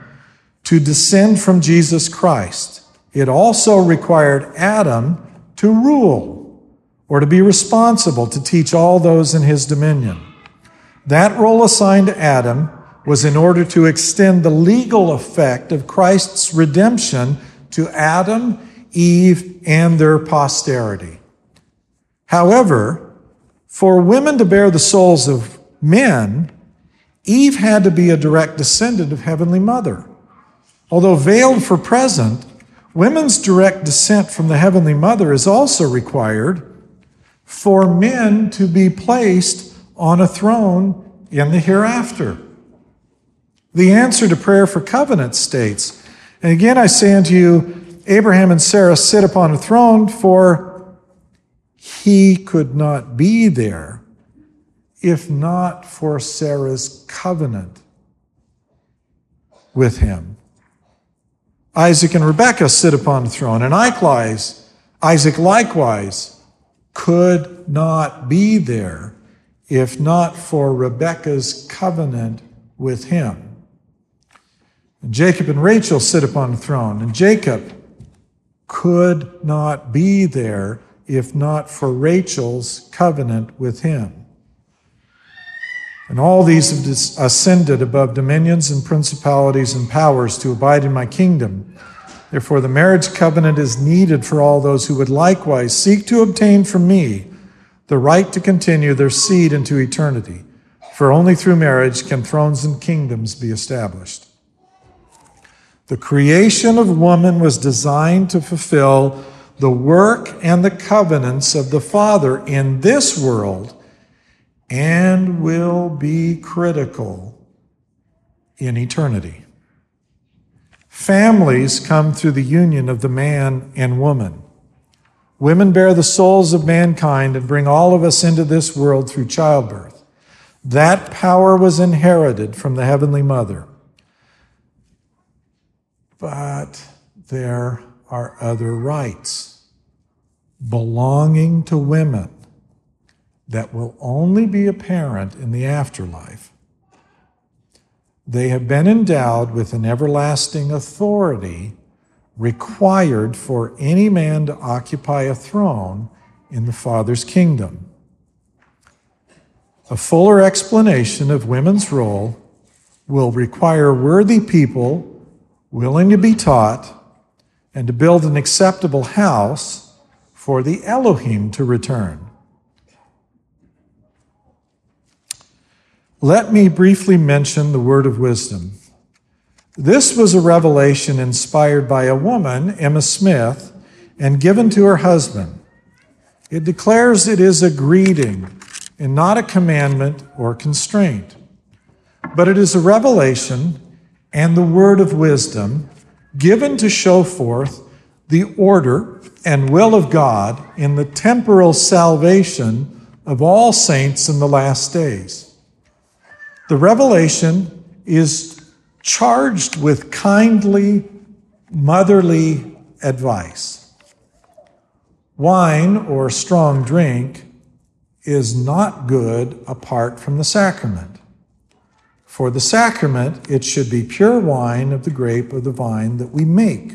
to descend from Jesus Christ. It also required Adam to rule or to be responsible to teach all those in his dominion. That role assigned to Adam was in order to extend the legal effect of Christ's redemption to Adam, Eve, and their posterity. However, for women to bear the souls of men, Eve had to be a direct descendant of Heavenly Mother. Although veiled for present, women's direct descent from the Heavenly Mother is also required for men to be placed on a throne in the hereafter. The answer to prayer for covenant states, and again I say unto you, Abraham and Sarah sit upon a throne, for he could not be there if not for Sarah's covenant with him. Isaac and Rebekah sit upon the throne, and likewise, Isaac likewise could not be there if not for Rebekah's covenant with him. And Jacob and Rachel sit upon the throne, and Jacob could not be there if not for Rachel's covenant with him. And all these have ascended above dominions and principalities and powers to abide in my kingdom. Therefore, the marriage covenant is needed for all those who would likewise seek to obtain from me the right to continue their seed into eternity. For only through marriage can thrones and kingdoms be established. The creation of woman was designed to fulfill the work and the covenants of the Father in this world and will be critical in eternity. Families come through the union of the man and woman. Women bear the souls of mankind and bring all of us into this world through childbirth. That power was inherited from the Heavenly Mother. But there are other rights belonging to women that will only be apparent in the afterlife. They have been endowed with an everlasting authority required for any man to occupy a throne in the Father's kingdom. A fuller explanation of women's role will require worthy people willing to be taught and to build an acceptable house for the Elohim to return. Let me briefly mention the word of wisdom. This was a revelation inspired by a woman, Emma Smith, and given to her husband. It declares it is a greeting and not a commandment or constraint, but it is a revelation and the word of wisdom given to show forth the order and will of God in the temporal salvation of all saints in the last days. The revelation is charged with kindly, motherly advice. Wine or strong drink is not good apart from the sacrament. For the sacrament, it should be pure wine of the grape of the vine that we make.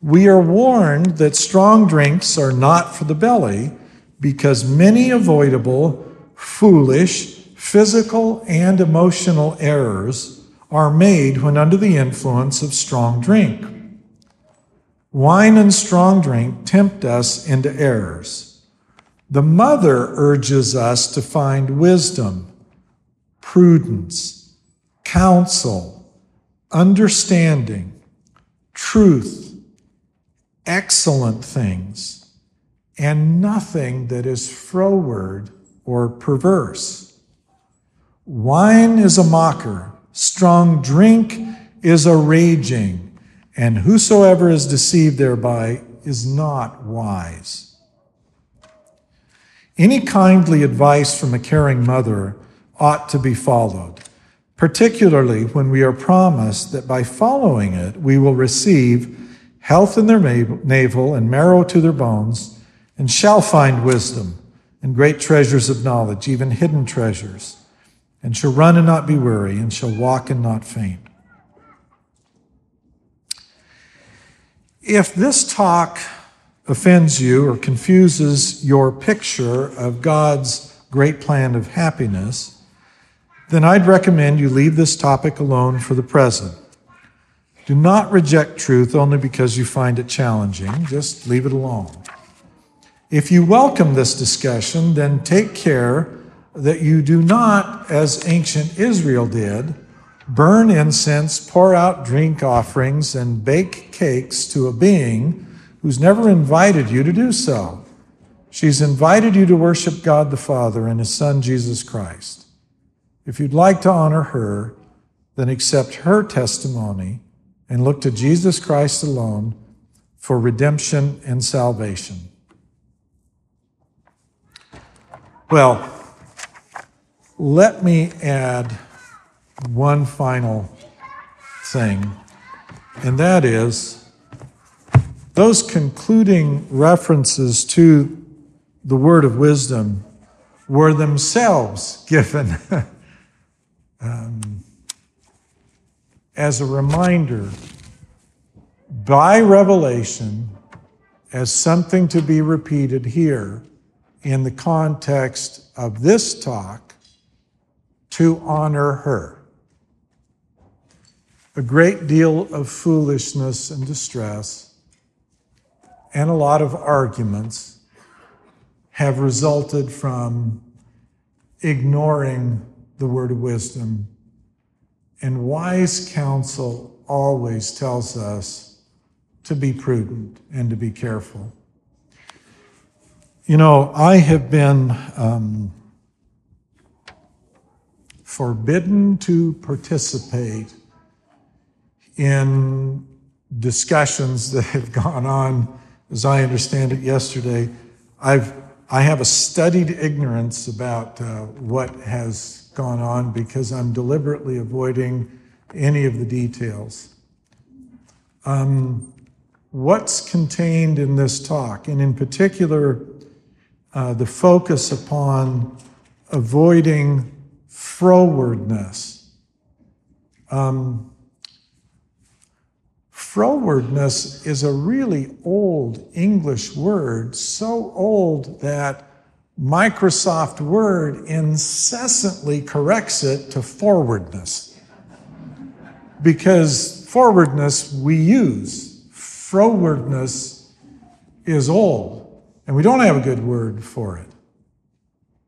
We are warned that strong drinks are not for the belly because many avoidable, foolish, physical and emotional errors are made when under the influence of strong drink. Wine and strong drink tempt us into errors. The mother urges us to find wisdom, prudence, counsel, understanding, truth, excellent things, and nothing that is froward or perverse. Wine is a mocker, strong drink is a raging, and whosoever is deceived thereby is not wise. Any kindly advice from a caring mother ought to be followed, particularly when we are promised that by following it we will receive health in their navel and marrow to their bones, and shall find wisdom and great treasures of knowledge, even hidden treasures and shall run and not be weary, and shall walk and not faint. If this talk offends you or confuses your picture of God's great plan of happiness, then I'd recommend you leave this topic alone for the present. Do not reject truth only because you find it challenging, just leave it alone. If you welcome this discussion, then take care that you do not, as ancient Israel did, burn incense, pour out drink offerings, and bake cakes to a being who's never invited you to do so. She's invited you to worship God the Father and His Son, Jesus Christ. If you'd like to honor her, then accept her testimony and look to Jesus Christ alone for redemption and salvation. Well, let me add one final thing, and that is those concluding references to the word of wisdom were themselves <laughs> given um, as a reminder by revelation as something to be repeated here in the context of this talk to honor her. A great deal of foolishness and distress and a lot of arguments have resulted from ignoring the word of wisdom. And wise counsel always tells us to be prudent and to be careful. You know, I have been um, forbidden to participate in discussions that have gone on as I understand it yesterday, I've, I have a studied ignorance about uh, what has gone on because I'm deliberately avoiding any of the details. Um, what's contained in this talk, and in particular, uh, the focus upon avoiding frowardness. Um, frowardness is a really old English word, so old that Microsoft Word incessantly corrects it to forwardness. Because forwardness we use, frowardness is old, and we don't have a good word for it.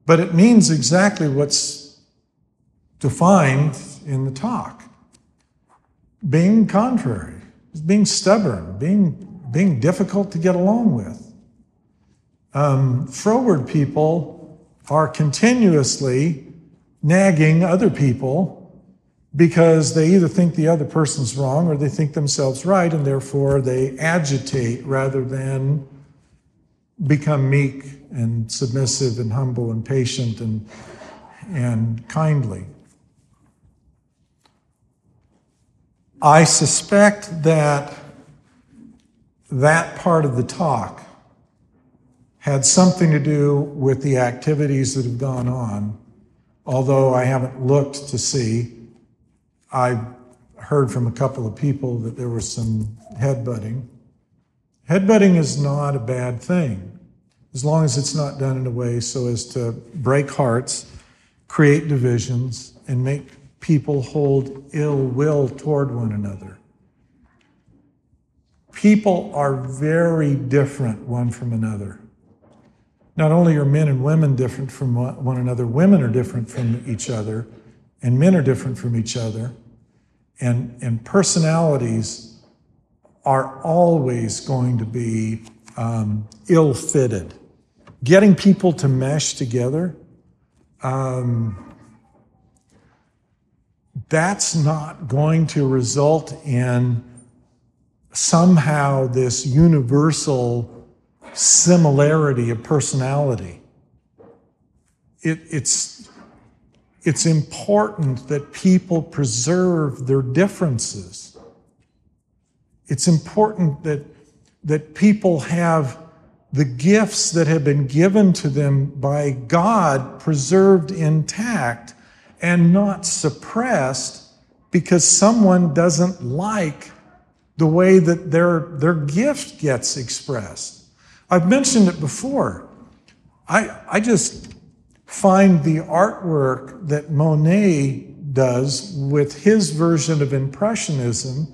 But it means exactly what's defined in the talk being contrary, being stubborn, being, being difficult to get along with. Um, froward people are continuously nagging other people because they either think the other person's wrong or they think themselves right, and therefore they agitate rather than become meek and submissive and humble and patient and, and kindly. I suspect that that part of the talk had something to do with the activities that have gone on, although I haven't looked to see. I heard from a couple of people that there was some headbutting. Headbutting is not a bad thing, as long as it's not done in a way so as to break hearts, create divisions, and make people hold ill will toward one another. People are very different one from another. Not only are men and women different from one another, women are different from each other, and men are different from each other. And, and personalities are always going to be um, ill fitted. Getting people to mesh together, um, that's not going to result in somehow this universal similarity of personality. It, it's, it's important that people preserve their differences. It's important that, that people have the gifts that have been given to them by God preserved intact and not suppressed because someone doesn't like the way that their, their gift gets expressed. I've mentioned it before. I, I just find the artwork that Monet does with his version of Impressionism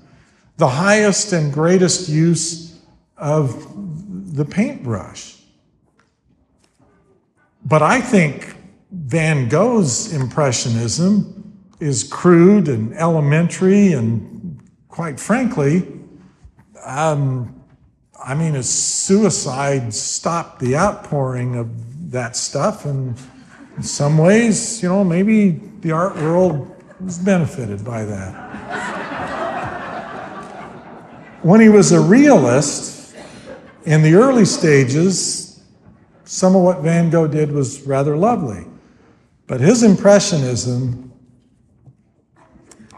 the highest and greatest use of the paintbrush. But I think Van Gogh's Impressionism is crude and elementary, and quite frankly, um, I mean, a suicide stopped the outpouring of that stuff, and in some ways, you know, maybe the art world was benefited by that. When he was a realist, in the early stages, some of what Van Gogh did was rather lovely. But his Impressionism,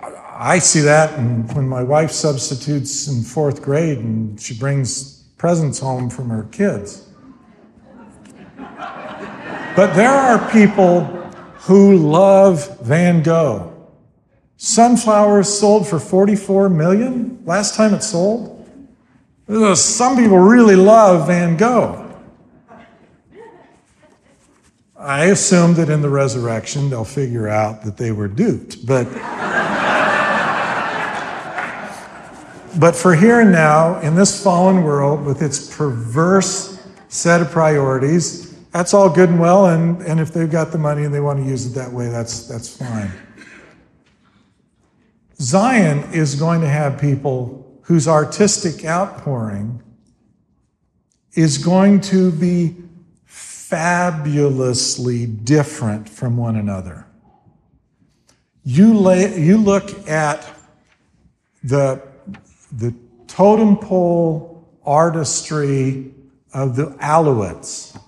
I see that and when my wife substitutes in fourth grade and she brings presents home from her kids. But there are people who love Van Gogh. Sunflowers sold for 44 million last time it sold. Some people really love Van Gogh. I assume that in the resurrection they'll figure out that they were duped. But, but for here and now, in this fallen world with its perverse set of priorities, that's all good and well. And, and if they've got the money and they want to use it that way, that's, that's fine. Zion is going to have people whose artistic outpouring is going to be fabulously different from one another. You, lay, you look at the, the totem pole artistry of the Aleuts,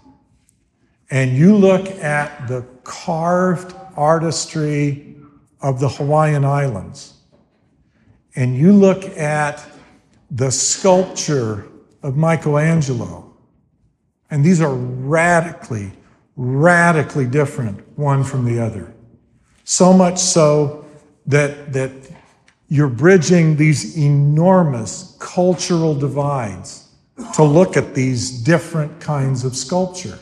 and you look at the carved artistry of the Hawaiian Islands, and you look at the sculpture of Michelangelo, and these are radically, radically different one from the other. So much so that, that you're bridging these enormous cultural divides to look at these different kinds of sculpture.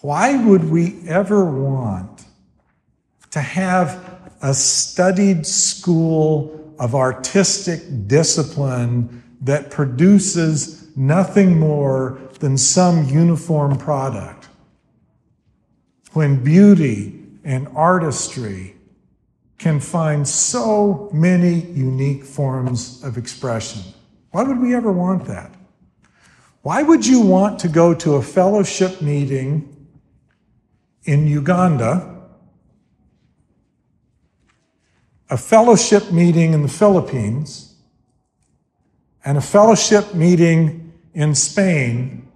Why would we ever want to have a studied school of artistic discipline that produces nothing more than some uniform product? When beauty and artistry can find so many unique forms of expression. Why would we ever want that? Why would you want to go to a fellowship meeting in Uganda, a fellowship meeting in the Philippines, and a fellowship meeting in Spain,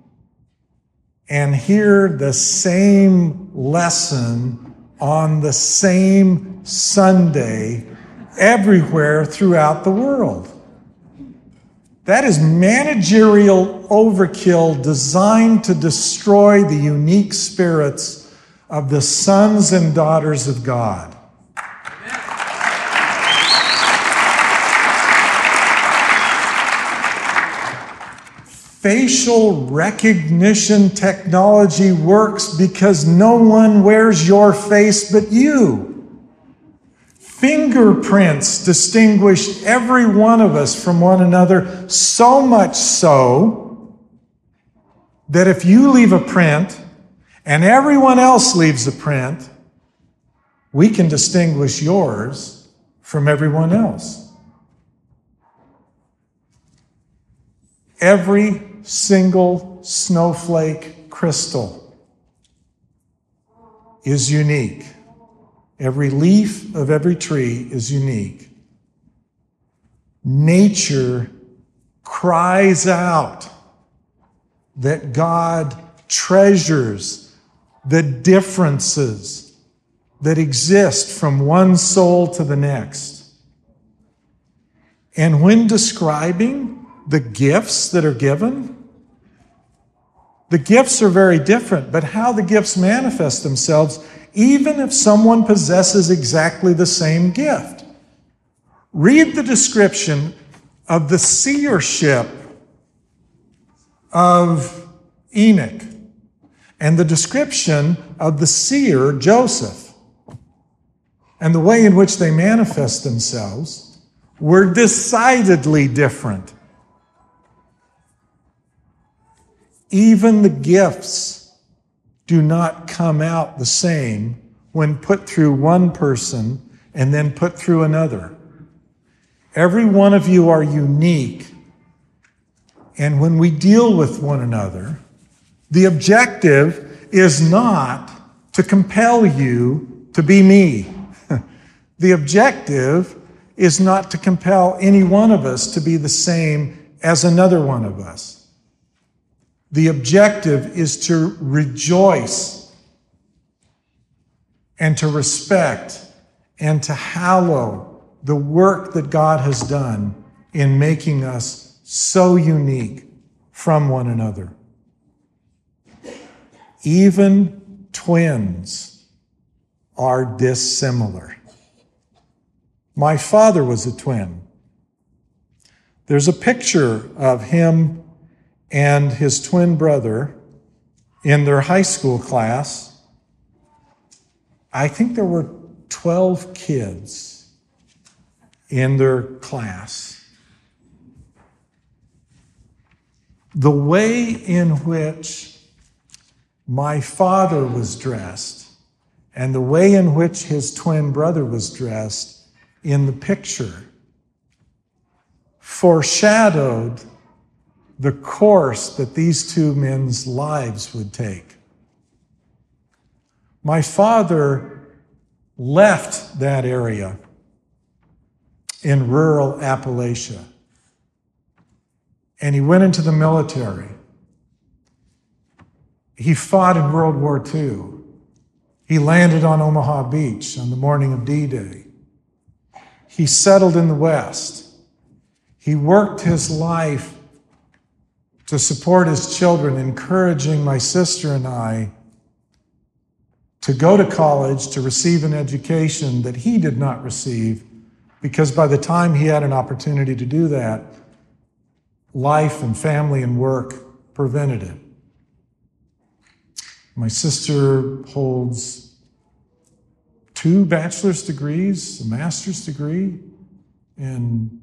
and hear the same lesson on the same Sunday everywhere throughout the world. That is managerial overkill designed to destroy the unique spirits of the sons and daughters of God. Facial recognition technology works because no one wears your face but you. Fingerprints distinguish every one of us from one another, so much so that if you leave a print and everyone else leaves a print, we can distinguish yours from everyone else. Every single snowflake crystal is unique. Every leaf of every tree is unique. Nature cries out that God treasures the differences that exist from one soul to the next. And when describing the gifts that are given, the gifts are very different, but how the gifts manifest themselves even if someone possesses exactly the same gift. Read the description of the seership of Enoch and the description of the seer Joseph and the way in which they manifest themselves were decidedly different. Even the gifts do not come out the same when put through one person and then put through another. Every one of you are unique. And when we deal with one another, the objective is not to compel you to be me. <laughs> the objective is not to compel any one of us to be the same as another one of us. The objective is to rejoice and to respect and to hallow the work that God has done in making us so unique from one another. Even twins are dissimilar. My father was a twin. There's a picture of him and his twin brother in their high school class. I think there were 12 kids in their class. The way in which my father was dressed and the way in which his twin brother was dressed in the picture foreshadowed the course that these two men's lives would take. My father left that area in rural Appalachia. and he went into the military. He fought in World War II. He landed on Omaha Beach on the morning of D Day. He settled in the West. He worked his life to support his children, encouraging my sister and I to go to college to receive an education that he did not receive, because by the time he had an opportunity to do that, life and family and work prevented it. My sister holds two bachelor's degrees, a master's degree, and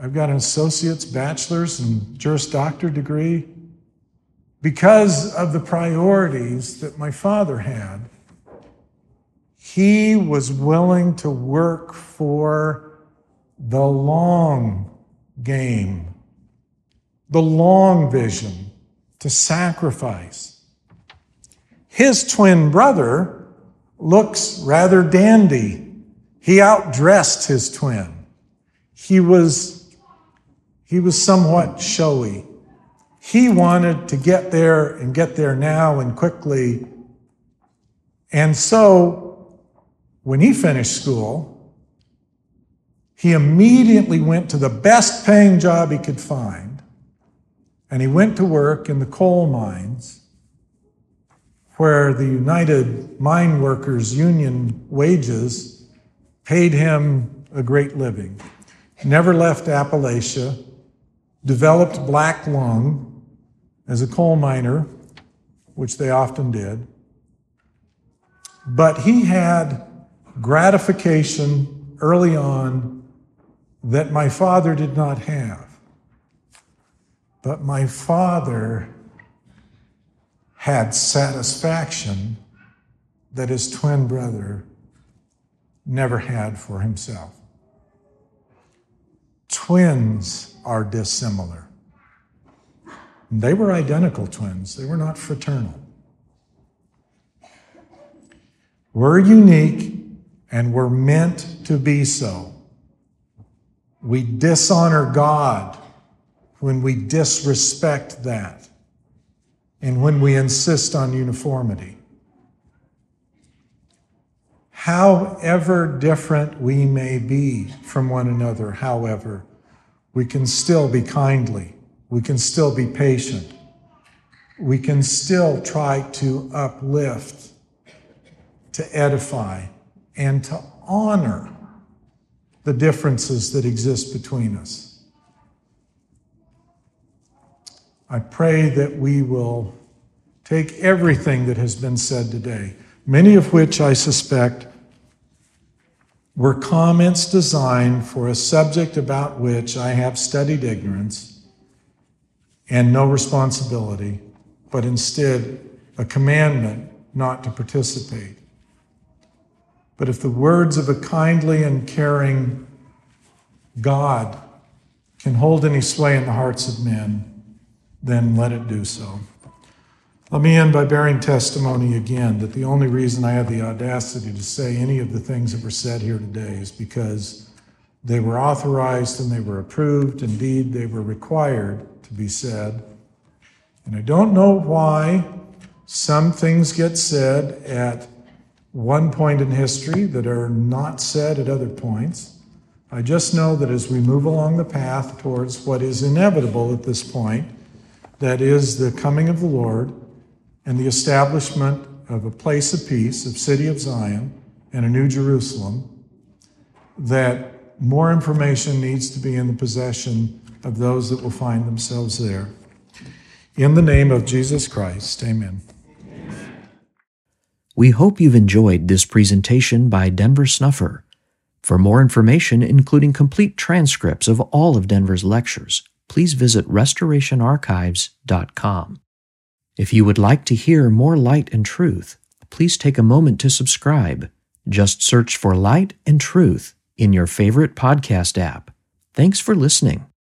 I've got an associate's, bachelor's, and Juris Doctor degree because of the priorities that my father had. He was willing to work for the long game, the long vision, to sacrifice. His twin brother looks rather dandy. He outdressed his twin. He was, he was somewhat showy. He wanted to get there and get there now and quickly. And so, when he finished school, he immediately went to the best paying job he could find. And he went to work in the coal mines where the United Mine Workers Union wages paid him a great living. He Never left Appalachia, developed black lung, as a coal miner, which they often did. But he had gratification early on that my father did not have. But my father had satisfaction that his twin brother never had for himself. Twins are dissimilar. They were identical twins, they were not fraternal. We're unique and we're meant to be so. We dishonor God when we disrespect that and when we insist on uniformity. However different we may be from one another, however, we can still be kindly we can still be patient. We can still try to uplift, to edify, and to honor the differences that exist between us. I pray that we will take everything that has been said today, many of which I suspect were comments designed for a subject about which I have studied ignorance and no responsibility, but instead a commandment not to participate. But if the words of a kindly and caring God can hold any sway in the hearts of men, then let it do so. Let me end by bearing testimony again that the only reason I have the audacity to say any of the things that were said here today is because they were authorized and they were approved. Indeed, they were required to be said. And I don't know why some things get said at one point in history that are not said at other points. I just know that as we move along the path towards what is inevitable at this point, that is the coming of the Lord and the establishment of a place of peace, of city of Zion, and a new Jerusalem, that more information needs to be in the possession of those that will find themselves there. In the name of Jesus Christ, amen. We hope you've enjoyed this presentation by Denver Snuffer. For more information, including complete transcripts of all of Denver's lectures, please visit restorationarchives.com. If you would like to hear more light and truth, please take a moment to subscribe. Just search for Light and Truth in your favorite podcast app. Thanks for listening.